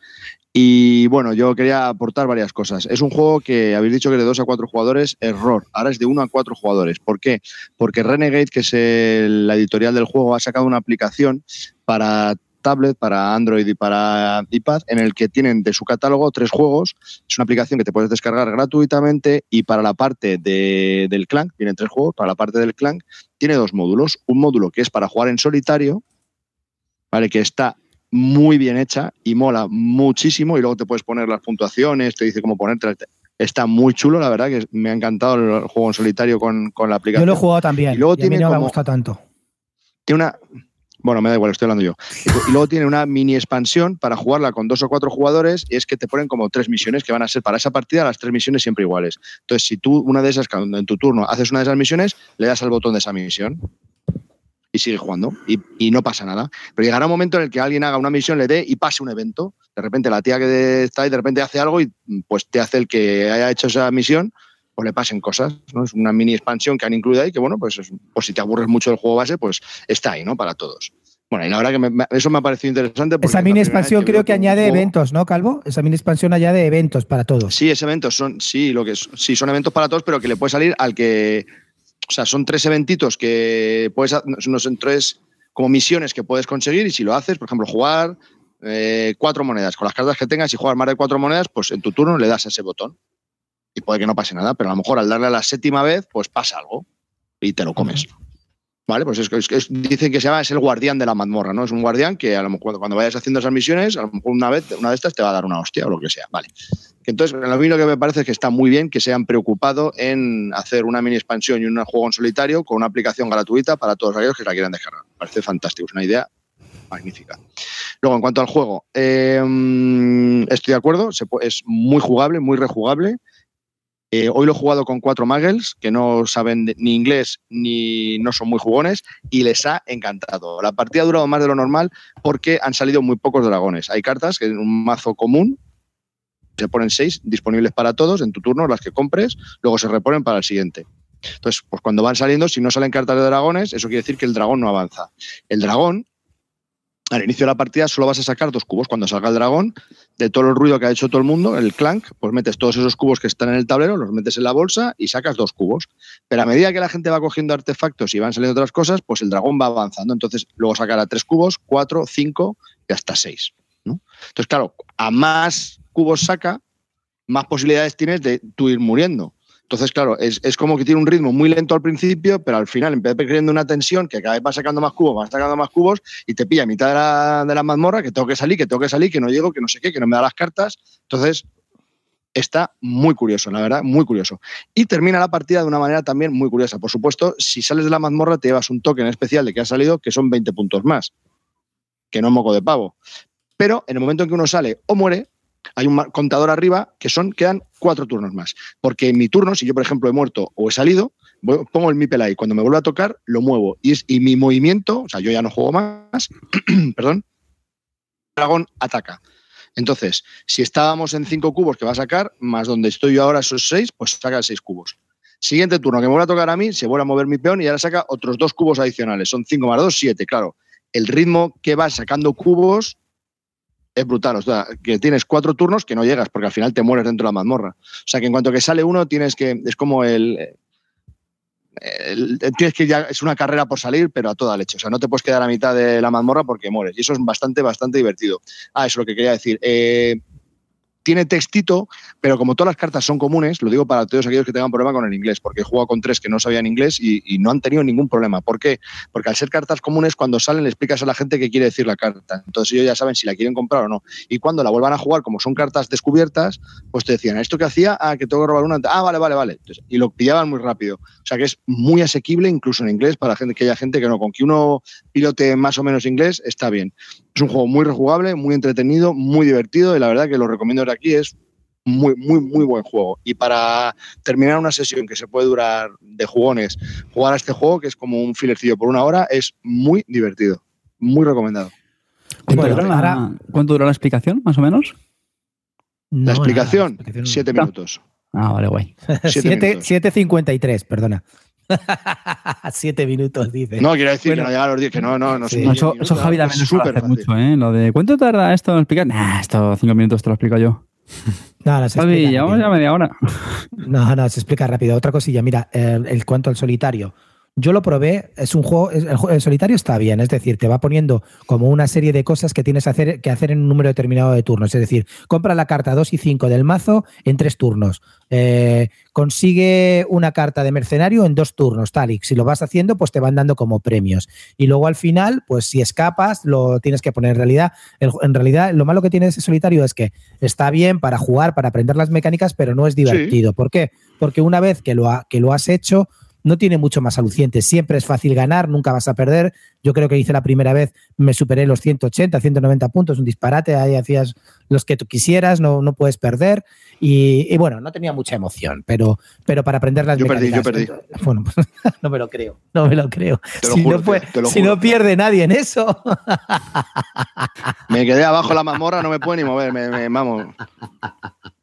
Y bueno, yo quería aportar varias cosas. Es un juego que habéis dicho que de dos a cuatro jugadores, error. Ahora es de uno a cuatro jugadores. ¿Por qué? Porque Renegade, que es la editorial del juego, ha sacado una aplicación para tablet, para Android y para iPad, en el que tienen de su catálogo tres juegos. Es una aplicación que te puedes descargar gratuitamente y para la parte del Clank, tienen tres juegos, para la parte del Clank tiene dos módulos. Un módulo que es para jugar en solitario, ¿vale? Que está muy bien hecha y mola muchísimo y luego te puedes poner las puntuaciones, te dice cómo ponerte. Está muy chulo, la verdad, que me ha encantado el juego en solitario con, la aplicación. Yo lo he jugado también. Y luego tiene a mí no me gusta tanto. Tiene una, bueno, me da igual, estoy hablando yo. Y luego tiene una mini expansión para jugarla con dos o cuatro jugadores y es que te ponen como tres misiones que van a ser para esa partida las tres misiones siempre iguales. Entonces, si tú una de esas, en tu turno, haces una de esas misiones, le das al botón de esa misión y sigue jugando y, no pasa nada. Pero llegará un momento en el que alguien haga una misión, le dé y pase un evento. De repente la tía que está ahí de repente hace algo y pues te hace el que haya hecho esa misión o le pasen cosas. ¿no? Es una mini expansión que han incluido ahí que, bueno, pues, pues si te aburres mucho del juego base, pues está ahí, ¿no? Para todos. Bueno, y la verdad que eso me ha parecido interesante. Esa mini expansión creo que, añade eventos, ¿no, Calvo? Esa mini expansión añade eventos para todos. Sí, es eventos, son, sí, lo que sí, son eventos para todos, pero que le puede salir al que. O sea, son tres eventitos que puedes. Son tres como misiones que puedes conseguir, y si lo haces, por ejemplo, jugar eh, cuatro monedas. Con las cartas que tengas y jugar más de cuatro monedas, pues en tu turno le das a ese botón y puede que no pase nada, pero a lo mejor al darle a la séptima vez, pues pasa algo y te lo comes. Vale, pues es, es, dicen que se llama, es el guardián de la mazmorra, ¿no? Es un guardián que a lo mejor cuando vayas haciendo esas misiones, a lo mejor una vez, una de estas te va a dar una hostia o lo que sea. Vale. Entonces, a mí lo que me parece es que está muy bien que se hayan preocupado en hacer una mini expansión y un juego en solitario con una aplicación gratuita para todos aquellos que la quieran descargar. parece fantástico, es una idea magnífica. Luego, en cuanto al juego, eh, estoy de acuerdo, es muy jugable, muy rejugable. Eh, hoy lo he jugado con cuatro muggles que no saben ni inglés ni no son muy jugones y les ha encantado. La partida ha durado más de lo normal porque han salido muy pocos dragones. Hay cartas que en un mazo común se ponen seis disponibles para todos en tu turno, las que compres, luego se reponen para el siguiente. Entonces, pues cuando van saliendo, si no salen cartas de dragones, eso quiere decir que el dragón no avanza. El dragón al inicio de la partida solo vas a sacar dos cubos. Cuando salga el dragón, de todo el ruido que ha hecho todo el mundo, el clank, pues metes todos esos cubos que están en el tablero, los metes en la bolsa y sacas dos cubos. Pero a medida que la gente va cogiendo artefactos y van saliendo otras cosas, pues el dragón va avanzando. Entonces luego sacará tres cubos, cuatro, cinco y hasta seis. Entonces, claro, a más cubos saca, más posibilidades tienes de tú ir muriendo. Entonces, claro, es, como que tiene un ritmo muy lento al principio, pero al final empieza creciendo una tensión que cada vez va sacando más cubos, va sacando más cubos y te pilla a mitad de la, de la mazmorra que tengo que salir, que tengo que salir, que no llego, que no sé qué, que no me da las cartas. Entonces, está muy curioso, la verdad, muy curioso. Y termina la partida de una manera también muy curiosa. Por supuesto, si sales de la mazmorra te llevas un token especial de que has salido, que son 20 puntos más, que no es moco de pavo. Pero en el momento en que uno sale o muere, hay un contador arriba que son, quedan cuatro turnos más. Porque en mi turno, si yo, por ejemplo, he muerto o he salido, pongo el mipel ahí. Cuando me vuelve a tocar, lo muevo. Y, es, y mi movimiento, o sea, yo ya no juego más, perdón, dragón ataca. Entonces, si estábamos en cinco cubos que va a sacar, más donde estoy yo ahora esos seis, pues saca seis cubos. Siguiente turno que me vuelve a tocar a mí, se vuelve a mover mi peón y ahora saca otros dos cubos adicionales. Son cinco más dos, siete, claro. El ritmo que va sacando cubos es brutal. O sea, que tienes cuatro turnos que no llegas porque al final te mueres dentro de la mazmorra. O sea, que en cuanto que sale uno, tienes que. Es como el. tienes que ya. Es una carrera por salir, pero a toda leche. O sea, no te puedes quedar a mitad de la mazmorra porque mueres. Y eso es bastante, bastante divertido. Ah, eso es lo que quería decir. Eh, tiene textito, pero como todas las cartas son comunes, lo digo para todos aquellos que tengan problema con el inglés, porque he jugado con tres que no sabían inglés y, no han tenido ningún problema. ¿Por qué? Porque al ser cartas comunes, cuando salen le explicas a la gente qué quiere decir la carta. Entonces ellos ya saben si la quieren comprar o no. Y cuando la vuelvan a jugar, como son cartas descubiertas, pues te decían, ¿esto que hacía? Ah, que tengo que robar una. Ah, vale, vale, vale. y lo pillaban muy rápido. O sea que es muy asequible, incluso en inglés, para gente, que haya gente que no. Con que uno pilote más o menos inglés, está bien. Es un juego muy rejugable, muy entretenido, muy divertido y la verdad que lo recomiendo de aquí es muy, muy, muy buen juego. Y para terminar una sesión que se puede durar de jugones, jugar a este juego, que es como un filercillo por una hora, es muy divertido. Muy recomendado. ¿Cuánto, dura, la, explicación, más o menos? la, explicación, siete minutos. Ah, vale, guay. 7.53, perdona. Siete minutos, dice. No, quiero decir que no llega a los 10, que no, no, no. eso, eso Javi también suele hacer mucho, ¿eh? Lo de ¿cuánto tarda esto en explicar? Nah, esto cinco minutos te lo explico yo. No, no, se Javi, llevamos ya media hora. No, no, se explica rápido. Otra cosilla, mira, el, el cuento al solitario. Yo lo probé, es un juego, el, solitario está bien, es decir, te va poniendo como una serie de cosas que tienes que hacer, que hacer en un número determinado de turnos. Es decir, compra la carta 2 y 5 del mazo en tres turnos. Eh, consigue una carta de mercenario en dos turnos, tal, y si lo vas haciendo, pues te van dando como premios. Y luego al final, pues si escapas, lo tienes que poner en realidad. en realidad, lo malo que tiene ese solitario es que está bien para jugar, para aprender las mecánicas, pero no es divertido. ¿Por qué? Porque una vez que lo, que lo has hecho, no tiene mucho más aluciente. Siempre es fácil ganar, nunca vas a perder. Yo creo que hice la primera vez, me superé los 180, 190 puntos, un disparate, ahí hacías los que tú quisieras, no, no puedes perder. Y, bueno, no tenía mucha emoción, pero, pero para aprender las yo Perdí, yo perdí. Bueno, pues, no me lo creo, no me lo creo. si, no, si no, pierde nadie en eso. me quedé abajo la mazmorra, no me puedo ni mover, me, vamos.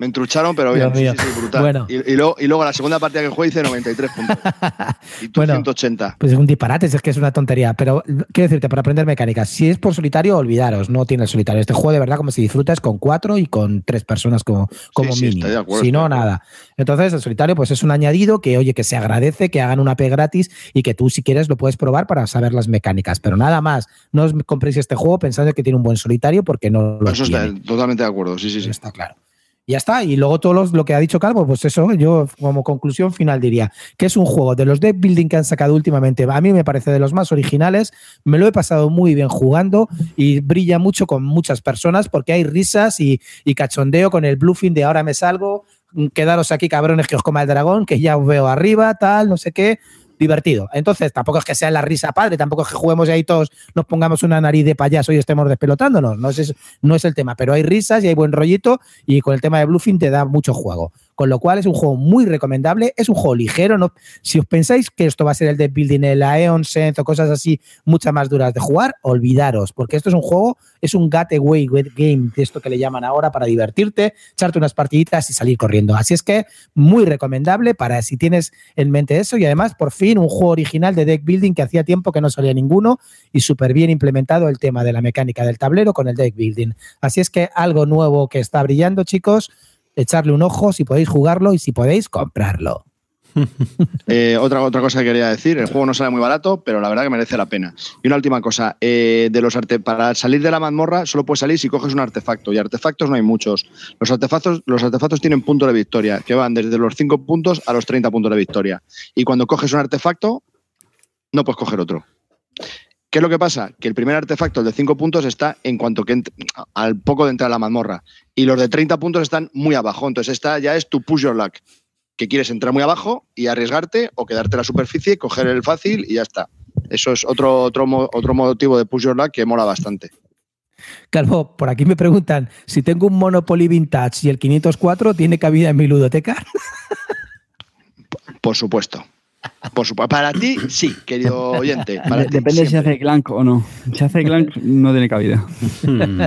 Me entrucharon, pero bien, sí, sí, brutal. Y, luego, la segunda partida que jugué hice 93 puntos. Y tú 180. Pues es un disparate, es que es una tontería. Pero quiero decirte, para aprender mecánicas, si es por solitario, olvidaros, no tiene el solitario. Este juego de verdad como si disfrutas con cuatro y con tres personas como, como mínimo. si no, nada. Entonces, el solitario, pues es un añadido que, oye, que se agradece, que hagan una P gratis y que tú, si quieres, lo puedes probar para saber las mecánicas. Pero nada más, no os compréis este juego pensando que tiene un buen solitario porque no lo Eso está totalmente de acuerdo, sí, sí, sí. Está claro. Ya está. Y luego todo lo que ha dicho Calvo, pues eso, yo como conclusión final diría que es un juego de los deck building que han sacado últimamente. A mí me parece de los más originales. Me lo he pasado muy bien jugando y brilla mucho con muchas personas porque hay risas y, y cachondeo con el bluffing de ahora me salgo. Quedaros aquí, cabrones, que os coma el dragón, que ya os veo arriba, tal, no sé qué divertido. Entonces, tampoco es que sea la risa padre, tampoco es que juguemos ahí todos, nos pongamos una nariz de payaso y estemos despelotándonos. No es, no es el tema, pero hay risas y hay buen rollito y con el tema de Bluffing te da mucho juego. Con lo cual es un juego muy recomendable, es un juego ligero. ¿no? Si os pensáis que esto va a ser el de building, el Aeon Sense o cosas así muchas más duras de jugar, olvidaros, porque esto es un juego, es un gateway game, de esto que le llaman ahora para divertirte, echarte unas partiditas y salir corriendo. Así es que muy recomendable para si tienes en mente eso y además por fin un juego original de deck building que hacía tiempo que no salía ninguno y súper bien implementado el tema de la mecánica del tablero con el deck building. Así es que algo nuevo que está brillando, chicos echarle un ojo si podéis jugarlo y si podéis comprarlo. Eh, otra, otra cosa que quería decir, el juego no sale muy barato, pero la verdad que merece la pena. Y una última cosa, eh, de los para salir de la mazmorra solo puedes salir si coges un artefacto, y artefactos no hay muchos. Los artefactos, los artefactos tienen punto de victoria, que van desde los 5 puntos a los 30 puntos de victoria. Y cuando coges un artefacto, no puedes coger otro. ¿Qué es lo que pasa? Que el primer artefacto, el de 5 puntos, está en cuanto que al poco de entrar a la mazmorra. Y los de 30 puntos están muy abajo. Entonces, esta ya es tu push your luck. Que quieres entrar muy abajo y arriesgarte o quedarte en la superficie, coger el fácil y ya está. Eso es otro, otro, otro motivo de push your luck que mola bastante. Calvo, por aquí me preguntan si tengo un Monopoly Vintage y el 504 tiene cabida en mi ludoteca. Por supuesto. Por supuesto, para ti sí, querido oyente. Para De- ti, Depende si siempre. hace clank o no. Si hace clank, no tiene cabida. Hmm,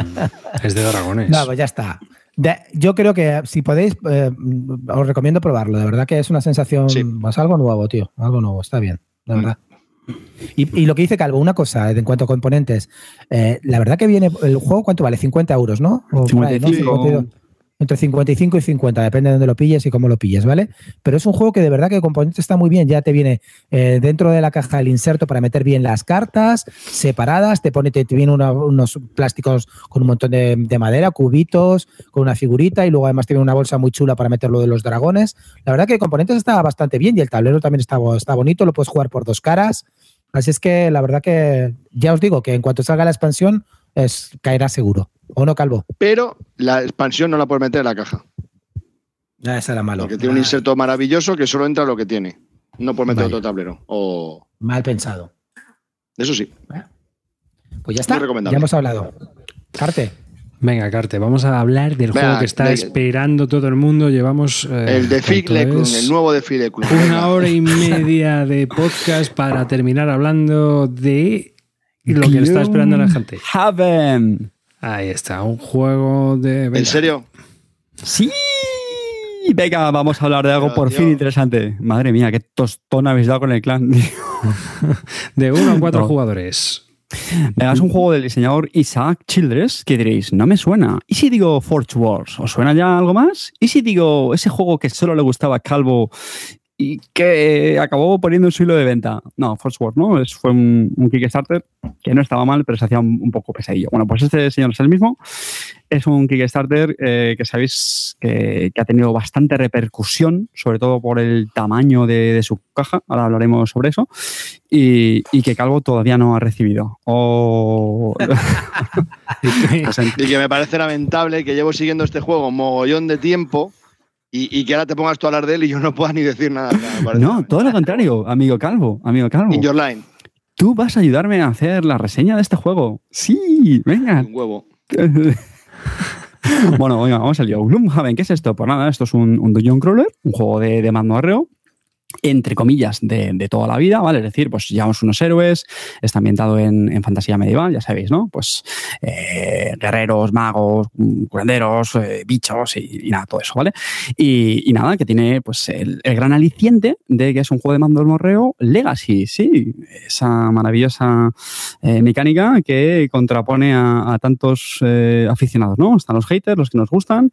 es de dragones. No, pues ya está. De- yo creo que si podéis, eh, os recomiendo probarlo. De verdad que es una sensación, Sí. pues algo nuevo, tío. Algo nuevo, está bien, de verdad. Y, y lo que dice Calvo, una cosa en cuanto a componentes. eh, la verdad que viene, el juego, ¿cuánto vale? 50 euros, ¿no? O por ahí, ¿no? 55. 52. Entre 55 y 50, depende de dónde lo pilles y cómo lo pilles, ¿vale? Pero es un juego que de verdad que el componente está muy bien. Ya te viene eh, dentro de la caja el inserto para meter bien las cartas separadas, te pone, te, te viene unos plásticos con un montón de, de madera, cubitos, con una figurita y luego además tiene una bolsa muy chula para meter lo de los dragones. La verdad que el componente está bastante bien y el tablero también está, está bonito, lo puedes jugar por dos caras. Así es que la verdad que ya os digo que en cuanto salga la expansión es, caerá seguro. ¿O no, Calvo? Pero la expansión no la puedes meter en la caja. Ah, esa era malo. Porque tiene un Ah, inserto maravilloso que solo entra lo que tiene. No puedes meter Vaya. otro tablero. O. Mal pensado. Eso sí. Pues ya está. Ya hemos hablado. Carte. Venga, Carte, vamos a hablar del Venga, juego que está de- esperando todo el mundo. Llevamos. eh, el de ¿cuánto Figlekun, es? el nuevo de. Una hora y media de podcast para terminar hablando de lo que le está esperando la gente. Haven. Ahí está, un juego de. venga, ¿En serio? Sí. Venga, vamos a hablar de algo Pero, por tío. fin interesante. Madre mía, qué tostón habéis dado con el clan. De uno a cuatro No. jugadores. Venga, es un juego del diseñador Isaac Childress que diréis, no me suena. ¿Y si digo Forge Wars? ¿Os suena ya algo más? ¿Y si digo ese juego que solo le gustaba a Calvo y que acabó poniendo en su hilo de venta? No, Wars no, es, fue un, un Kickstarter que no estaba mal, pero se hacía un, un poco pesadillo. Bueno, pues este señor es el mismo. Es un Kickstarter eh, que sabéis que, que ha tenido bastante repercusión, sobre todo por el tamaño de, de su caja. Ahora hablaremos sobre eso. Y, y que Calvo todavía no ha recibido. O. En- Y que me parece lamentable que llevo siguiendo este juego un mogollón de tiempo y, y que ahora te pongas tú a hablar de él y yo no pueda ni decir nada. No, todo lo contrario, amigo Calvo. Amigo Calvo. In your line, Tú vas a ayudarme a hacer la reseña de este juego. Sí, venga. un huevo. bueno, venga, vamos al lío. Gloomhaven, ¿qué es esto? Pues nada, esto es un, un dungeon crawler, un juego de, de mando arreo, entre comillas, de, toda la vida, ¿vale? Es decir, pues llevamos unos héroes, está ambientado en, fantasía medieval, ya sabéis, ¿no? Pues eh, guerreros, magos, curanderos, eh, bichos y, nada, todo eso, ¿vale? Y, nada, que tiene pues el, gran aliciente de que es un juego de mando morreo Legacy, sí, esa maravillosa eh, mecánica que contrapone a, a tantos aficionados, ¿no? Están los haters, los que nos gustan,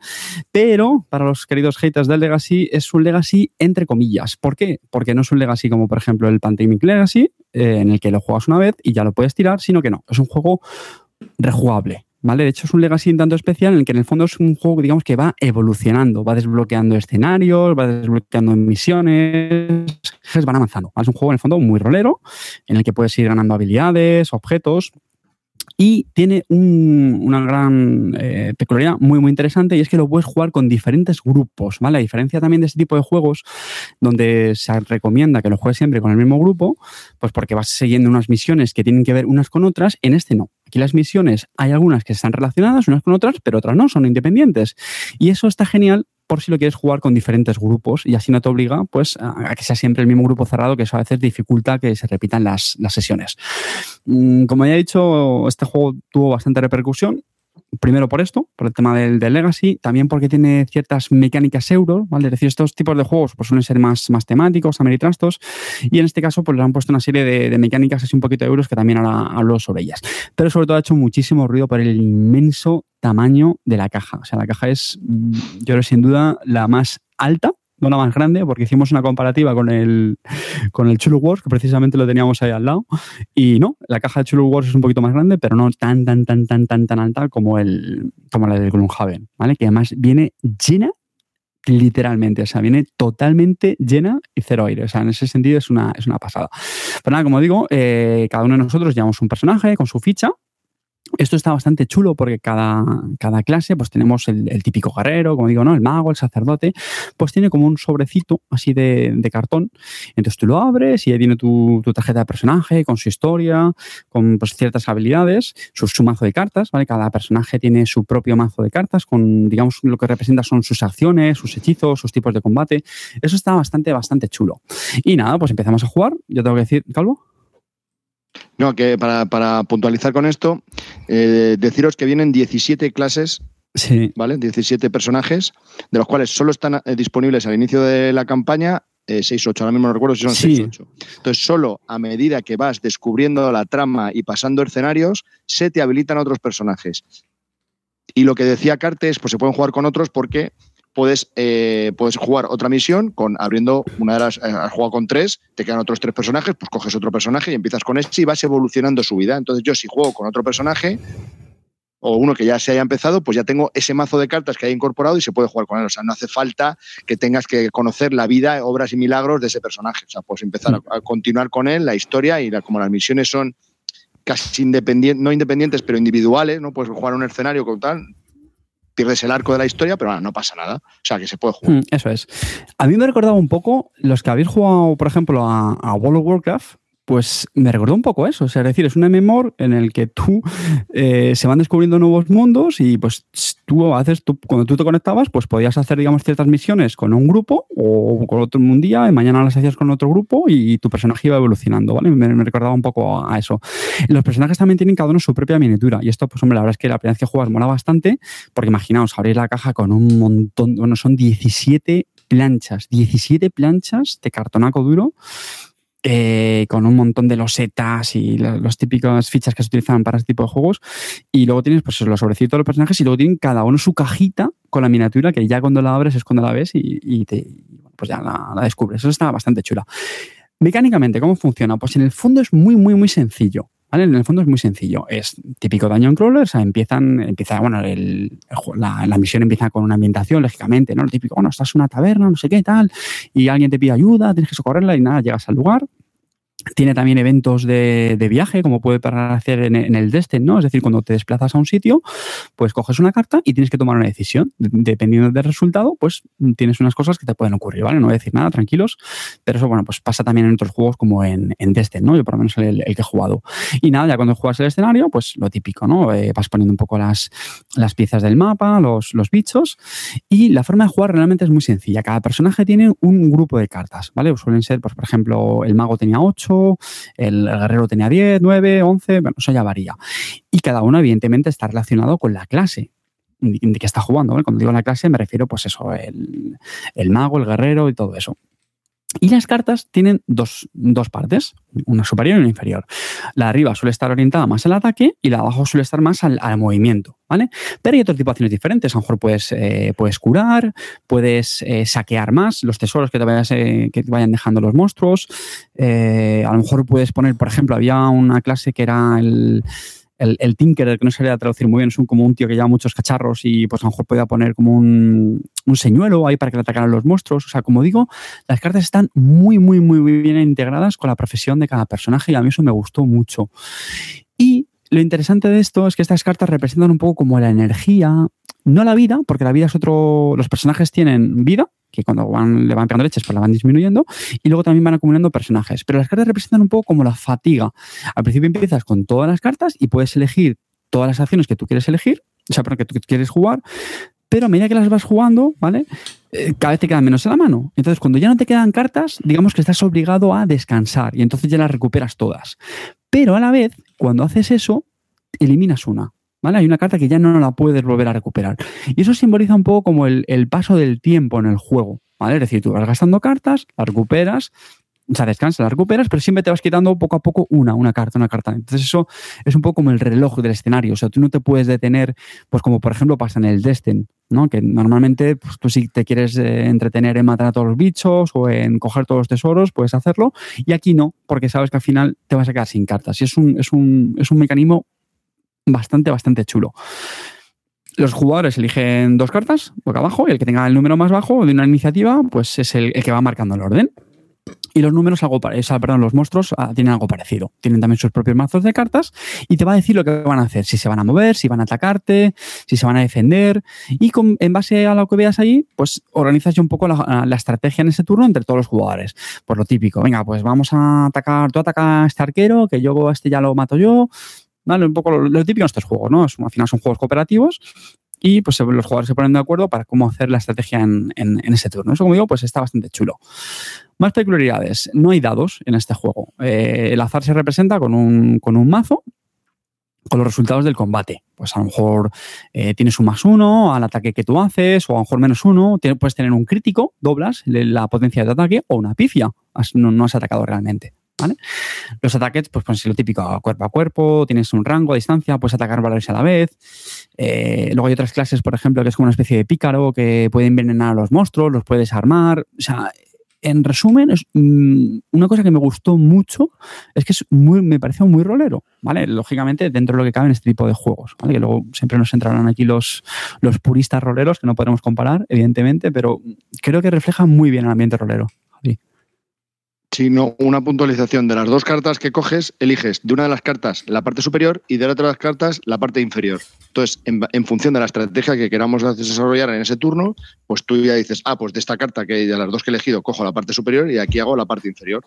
pero para los queridos haters del Legacy es un Legacy entre comillas. ¿Por qué? Porque no es un Legacy como por ejemplo el Pandemic Legacy, eh, en el que lo juegas una vez y ya lo puedes tirar, sino que no, es un juego rejugable. ¿Vale? De hecho, es un Legacy un tanto especial en el que en el fondo es un juego, digamos, que va evolucionando, va desbloqueando escenarios, va desbloqueando misiones, van avanzando. Es un juego en el fondo muy rolero, en el que puedes ir ganando habilidades, objetos, y tiene un- una gran eh, peculiaridad muy, muy interesante y es que lo puedes jugar con diferentes grupos, ¿vale? A diferencia también de este tipo de juegos donde se recomienda que lo juegues siempre con el mismo grupo, pues porque vas siguiendo unas misiones que tienen que ver unas con otras, en este no. Aquí las misiones hay algunas que están relacionadas unas con otras, pero otras no, son independientes. Y eso está genial por si lo quieres jugar con diferentes grupos y así no te obliga pues a que sea siempre el mismo grupo cerrado que eso a veces dificulta que se repitan las, las sesiones. Mm, Como ya he dicho, este juego tuvo bastante repercusión. Primero por esto, por el tema del, del Legacy, también porque tiene ciertas mecánicas euro, ¿vale? Es decir, estos tipos de juegos pues, suelen ser más, más temáticos, ameritrastos, y en este caso pues le han puesto una serie de, de mecánicas así un poquito de euros que también ahora hablo sobre ellas. Pero sobre todo ha hecho muchísimo ruido por el inmenso tamaño de la caja. O sea, la caja es, yo creo, sin duda la más alta, no la más grande, porque hicimos una comparativa con el, con el Chulu Wars, que precisamente lo teníamos ahí al lado. Y no, la caja de Chulu Wars es un poquito más grande, pero no tan, tan, tan, tan, tan, tan alta como, el, como la del Gloomhaven, ¿vale? Que además viene llena literalmente, o sea, viene totalmente llena y cero aire. O sea, en ese sentido es una, es una pasada. Pero nada, como digo, eh, cada uno de nosotros llevamos un personaje con su ficha Esto está bastante chulo porque cada, cada clase, pues tenemos el, típico guerrero, como digo, ¿no? El mago, el sacerdote, pues tiene como un sobrecito así de, cartón. Entonces tú lo abres y ahí viene tu, tarjeta de personaje con su historia, con pues, ciertas habilidades, su, su, mazo de cartas, ¿vale? Cada personaje tiene su propio mazo de cartas con, digamos, lo que representa son sus acciones, sus hechizos, sus tipos de combate. Eso está bastante, bastante chulo. Y nada, pues empezamos a jugar. Yo tengo que decir, Calvo. No, que para, puntualizar con esto, eh, deciros que vienen 17 clases, sí. ¿vale? 17 personajes, de los cuales solo están eh, disponibles al inicio de la campaña 6 eh, 6-8, ahora mismo no recuerdo si son 6-8. Entonces, solo a medida que vas descubriendo la trama y pasando escenarios, se te habilitan otros personajes. Y lo que decía Cartes, pues se pueden jugar con otros porque puedes, eh, puedes jugar otra misión con abriendo una de las. Eh, has jugado con tres, te quedan otros tres personajes, pues coges otro personaje y empiezas con este y vas evolucionando su vida. Entonces, yo si juego con otro personaje o uno que ya se haya empezado, pues ya tengo ese mazo de cartas que haya incorporado y se puede jugar con él. O sea, no hace falta que tengas que conocer la vida, obras y milagros de ese personaje. O sea, puedes empezar a, continuar con él, la historia y como las misiones son casi independientes, no independientes, pero individuales, ¿no? Puedes jugar un escenario con tal, pierdes el arco de la historia, pero no pasa nada. O sea, que se puede jugar. Mm, eso es. A mí me recordaba un poco los que habéis jugado, por ejemplo, a World of Warcraft, pues me recordó un poco eso. O sea, es decir, es un MMOR en el que tú eh, se van descubriendo nuevos mundos y pues tú haces, tú, cuando tú te conectabas, pues podías hacer, digamos, ciertas misiones con un grupo o con otro un día y mañana las hacías con otro grupo y tu personaje iba evolucionando, ¿vale? Me, recordaba un poco a eso. Los personajes también tienen cada uno su propia miniatura y esto, pues hombre, la verdad es que la primera vez que juegas mola bastante porque imaginaos, abrir la caja con un montón, bueno, son 17 planchas, 17 planchas de cartonaco duro eh, con un montón de losetas y los, típicos fichas que se utilizan para este tipo de juegos. Y luego tienes pues, los sobrecitos de los personajes y luego tienen cada uno su cajita con la miniatura que ya cuando la abres es cuando la ves y, pues ya la, la, descubres. Eso está bastante chula. Mecánicamente, ¿cómo funciona? Pues en el fondo es muy, muy, muy sencillo. En el fondo es muy sencillo. Es típico Dungeon Crawler, o sea, empiezan, empieza, bueno, la, la, misión empieza con una ambientación, lógicamente, ¿no? Lo típico, bueno, estás en una taberna, no sé qué, tal, y alguien te pide ayuda, tienes que socorrerla y nada, llegas al lugar, tiene también eventos de, viaje, como puede hacer en, el Destin, ¿no? Es decir, cuando te desplazas a un sitio, pues coges una carta y tienes que tomar una decisión. Dependiendo del resultado, pues tienes unas cosas que te pueden ocurrir, ¿vale? No voy a decir nada, tranquilos. Pero eso, bueno, pues pasa también en otros juegos como en, en Destin, ¿no? Yo por lo menos el, el, que he jugado. Y nada, ya cuando juegas el escenario, pues lo típico, ¿no? Eh, vas poniendo un poco las, las piezas del mapa, los, los bichos. Y la forma de jugar realmente es muy sencilla. Cada personaje tiene un grupo de cartas, ¿vale? Suelen ser, pues, por ejemplo, el mago tenía 8, el guerrero tenía 10, 9, 11, bueno, eso ya varía. Y cada uno, evidentemente, está relacionado con la clase de que está jugando. Cuando digo la clase me refiero, pues eso, el, el mago, el guerrero y todo eso. Y las cartas tienen dos, partes, una superior y una inferior. La de arriba suele estar orientada más al ataque y la de abajo suele estar más al, movimiento, ¿vale? Pero hay otro tipo diferentes. A lo mejor puedes, eh, puedes curar, puedes eh, saquear más los tesoros que te, vayas, eh, que te vayan dejando los monstruos. a lo mejor puedes poner, por ejemplo, había una clase que era el el, el que no se a traducir muy bien, es un, como un tío que lleva muchos cacharros y pues a lo mejor podía poner como un, un señuelo ahí para que le atacaran los monstruos. O sea, como digo, las cartas están muy, muy, muy bien integradas con la profesión de cada personaje y a mí eso me gustó mucho. Y lo interesante de esto es que estas cartas representan un poco como la energía, no la vida, porque la vida es otro. Los personajes tienen vida, que cuando van, le van pegando leches, pues la van disminuyendo, y luego también van acumulando personajes. Pero las cartas representan un poco como la fatiga. Al principio empiezas con todas las cartas y puedes elegir todas las acciones que tú quieres elegir, o sea, que tú quieres jugar, pero a medida que las vas jugando, ¿vale? Eh, cada vez te quedan menos en la mano. Entonces, cuando ya no te quedan cartas, digamos que estás obligado a descansar y entonces ya las recuperas todas. Pero a la vez, cuando haces eso, eliminas una. ¿Vale? Hay una carta que ya no la puedes volver a recuperar. Y eso simboliza un poco como el, paso del tiempo en el juego. ¿Vale? Es decir, tú vas gastando cartas, las recuperas, o sea, descansas, las recuperas, pero siempre te vas quitando poco a poco una, una carta, una carta. Entonces eso es un poco como el reloj del escenario. O sea, tú no te puedes detener, pues como por ejemplo pasa en el Destin, ¿no? Que normalmente pues, tú si te quieres eh, entretener en matar a todos los bichos o en coger todos los tesoros, puedes hacerlo. Y aquí no, porque sabes que al final te vas a quedar sin cartas. Y es un, es un, es un mecanismo bastante, bastante chulo. Los jugadores eligen dos cartas, boca abajo, y el que tenga el número más bajo de una iniciativa, pues es el, que va marcando el orden. Y los números, algo o perdón, los monstruos ah, tienen algo parecido. Tienen también sus propios mazos de cartas y te va a decir lo que van a hacer, si se van a mover, si van a atacarte, si se van a defender. Y en base a lo que veas ahí, pues organizas un poco la, la, estrategia en ese turno entre todos los jugadores. Por lo típico, venga, pues vamos a atacar, tú atacas a este arquero, que yo este ya lo mato yo. Vale, un poco lo, típico en estos juegos, ¿no? al final son juegos cooperativos y pues los jugadores se ponen de acuerdo para cómo hacer la estrategia en, en, ese turno. Eso, como digo, pues está bastante chulo. Más peculiaridades. No hay dados en este juego. Eh, el azar se representa con un, con un mazo con los resultados del combate. Pues a lo mejor eh, tienes un más uno al ataque que tú haces, o a lo mejor menos uno. puedes tener un crítico, doblas la potencia de ataque, o una pifia. No, no has atacado realmente. ¿Vale? Los ataques, pues, pues lo típico, cuerpo a cuerpo, tienes un rango a distancia, puedes atacar valores a la vez. Eh, luego hay otras clases, por ejemplo, que es como una especie de pícaro que puede envenenar a los monstruos, los puedes armar. O sea, en resumen, es, mm, una cosa que me gustó mucho es que es muy, me pareció muy rolero, ¿vale? Lógicamente, dentro de lo que cabe en este tipo de juegos, ¿vale? Que luego siempre nos entrarán aquí los, los puristas roleros, que no podremos comparar, evidentemente, pero creo que refleja muy bien el ambiente rolero sino una puntualización de las dos cartas que coges, eliges de una de las cartas la parte superior y de la otra de las cartas la parte inferior. Entonces, en, función de la estrategia que queramos desarrollar en ese turno, pues tú ya dices, ah, pues de esta carta que de las dos que he elegido cojo la parte superior y aquí hago la parte inferior.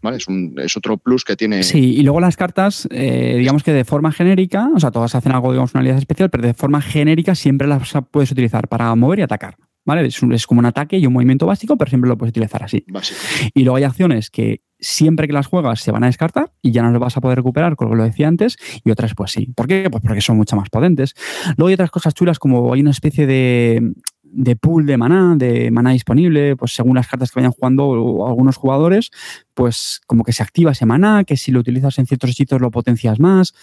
¿Vale? Es, un, es, otro plus que tiene. Sí, y luego las cartas, eh, digamos que de forma genérica, o sea, todas hacen algo, digamos, una unidad especial, pero de forma genérica siempre las puedes utilizar para mover y atacar. ¿Vale? Es, como un ataque y un movimiento básico, pero siempre lo puedes utilizar así. Y luego hay acciones que siempre que las juegas se van a descartar y ya no lo vas a poder recuperar, como lo decía antes, y otras pues sí. ¿Por qué? Pues porque son mucho más potentes. Luego hay otras cosas chulas como hay una especie de, de pool de maná, de maná disponible, pues según las cartas que vayan jugando algunos jugadores, pues como que se activa ese maná, que si lo utilizas en ciertos hechizos lo potencias más.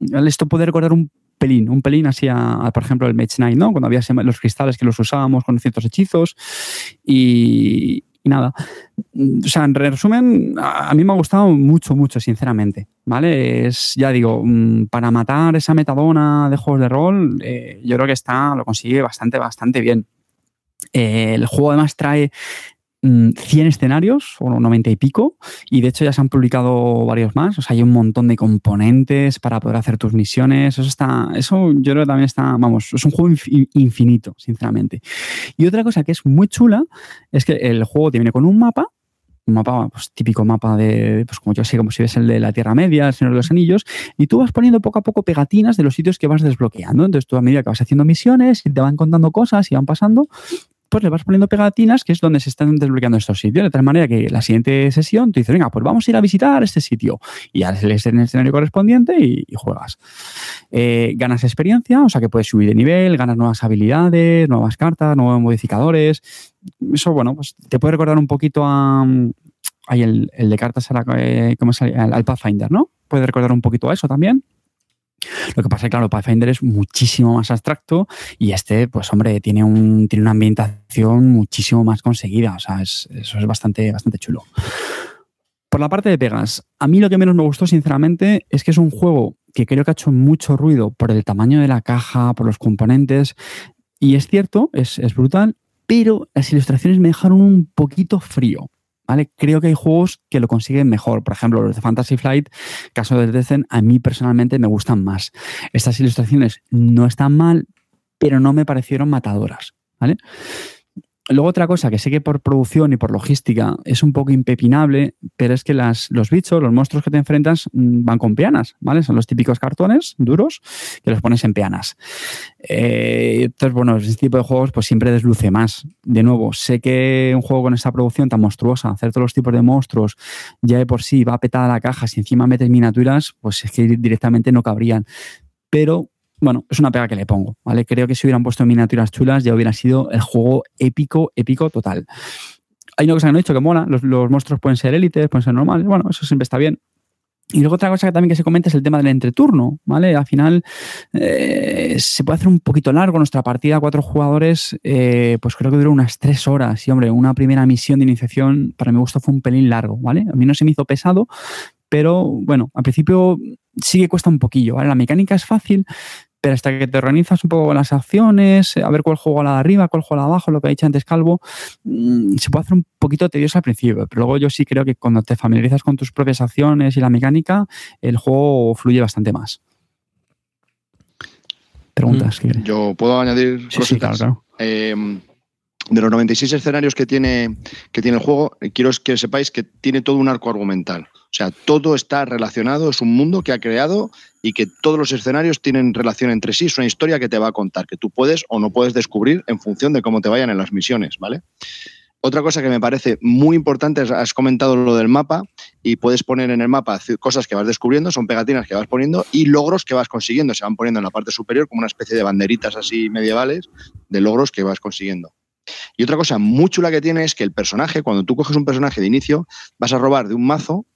Esto puede recordar un pelín, un pelín así a, por ejemplo, el Mage Knight, ¿no? Cuando había los cristales que los usábamos con ciertos hechizos y, nada. O sea, en resumen, a, mí me ha gustado mucho, mucho, sinceramente, ¿vale? Es, ya digo, mm, para matar esa metadona de juegos de rol, eh, yo creo que está, lo consigue bastante, bastante bien. Eh, el juego además trae 100 mm, escenarios, o 90 y pico, y de hecho ya se han publicado varios más. O sea, hay un montón de componentes para poder hacer tus misiones. Eso está, eso yo creo que también está, vamos, es un juego infinito, sinceramente. Y otra cosa que es muy chula es que el juego te viene con un mapa, un mapa, pues típico mapa de, pues como yo sé, como si ves el de la Tierra Media, el Señor de los Anillos, y tú vas poniendo poco a poco pegatinas de los sitios que vas desbloqueando. Entonces tú a medida que vas haciendo misiones y te van contando cosas y van pasando, pues le vas poniendo pegatinas, que es donde se están desbloqueando estos sitios. De tal manera que la siguiente sesión tú dices, venga, pues vamos a ir a visitar este sitio. Y ya lees el escenario correspondiente y, juegas. Eh, ganas experiencia, o sea que puedes subir de nivel, ganas nuevas habilidades, nuevas cartas, nuevos modificadores. Eso, bueno, pues te puede recordar un poquito a. Hay el, de cartas, a eh, al Pathfinder, ¿no? Puede recordar un poquito a eso también. Lo que pasa es que, claro, Pathfinder es muchísimo más abstracto y este, pues hombre, tiene, un, tiene una ambientación muchísimo más conseguida. O sea, eso es bastante, bastante chulo. Por la parte de pegas, a mí lo que menos me gustó, sinceramente, es que es un juego que creo que ha hecho mucho ruido por el tamaño de la caja, por los componentes. Y es cierto, es, es brutal, pero las ilustraciones me dejaron un poquito frío. Creo que hay juegos que lo consiguen mejor. Por ejemplo, los de Fantasy Flight, caso de Desen, a mí personalmente me gustan más. Estas ilustraciones no están mal, pero no me parecieron matadoras, ¿vale? Luego otra cosa que sé que por producción y por logística es un poco impepinable, pero es que las, los bichos, los monstruos que te enfrentas mm, van con peanas, ¿vale? Son los típicos cartones duros que los pones en peanas. Eh, entonces, bueno, este tipo de juegos pues siempre desluce más. De nuevo, sé que un juego con esta producción tan monstruosa, hacer todos los tipos de monstruos, ya de por sí va petada la caja, si encima metes miniaturas, pues es que directamente no cabrían. Pero bueno, es una pega que le pongo, ¿vale? Creo que si hubieran puesto miniaturas chulas ya hubiera sido el juego épico, épico total. Hay una cosa que no he dicho que mola, los, monstruos pueden ser élites, pueden ser normales, bueno, eso siempre está bien. Y luego otra cosa que también que se comenta es el tema del entreturno, ¿vale? Al final eh, se puede hacer un poquito largo nuestra partida, cuatro jugadores, eh, pues creo que duró unas tres horas. Y hombre, una primera misión de iniciación para mi gusto fue un pelín largo, ¿vale? A mí no se me hizo pesado, pero bueno, al principio sí que cuesta un poquillo, ¿vale? La mecánica es fácil, pero hasta que te organizas un poco las acciones, a ver cuál juego a la de arriba, cuál juego a la de abajo, lo que ha dicho antes Calvo, mm, se puede hacer un poquito tedioso al principio, pero luego yo sí creo que cuando te familiarizas con tus propias acciones y la mecánica, el juego fluye bastante más. Preguntas. Mm, yo puedo añadir sí, sí, claro, claro. Eh, de los 96 escenarios que tiene, que tiene el juego, eh, quiero que sepáis que tiene todo un arco argumental. O sea, todo está relacionado, es un mundo que ha creado y que todos los escenarios tienen relación entre sí. Es una historia que te va a contar, que tú puedes o no puedes descubrir en función de cómo te vayan en las misiones, ¿vale? Otra cosa que me parece muy importante, has comentado lo del mapa y puedes poner en el mapa cosas que vas descubriendo, son pegatinas que vas poniendo y logros que vas consiguiendo. Se van poniendo en la parte superior como una especie de banderitas así medievales de logros que vas consiguiendo. Y otra cosa muy chula que tiene es que el personaje, cuando tú coges un personaje de inicio, vas a robar de un mazo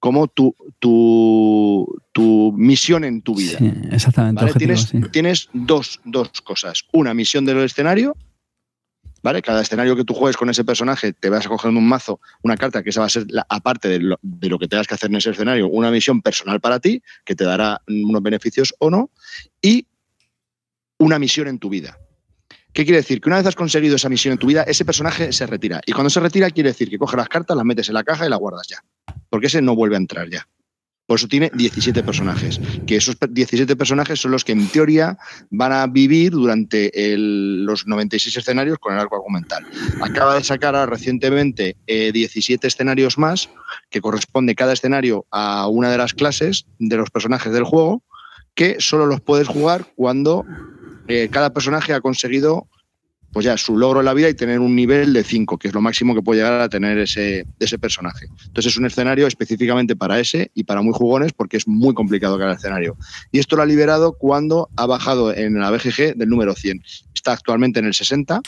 como tu, tu, misión en tu vida. Sí, exactamente. Tienes, tienes dos, dos, cosas. Una misión del escenario, ¿vale? Cada escenario que tú juegues con ese personaje, te vas a coger un mazo, una carta que esa va a ser, la, aparte de lo, de lo que tengas que hacer en ese escenario, una misión personal para ti, que te dará unos beneficios o no, y una misión en tu vida. ¿Qué quiere decir? Que una vez has conseguido esa misión en tu vida, ese personaje se retira. Y cuando se retira, quiere decir que coge las cartas, las metes en la caja y las guardas ya. Porque ese no vuelve a entrar ya. Por eso tiene 17 personajes. Que esos 17 personajes son los que en teoría van a vivir durante los 96 escenarios con el arco argumental. Acaba de sacar recientemente 17 eh, escenarios más, que corresponde cada escenario a una de las clases de los personajes del juego, que solo los puedes jugar cuando eh, cada personaje ha conseguido pues ya su logro en la vida y tener un nivel de 5, que es lo máximo que puede llegar a tener ese, ese personaje. Entonces es un escenario específicamente para ese y para muy jugones porque es muy complicado cada escenario. Y esto lo ha liberado cuando ha bajado en la BGG del número 100. Está actualmente en el 60.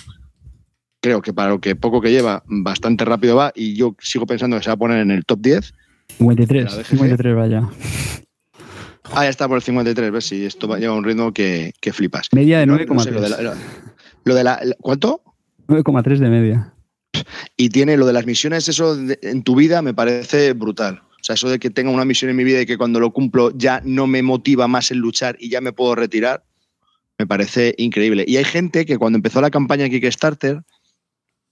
Creo que para lo que poco que lleva, bastante rápido va y yo sigo pensando que se va a poner en el top 10. 53, 53 vaya. Ah, ya está por el 53, ves si esto lleva un ritmo que, flipas. Media de 9,3. lo, de la, ¿Cuánto? 9,3 de media. Y tiene lo de las misiones, eso en tu vida me parece brutal. O sea, eso de que tenga una misión en mi vida y que cuando lo cumplo ya no me motiva más el luchar y ya me puedo retirar, me parece increíble. Y hay gente que cuando empezó la campaña Kickstarter,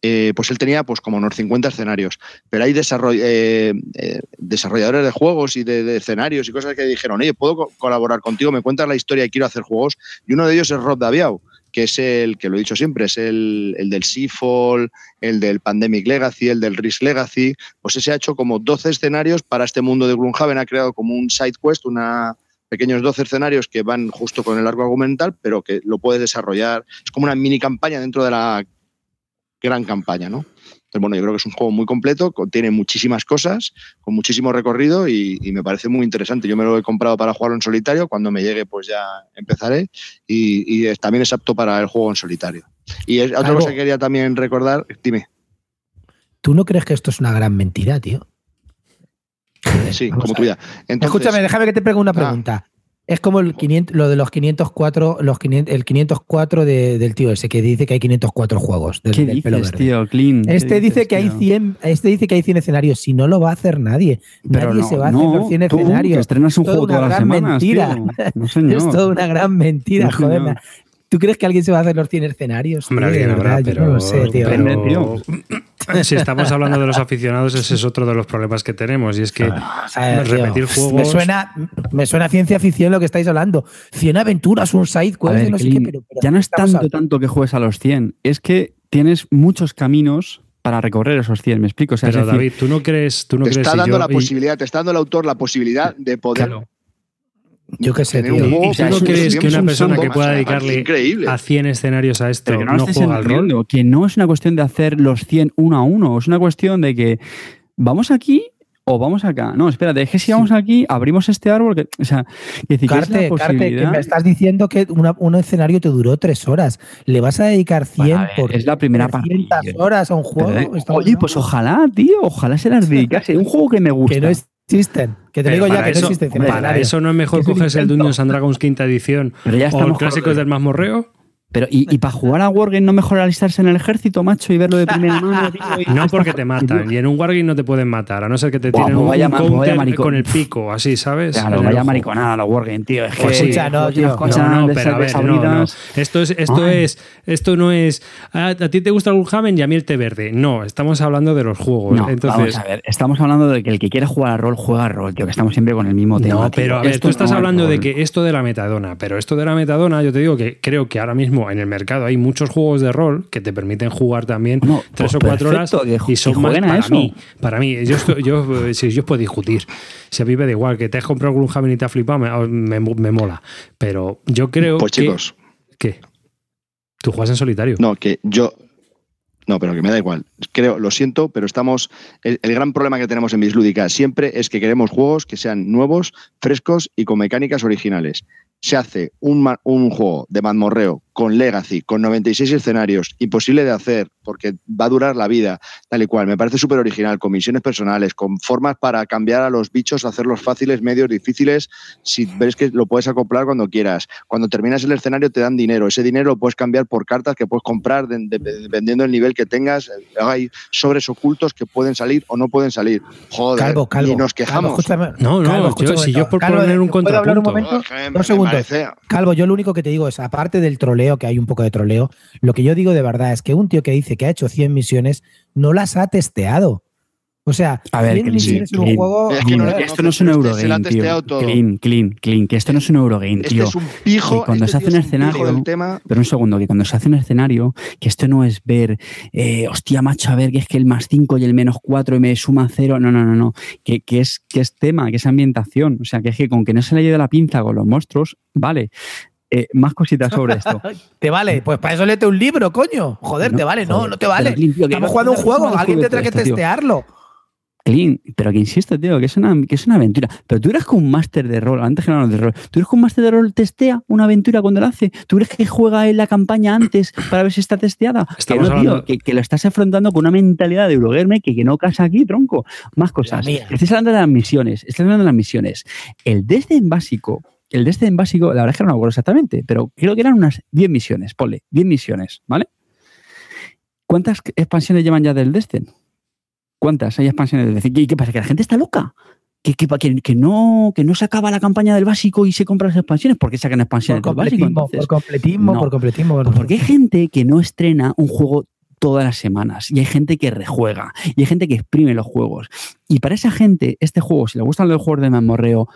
eh, pues él tenía pues como unos 50 escenarios. Pero hay eh, eh, desarrolladores de juegos y de, escenarios y cosas que dijeron, oye, puedo colaborar contigo, me cuentas la historia y quiero hacer juegos. Y uno de ellos es Rob Daviau, que es el, que lo he dicho siempre, es el, el del Seafall, el del Pandemic Legacy, el del Risk Legacy. Pues ese ha hecho como 12 escenarios para este mundo de Gloomhaven, ha creado como un side quest, una pequeños 12 escenarios que van justo con el arco argumental, pero que lo puedes desarrollar. Es como una mini campaña dentro de la gran campaña, ¿no? Entonces, bueno, yo creo que es un juego muy completo, tiene muchísimas cosas, con muchísimo recorrido y, me parece muy interesante. Yo me lo he comprado para jugarlo en solitario, cuando me llegue pues ya empezaré y, también es apto para el juego en solitario. Y otra cosa que quería también recordar, dime. ¿Tú no crees que esto es una gran mentira, tío? Sí, como tu vida. Escúchame, déjame que te pregunte una ah. Es como el 500, lo de los 504, los 500, el 504 de, del tío ese que dice que hay 504 juegos. Del, ¿Qué dices, tío? Clean. Este dice que hay 100, este dice que hay 100 escenarios. Si no lo va a hacer nadie. nadie se va a hacer los 100 escenarios. Que estrenas un juego todas las semanas, mentira. No, señor. es toda una gran mentira, joder. ¿Tú crees que alguien se va a hacer los 100 escenarios? Hombre, tío, verdad, pero, no sé, tío. si estamos hablando de los aficionados, ese es otro de los problemas que tenemos. Y es que repetir juegos. Me suena, me suena ciencia ficción lo que estáis hablando. 100 aventuras, un side quest, no sé qué, pero, Ya no es tanto, tanto que juegues a los 100. Es que tienes muchos caminos para recorrer esos 100, me explico. pero David, tú no crees. Tú no te crees está dando la posibilidad, te está dando el autor la posibilidad de poder yo qué sé, tío. ¿Tú no crees que una persona que pueda dedicarle a 100 escenarios a esto no, juega al rol? Que no es una cuestión de hacer los 100 uno a uno, es una cuestión de que vamos aquí o vamos acá. No, espérate, es que si vamos aquí, abrimos este árbol. Que, o sea, decir, Carte, Carte, que me estás diciendo que un escenario te duró tres horas. ¿Le vas a dedicar 100 por es la primera horas a un juego? oye, pues ojalá, tío, ojalá se las dedicase. un juego que me gusta. Que no existen. Que te digo ya que eso, no existen. Para eso no es mejor cogerse el Dungeons and Dragons quinta edición o los clásicos del mazmorreo. Pero, ¿y, y para jugar a Wargame no mejor alistarse en el ejército, macho, y verlo de primera mano? tío, No porque te matan. Y en un Wargame no te pueden matar, a no ser que te tiren pues un pues counter maricón. con el pico, así, ¿sabes? Claro, vaya mariconada los Wargame, tío. Es que Pues sí. Escucha, no, tío. No, pero a ver, no, no. desabridas. Esto es, esto Ay. es, esto no es. A, a ti te gusta el Gloomhaven y a mí el té verde. No, estamos hablando de los juegos. No, Entonces, vamos a ver, estamos hablando de que el que quiere jugar a rol, juega a rol, tío, que estamos siempre con el mismo tema. No, tío. pero a ver, Esto tú estás hablando de que esto de la metadona, pero esto de la metadona, yo te digo que creo que ahora mismo en el mercado hay muchos juegos de rol que te permiten jugar también Bueno, tres pues o cuatro horas que y son más para eso. mí. Para mí, yo, estoy- yo, eh, si yo os puedo discutir. Si a mí me da igual que te has comprado Gloomhaven y te ha flipado, me, me- me mola. Pero yo creo Pues que. chicos, ¿Qué? Tú juegas en solitario. no, que yo. No, pero que me da igual. Creo, lo siento, pero estamos. El, el gran problema que tenemos en Bislúdica siempre es que queremos juegos que sean nuevos, frescos y con mecánicas originales. Se hace un, un juego de mazmorreo con Legacy, con 96 escenarios, imposible de hacer porque va a durar la vida, tal y cual. Me parece súper original, con misiones personales, con formas para cambiar a los bichos, hacerlos fáciles, medios, difíciles, si ves que lo puedes acoplar cuando quieras. Cuando terminas el escenario te dan dinero. Ese dinero lo puedes cambiar por cartas que puedes comprar de- de- dependiendo del nivel que tengas. Hay sobres ocultos que pueden salir o no pueden salir. Joder, Calvo, calvo. y nos Calvo, quejamos. escúchame. No, no, Calvo, yo- si yo por Calvo, poner un ¿puedo hablar un contrapunto? momento? Joder, Dos segundos. Calvo, yo lo único que te digo es, aparte del troleo, que hay un poco de troleo, lo que yo digo de verdad es que un tío que dice que ha hecho 100 misiones no las ha testeado. O sea, A ver, 100 Clean, misiones en un Clean. juego. Es que no esto no es un Eurogame, tío. testeado todo. Clean, clean, clean, que esto no es un Eurogame, Este tío. es un pijo. que cuando este se hace un es escenario- del tema. Pero un segundo, que cuando se hace un escenario, que esto no es ver, eh, hostia, macho, a ver, que es que el más 5 y el menos 4 y me suma 0. No, no, no, no. Que, que, es, que es tema, que es ambientación. O sea, que es que con que no se le haya ido la pinza con los monstruos, vale. Eh, más cositas sobre esto. Te vale, pues para eso léete un libro, coño. Joder, No, te vale, no, joder, no te vale. pero, Clean, tío, que Estamos no- jugando un no juego, alguien tendrá que esto, tío. testearlo. Clean, pero que insisto, tío, que es una, que es una aventura. Pero tú eres que un máster de rol, antes que hablamos de rol, tú eres que un máster de rol testea una aventura cuando la hace. ¿Tú crees que juega en la campaña antes para ver si está testeada? Estamos que no, tío, que, que lo estás afrontando con una mentalidad de Eurogamer que, que no casa aquí, tronco. Más cosas. Estás hablando de las misiones, estás hablando de las misiones. El Desden básico, el Desden básico, la verdad es que no me acuerdo exactamente, pero creo que eran unas 10 misiones, ponle, 10 misiones, ¿vale? ¿Cuántas expansiones llevan ya del Desden? ¿Cuántas hay expansiones del? ¿Y qué pasa? ¿Que la gente está loca? ¿Que, que, que, no, que no se acaba la campaña del básico y se compra las expansiones? ¿Por qué sacan Por expansiones del básico? entonces? por completismo, No. por completismo. por porque hay gente que no estrena un juego todas las semanas y hay gente que rejuega y hay gente que exprime los juegos. Y para esa gente, este juego, si le gustan los juegos de mamorreo,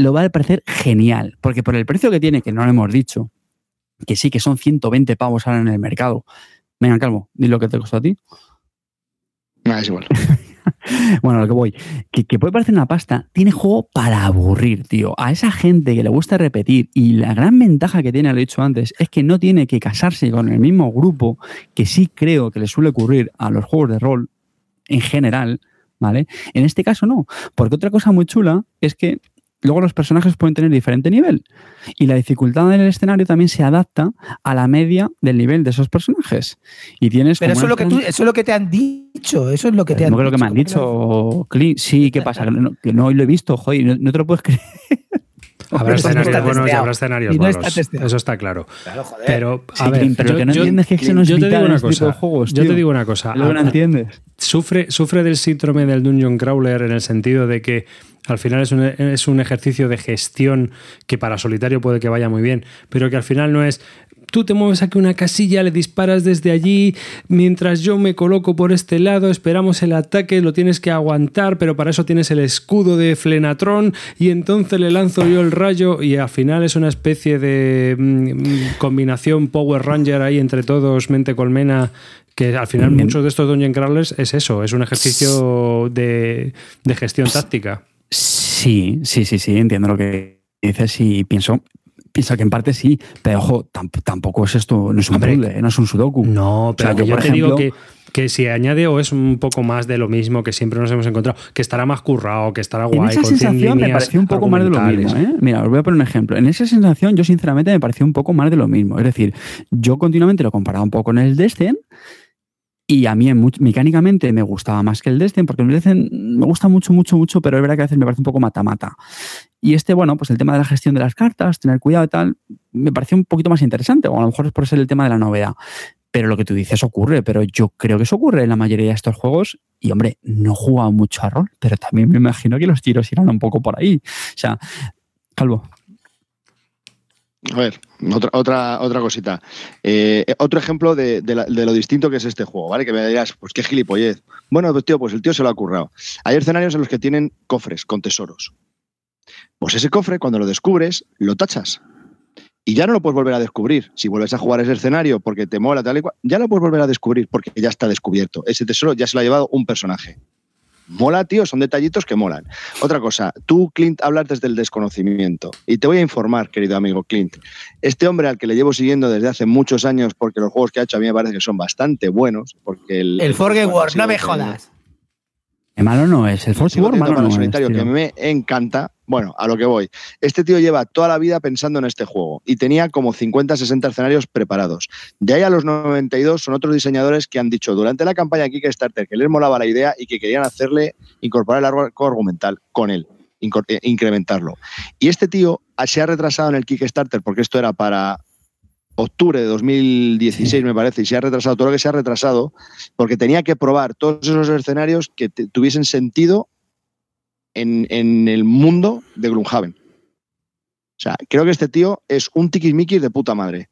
lo va a parecer genial, porque por el precio que tiene, que no lo hemos dicho, que sí que son 120 pavos ahora en el mercado. Venga, Calvo, di lo que te costó a ti. Ah, es igual. Bueno, a lo que voy, que, que puede parecer una pasta, tiene juego para aburrir, tío. A esa gente que le gusta repetir, y la gran ventaja que tiene, lo he dicho antes, es que no tiene que casarse con el mismo grupo, que sí creo que le suele ocurrir a los juegos de rol en general, ¿vale? En este caso no, porque otra cosa muy chula es que luego los personajes pueden tener diferente nivel y la dificultad del escenario también se adapta a la media del nivel de esos personajes. Y tienes Pero eso es, lo que tú, eso es lo que te han dicho. Eso es lo que te han no creo que me han dicho. dicho, Clint. Sí, ¿qué pasa? Que no, que no lo he visto, joder, no, no te lo puedes creer. Habrá no escenarios buenos y habrá escenarios Y no malos. Eso está claro. Claro, joder. Pero, a Sí, ver, Clint, pero yo- lo que no yo- entiendes es que eso no es yo te vital digo una este tipo de cosa. juegos, yo tío. te digo una cosa. Lo no Ah, entiendes. sufre, sufre del síndrome del dungeon crawler en el sentido de que al final es un, es un ejercicio de gestión que para solitario puede que vaya muy bien, pero que al final no es tú te mueves aquí una casilla, le disparas desde allí, mientras yo me coloco por este lado, esperamos el ataque, lo tienes que aguantar, pero para eso tienes el escudo de Flenatrón y entonces le lanzo yo el rayo y al final es una especie de mm, combinación Power Ranger ahí entre todos, mente colmena, que al final muchos de estos Dungeon Crawlers es eso, es un ejercicio de, de gestión táctica. Sí, sí, sí, sí, entiendo lo que dices y pienso, pienso que en parte sí, pero ojo, tamp- tampoco es esto, no es un Hombre, puzzle, no es un sudoku. No, pero O sea, que yo, por te digo que, que si añade o es un poco más de lo mismo que siempre nos hemos encontrado, que estará más currado, que estará En guay. esa con 100 sensación me pareció un poco más de lo mismo. ¿eh? Mira, os voy a poner un ejemplo. En esa sensación, yo sinceramente me pareció un poco más de lo mismo. Es decir, yo continuamente lo comparaba un poco con el Descent Y a mí mecánicamente me gustaba más que el Destiny, porque el Destiny me gusta mucho, mucho, mucho, pero es verdad que a veces me parece un poco mata-mata. Y este, bueno, pues el tema de la gestión de las cartas, tener cuidado y tal, me pareció un poquito más interesante, o a lo mejor es por ser el tema de la novedad. Pero lo que tú dices ocurre, pero yo creo que eso ocurre en la mayoría de estos juegos. Y hombre, no he jugado mucho a rol, pero también me imagino que los tiros irán un poco por ahí. O sea, Calvo. A ver, otra, otra, otra cosita. Eh, otro ejemplo de, lo distinto que es este juego, ¿vale? Que me dirás, pues qué gilipollez. Bueno, pues tío, pues el tío se lo ha currado. Hay escenarios en los que tienen cofres con tesoros. Pues ese cofre, cuando lo descubres, lo tachas. Y ya no lo puedes volver a descubrir. Si vuelves a jugar ese escenario porque te mola tal y cual, ya lo puedes volver a descubrir porque ya está descubierto. Ese tesoro ya se lo ha llevado un personaje. Mola, tío, son detallitos que molan. Otra cosa, tú, Clint, hablas desde el desconocimiento. Y te voy a informar, querido amigo Clint. Este hombre al que le llevo siguiendo desde hace muchos años, porque los juegos que ha hecho a mí me parece que son bastante buenos. Porque el, el, Wars, no me jodas. El malo no es, el Force Wars malo no solitario, que me encanta. Bueno, a lo que voy. Este tío lleva toda la vida pensando en este juego y tenía como 50, 60 escenarios preparados. De ahí a los 92 son otros diseñadores que han dicho durante la campaña Kickstarter que les molaba la idea y que querían hacerle incorporar el arco argumental con él, eh, incrementarlo. Y este tío se ha retrasado en el Kickstarter porque esto era para octubre de 2016, me parece, y se ha retrasado todo lo que se ha retrasado, porque tenía que probar todos esos escenarios que tuviesen sentido en, el mundo de Gloomhaven. O sea, creo que este tío es un tiquismiquis de puta madre.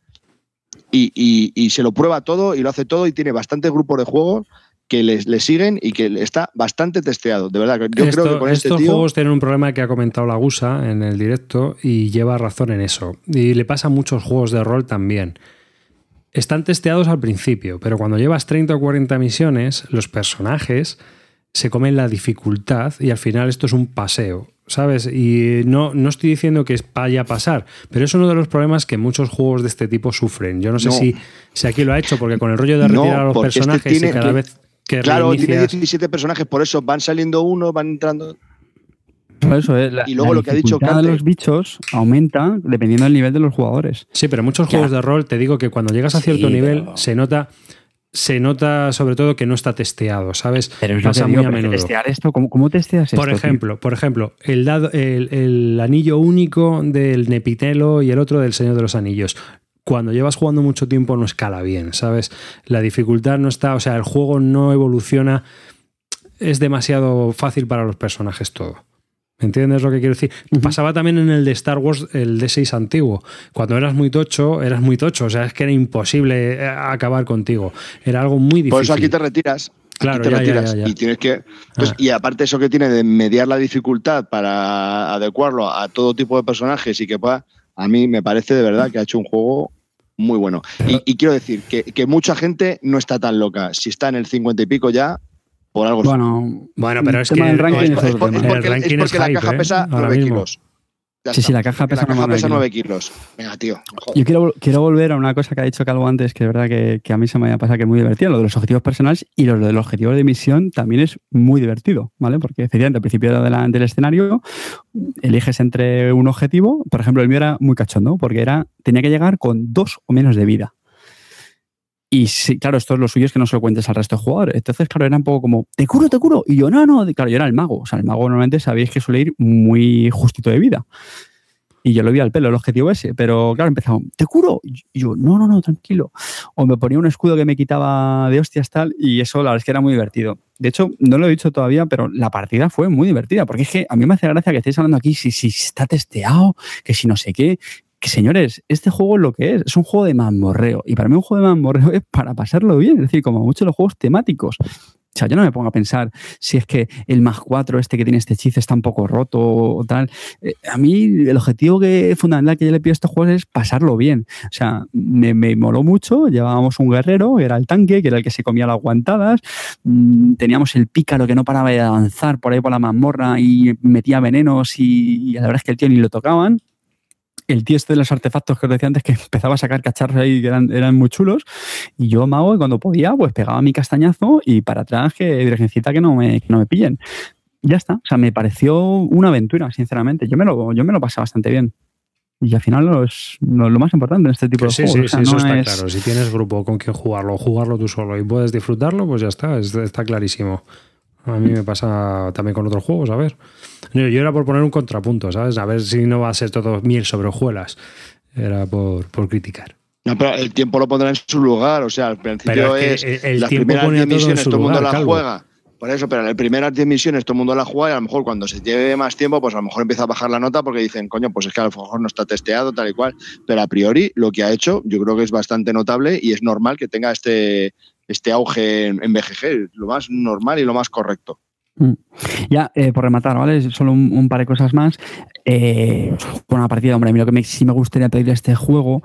Y, se lo prueba todo y lo hace todo y tiene bastantes grupos de juegos que le, siguen y que está bastante testeado. De verdad, yo creo que con este estos juegos tienen un problema que ha comentado la GUSA en el directo y lleva razón en eso. Y le pasa a muchos juegos de rol también. Están testeados al principio, pero cuando llevas 30 o 40 misiones, los personajes se comen la dificultad y al final esto es un paseo. ¿Sabes? Y no, no estoy diciendo que vaya a pasar, pero es uno de los problemas que muchos juegos de este tipo sufren. Yo no sé Si, si aquí lo ha hecho, porque con el rollo de retirar a los este personajes y cada vez claro, tiene 17 personajes, por eso van saliendo uno, van entrando. Eso es, y luego lo que ha dicho Cada de los bichos aumenta dependiendo del nivel de los jugadores. Sí, pero muchos juegos de rol te digo que cuando llegas a cierto nivel se nota se nota sobre todo que no está testeado, ¿sabes? Pero es Pasa muy a menudo. Testear esto, ¿cómo, testeas por Ejemplo, por ejemplo, el, dado, el, el, anillo único del Nepitelo y el otro del Señor de los Anillos cuando llevas jugando mucho tiempo no escala bien, ¿sabes? La dificultad no está, o sea, el juego no evoluciona, es demasiado fácil para los personajes todo. ¿Me entiendes lo que quiero decir? Pasaba también en el de Star Wars, el D6 antiguo. Cuando eras muy tocho, eras muy tocho. O sea, es que era imposible eh, acabar contigo. Era algo muy difícil. Por eso aquí te retiras. Claro, te retiras. y tienes que. Pues, ah. Y aparte, eso que tiene de mediar la dificultad para adecuarlo a todo tipo de personajes y que pueda. A mí me parece de verdad que ha hecho un juego muy bueno. Y, quiero decir que, mucha gente no está tan loca. Si está en el 50 y pico ya, por algo. Bueno, bueno pero es que el ranking es, porque, la caja pesa 9 kilos sí, sí, la caja pesa, la caja pesa 9 kilos. Venga, tío. Yo quiero, quiero volver a una cosa que ha dicho Calvo antes, que es verdad que, que a mí se me había pasado que es muy divertido, lo de los objetivos personales y lo de los objetivos de misión también es muy divertido, ¿vale? Porque efectivamente al principio de la, del escenario eliges entre un objetivo, por ejemplo, el mío era muy cachondo, porque era tenía que llegar con dos o menos de vida. Y sí, claro, esto es lo suyo es que no se lo cuentes al resto de jugadores. Entonces, claro, era un poco como, te curo, te curo. Y yo, no, no, claro, yo era el mago. O sea, el mago normalmente sabéis que suele ir muy justito de vida. Y yo lo vi al pelo, el objetivo ese. Pero claro, empezaba, te curo. Y yo, no, no, no, tranquilo. O me ponía un escudo que me quitaba de hostias tal. Y eso, la verdad es que era muy divertido. De hecho, no lo he dicho todavía, pero la partida fue muy divertida. Porque es que a mí me hace gracia que estéis hablando aquí si, si está testeado, que si no sé qué señores, este juego es lo que es, es un juego de mamorreo. Y para mí un juego de mamorreo es para pasarlo bien, es decir, como muchos los juegos temáticos. O sea, yo no me pongo a pensar si es que el más 4 este que tiene este hechizo está un poco roto o tal. Eh, a mí el objetivo que, fundamental que yo le pido a estos juegos es pasarlo bien. O sea, me, me mucho. Llevábamos un guerrero, que era el tanque, que era el que se comía las guantadas. Mm, teníamos el pícaro que no paraba de avanzar por ahí por la mazmorra y metía venenos y, y la verdad es que el tío ni lo tocaban el tío este de los artefactos que os decía antes que empezaba a sacar cacharros ahí que eran, eran muy chulos. Y yo, mago, cuando podía, pues pegaba mi castañazo y para atrás que virgencita que no me, que no me pillen. Ya está. O sea, me pareció una aventura, sinceramente. Yo me lo, yo me lo pasé bastante bien. Y al final lo es lo, más importante en este tipo de sí, juegos. Sí, sí, eso está claro. Si tienes grupo con quien jugarlo, jugarlo tú solo y puedes disfrutarlo, pues ya está, está clarísimo. A mí me pasa también con otros juegos, a ver. Yo era por poner un contrapunto, ¿sabes? A ver si no va a ser todo miel sobre hojuelas. Era por, por criticar. No, pero el tiempo lo pondrá en su lugar. O sea, al principio es, el las tiempo primeras 10 misiones todo el mundo la juega. Por eso, pero en las primeras 10 misiones todo el mundo la juega y a lo mejor cuando se lleve más tiempo, pues a lo mejor empieza a bajar la nota porque dicen, coño, pues es que a lo mejor no está testeado, tal y cual. Pero a priori lo que ha hecho yo creo que es bastante notable y es normal que tenga este, este auge en, BGG, lo más normal y lo más correcto. Ya, eh, por rematar, ¿vale? Solo un, par de cosas más. Eh, con una partida, hombre, a mí lo que me, sí me gustaría pedirle a este juego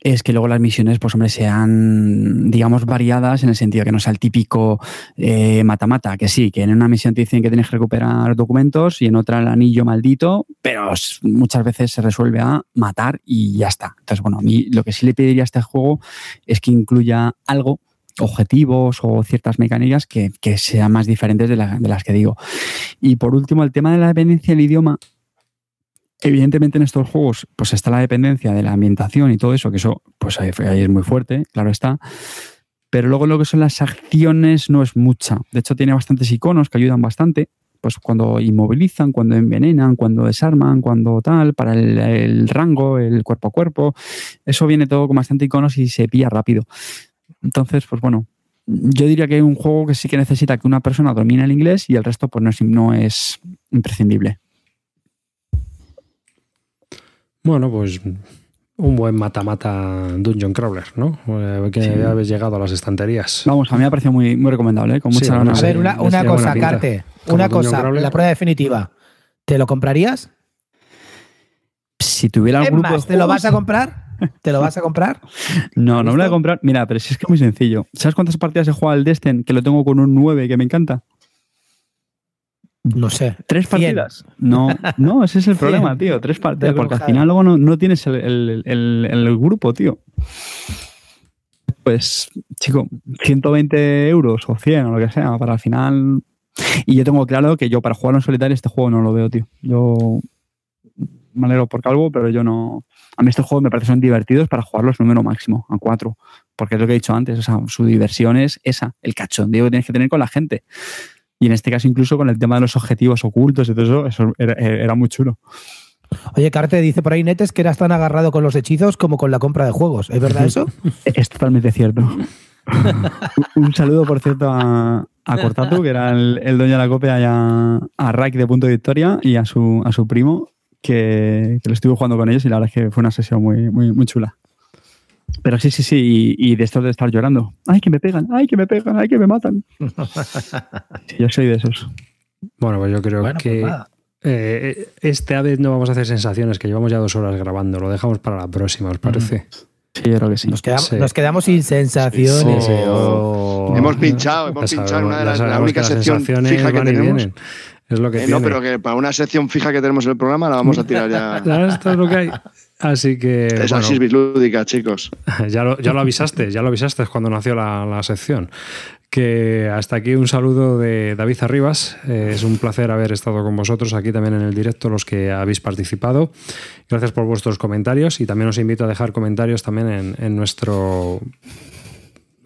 es que luego las misiones, pues hombre, sean, digamos, variadas en el sentido que no sea el típico mata-mata, eh, que sí, que en una misión te dicen que tienes que recuperar documentos y en otra el anillo maldito, pero muchas veces se resuelve a matar y ya está. Entonces, bueno, a mí lo que sí le pediría a este juego es que incluya algo objetivos o ciertas mecánicas que, que sean más diferentes de, de, las que digo. Y por último, el tema de la dependencia del idioma. Evidentemente en estos juegos pues está la dependencia de la ambientación y todo eso, que eso pues ahí, ahí es muy fuerte, claro está. Pero luego lo que son las acciones no es mucha. De hecho tiene bastantes iconos que ayudan bastante. Pues cuando inmovilizan, cuando envenenan, cuando desarman, cuando tal, para el, el rango, el cuerpo a cuerpo. Eso viene todo con bastante iconos y se pilla rápido. Entonces, pues bueno, yo diría que hay un juego que sí que necesita que una persona domine el inglés y el resto pues no es, no es imprescindible. Bueno, pues un buen mata-mata Dungeon Crawler, ¿no? Que sí. ya habéis llegado a las estanterías. Vamos, a mí me ha parecido muy, muy recomendable, ¿eh? con mucha sí, ganas. A ver, una, una cosa, Carte, una cosa, Crawler. la prueba definitiva. ¿Te lo comprarías? Si tuviera algún grupo más, ¿Te lo vas a comprar? ¿Te lo vas a comprar? No, no me lo voy a comprar. Mira, pero si es que es muy sencillo. ¿Sabes cuántas partidas he jugado al Destin que lo tengo con un 9 que me encanta? No sé. ¿Tres partidas? No, no, ese es el problema, tío. Tres partidas. Porque al final luego no, no tienes el, el, el, el, grupo, tío. Pues, chico, 120 euros o 100 o lo que sea, para al final. Y yo tengo claro que yo para jugarlo en solitario este juego no lo veo, tío. Yo me alegro por Calvo, pero yo no. A mí estos juegos me parecen divertidos para jugarlos número máximo, a cuatro. Porque es lo que he dicho antes, o sea, su diversión es esa, el cachondeo que tienes que tener con la gente. Y en este caso, incluso con el tema de los objetivos ocultos y todo eso, eso era, era muy chulo. Oye, Carte dice por ahí Netes que eras tan agarrado con los hechizos como con la compra de juegos. ¿Es verdad eso? es totalmente cierto. Un saludo, por cierto, a, a Cortatu, que era el, el dueño de la copia, y a, a Raik de Punto de Victoria y a su, a su primo, que, que, lo estuve jugando con ellos y la verdad es que fue una sesión muy, muy, muy chula. Pero sí, sí, sí, y, y, de estos de estar llorando. ¡Ay, que me pegan! ¡Ay, que me pegan! ¡Ay, que me matan! Sí, yo soy de esos. Bueno, pues yo creo bueno, que pues eh, esta vez no vamos a hacer sensaciones, que llevamos ya dos horas grabando. Lo dejamos para la próxima, ¿os parece? Sí, yo creo que sí. Nos quedamos, sí. nos quedamos sin sensaciones. Sí, oh, hemos pinchado, hemos pinchado en una de las la única sección fija que tenemos. Es lo que eh, tiene. no, pero que para una sección fija que tenemos en el programa la vamos a tirar ya. Esto es lo que hay. Así que. Es bueno, así lúdica, chicos. Ya lo, ya lo avisaste, ya lo avisaste cuando nació la, la sección. Que hasta aquí un saludo de David Arribas. Eh, es un placer haber estado con vosotros aquí también en el directo, los que habéis participado. Gracias por vuestros comentarios y también os invito a dejar comentarios también en, en nuestro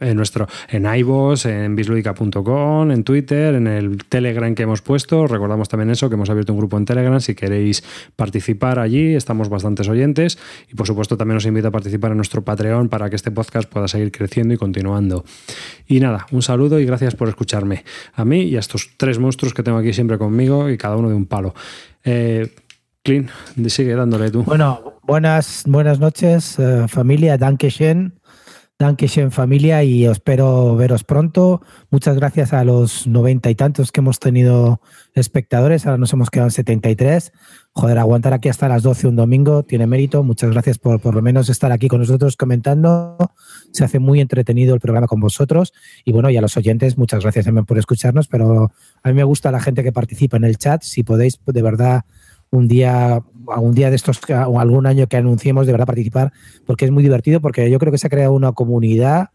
en nuestro en iVoox, en bisludica.com, en Twitter, en el Telegram que hemos puesto. Recordamos también eso, que hemos abierto un grupo en Telegram. Si queréis participar allí, estamos bastantes oyentes. Y por supuesto también os invito a participar en nuestro Patreon para que este podcast pueda seguir creciendo y continuando. Y nada, un saludo y gracias por escucharme. A mí y a estos tres monstruos que tengo aquí siempre conmigo y cada uno de un palo. Eh, Clint, sigue dándole tú. Bueno, buenas, buenas noches, uh, familia. Danke schön. Dankeschön familia y espero veros pronto. Muchas gracias a los noventa y tantos que hemos tenido espectadores. Ahora nos hemos quedado en 73. Joder, aguantar aquí hasta las 12 un domingo tiene mérito. Muchas gracias por por lo menos estar aquí con nosotros comentando. Se hace muy entretenido el programa con vosotros. Y bueno, y a los oyentes, muchas gracias también por escucharnos. Pero a mí me gusta la gente que participa en el chat. Si podéis, de verdad, un día, algún día de estos o algún año que anunciemos de verdad participar, porque es muy divertido, porque yo creo que se ha creado una comunidad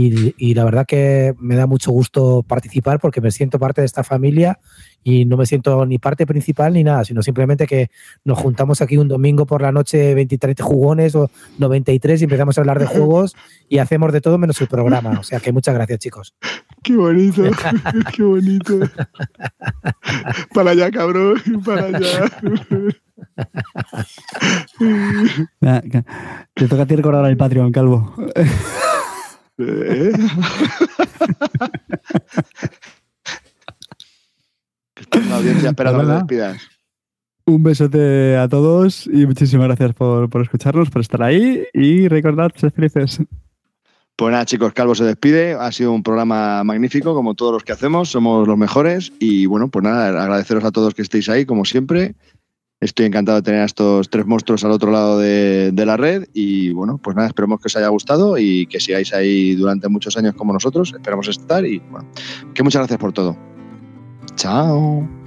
y, la verdad que me da mucho gusto participar porque me siento parte de esta familia y no me siento ni parte principal ni nada, sino simplemente que nos juntamos aquí un domingo por la noche 23 jugones o 93 y empezamos a hablar de juegos y hacemos de todo menos el programa. O sea que muchas gracias chicos. Qué bonito, qué bonito. Para allá, cabrón, para allá. Te toca a ti recordar el Patreon, Calvo. ¿Eh? la audiencia esperando que despidas. Un besote a todos y muchísimas gracias por, por escucharnos, por estar ahí y recordad, ser felices. Pues nada, chicos, Calvo se despide. Ha sido un programa magnífico, como todos los que hacemos. Somos los mejores. Y bueno, pues nada, agradeceros a todos que estéis ahí, como siempre. Estoy encantado de tener a estos tres monstruos al otro lado de, la red y bueno, pues nada, esperemos que os haya gustado y que sigáis ahí durante muchos años como nosotros. Esperamos estar y bueno, que muchas gracias por todo. Chao.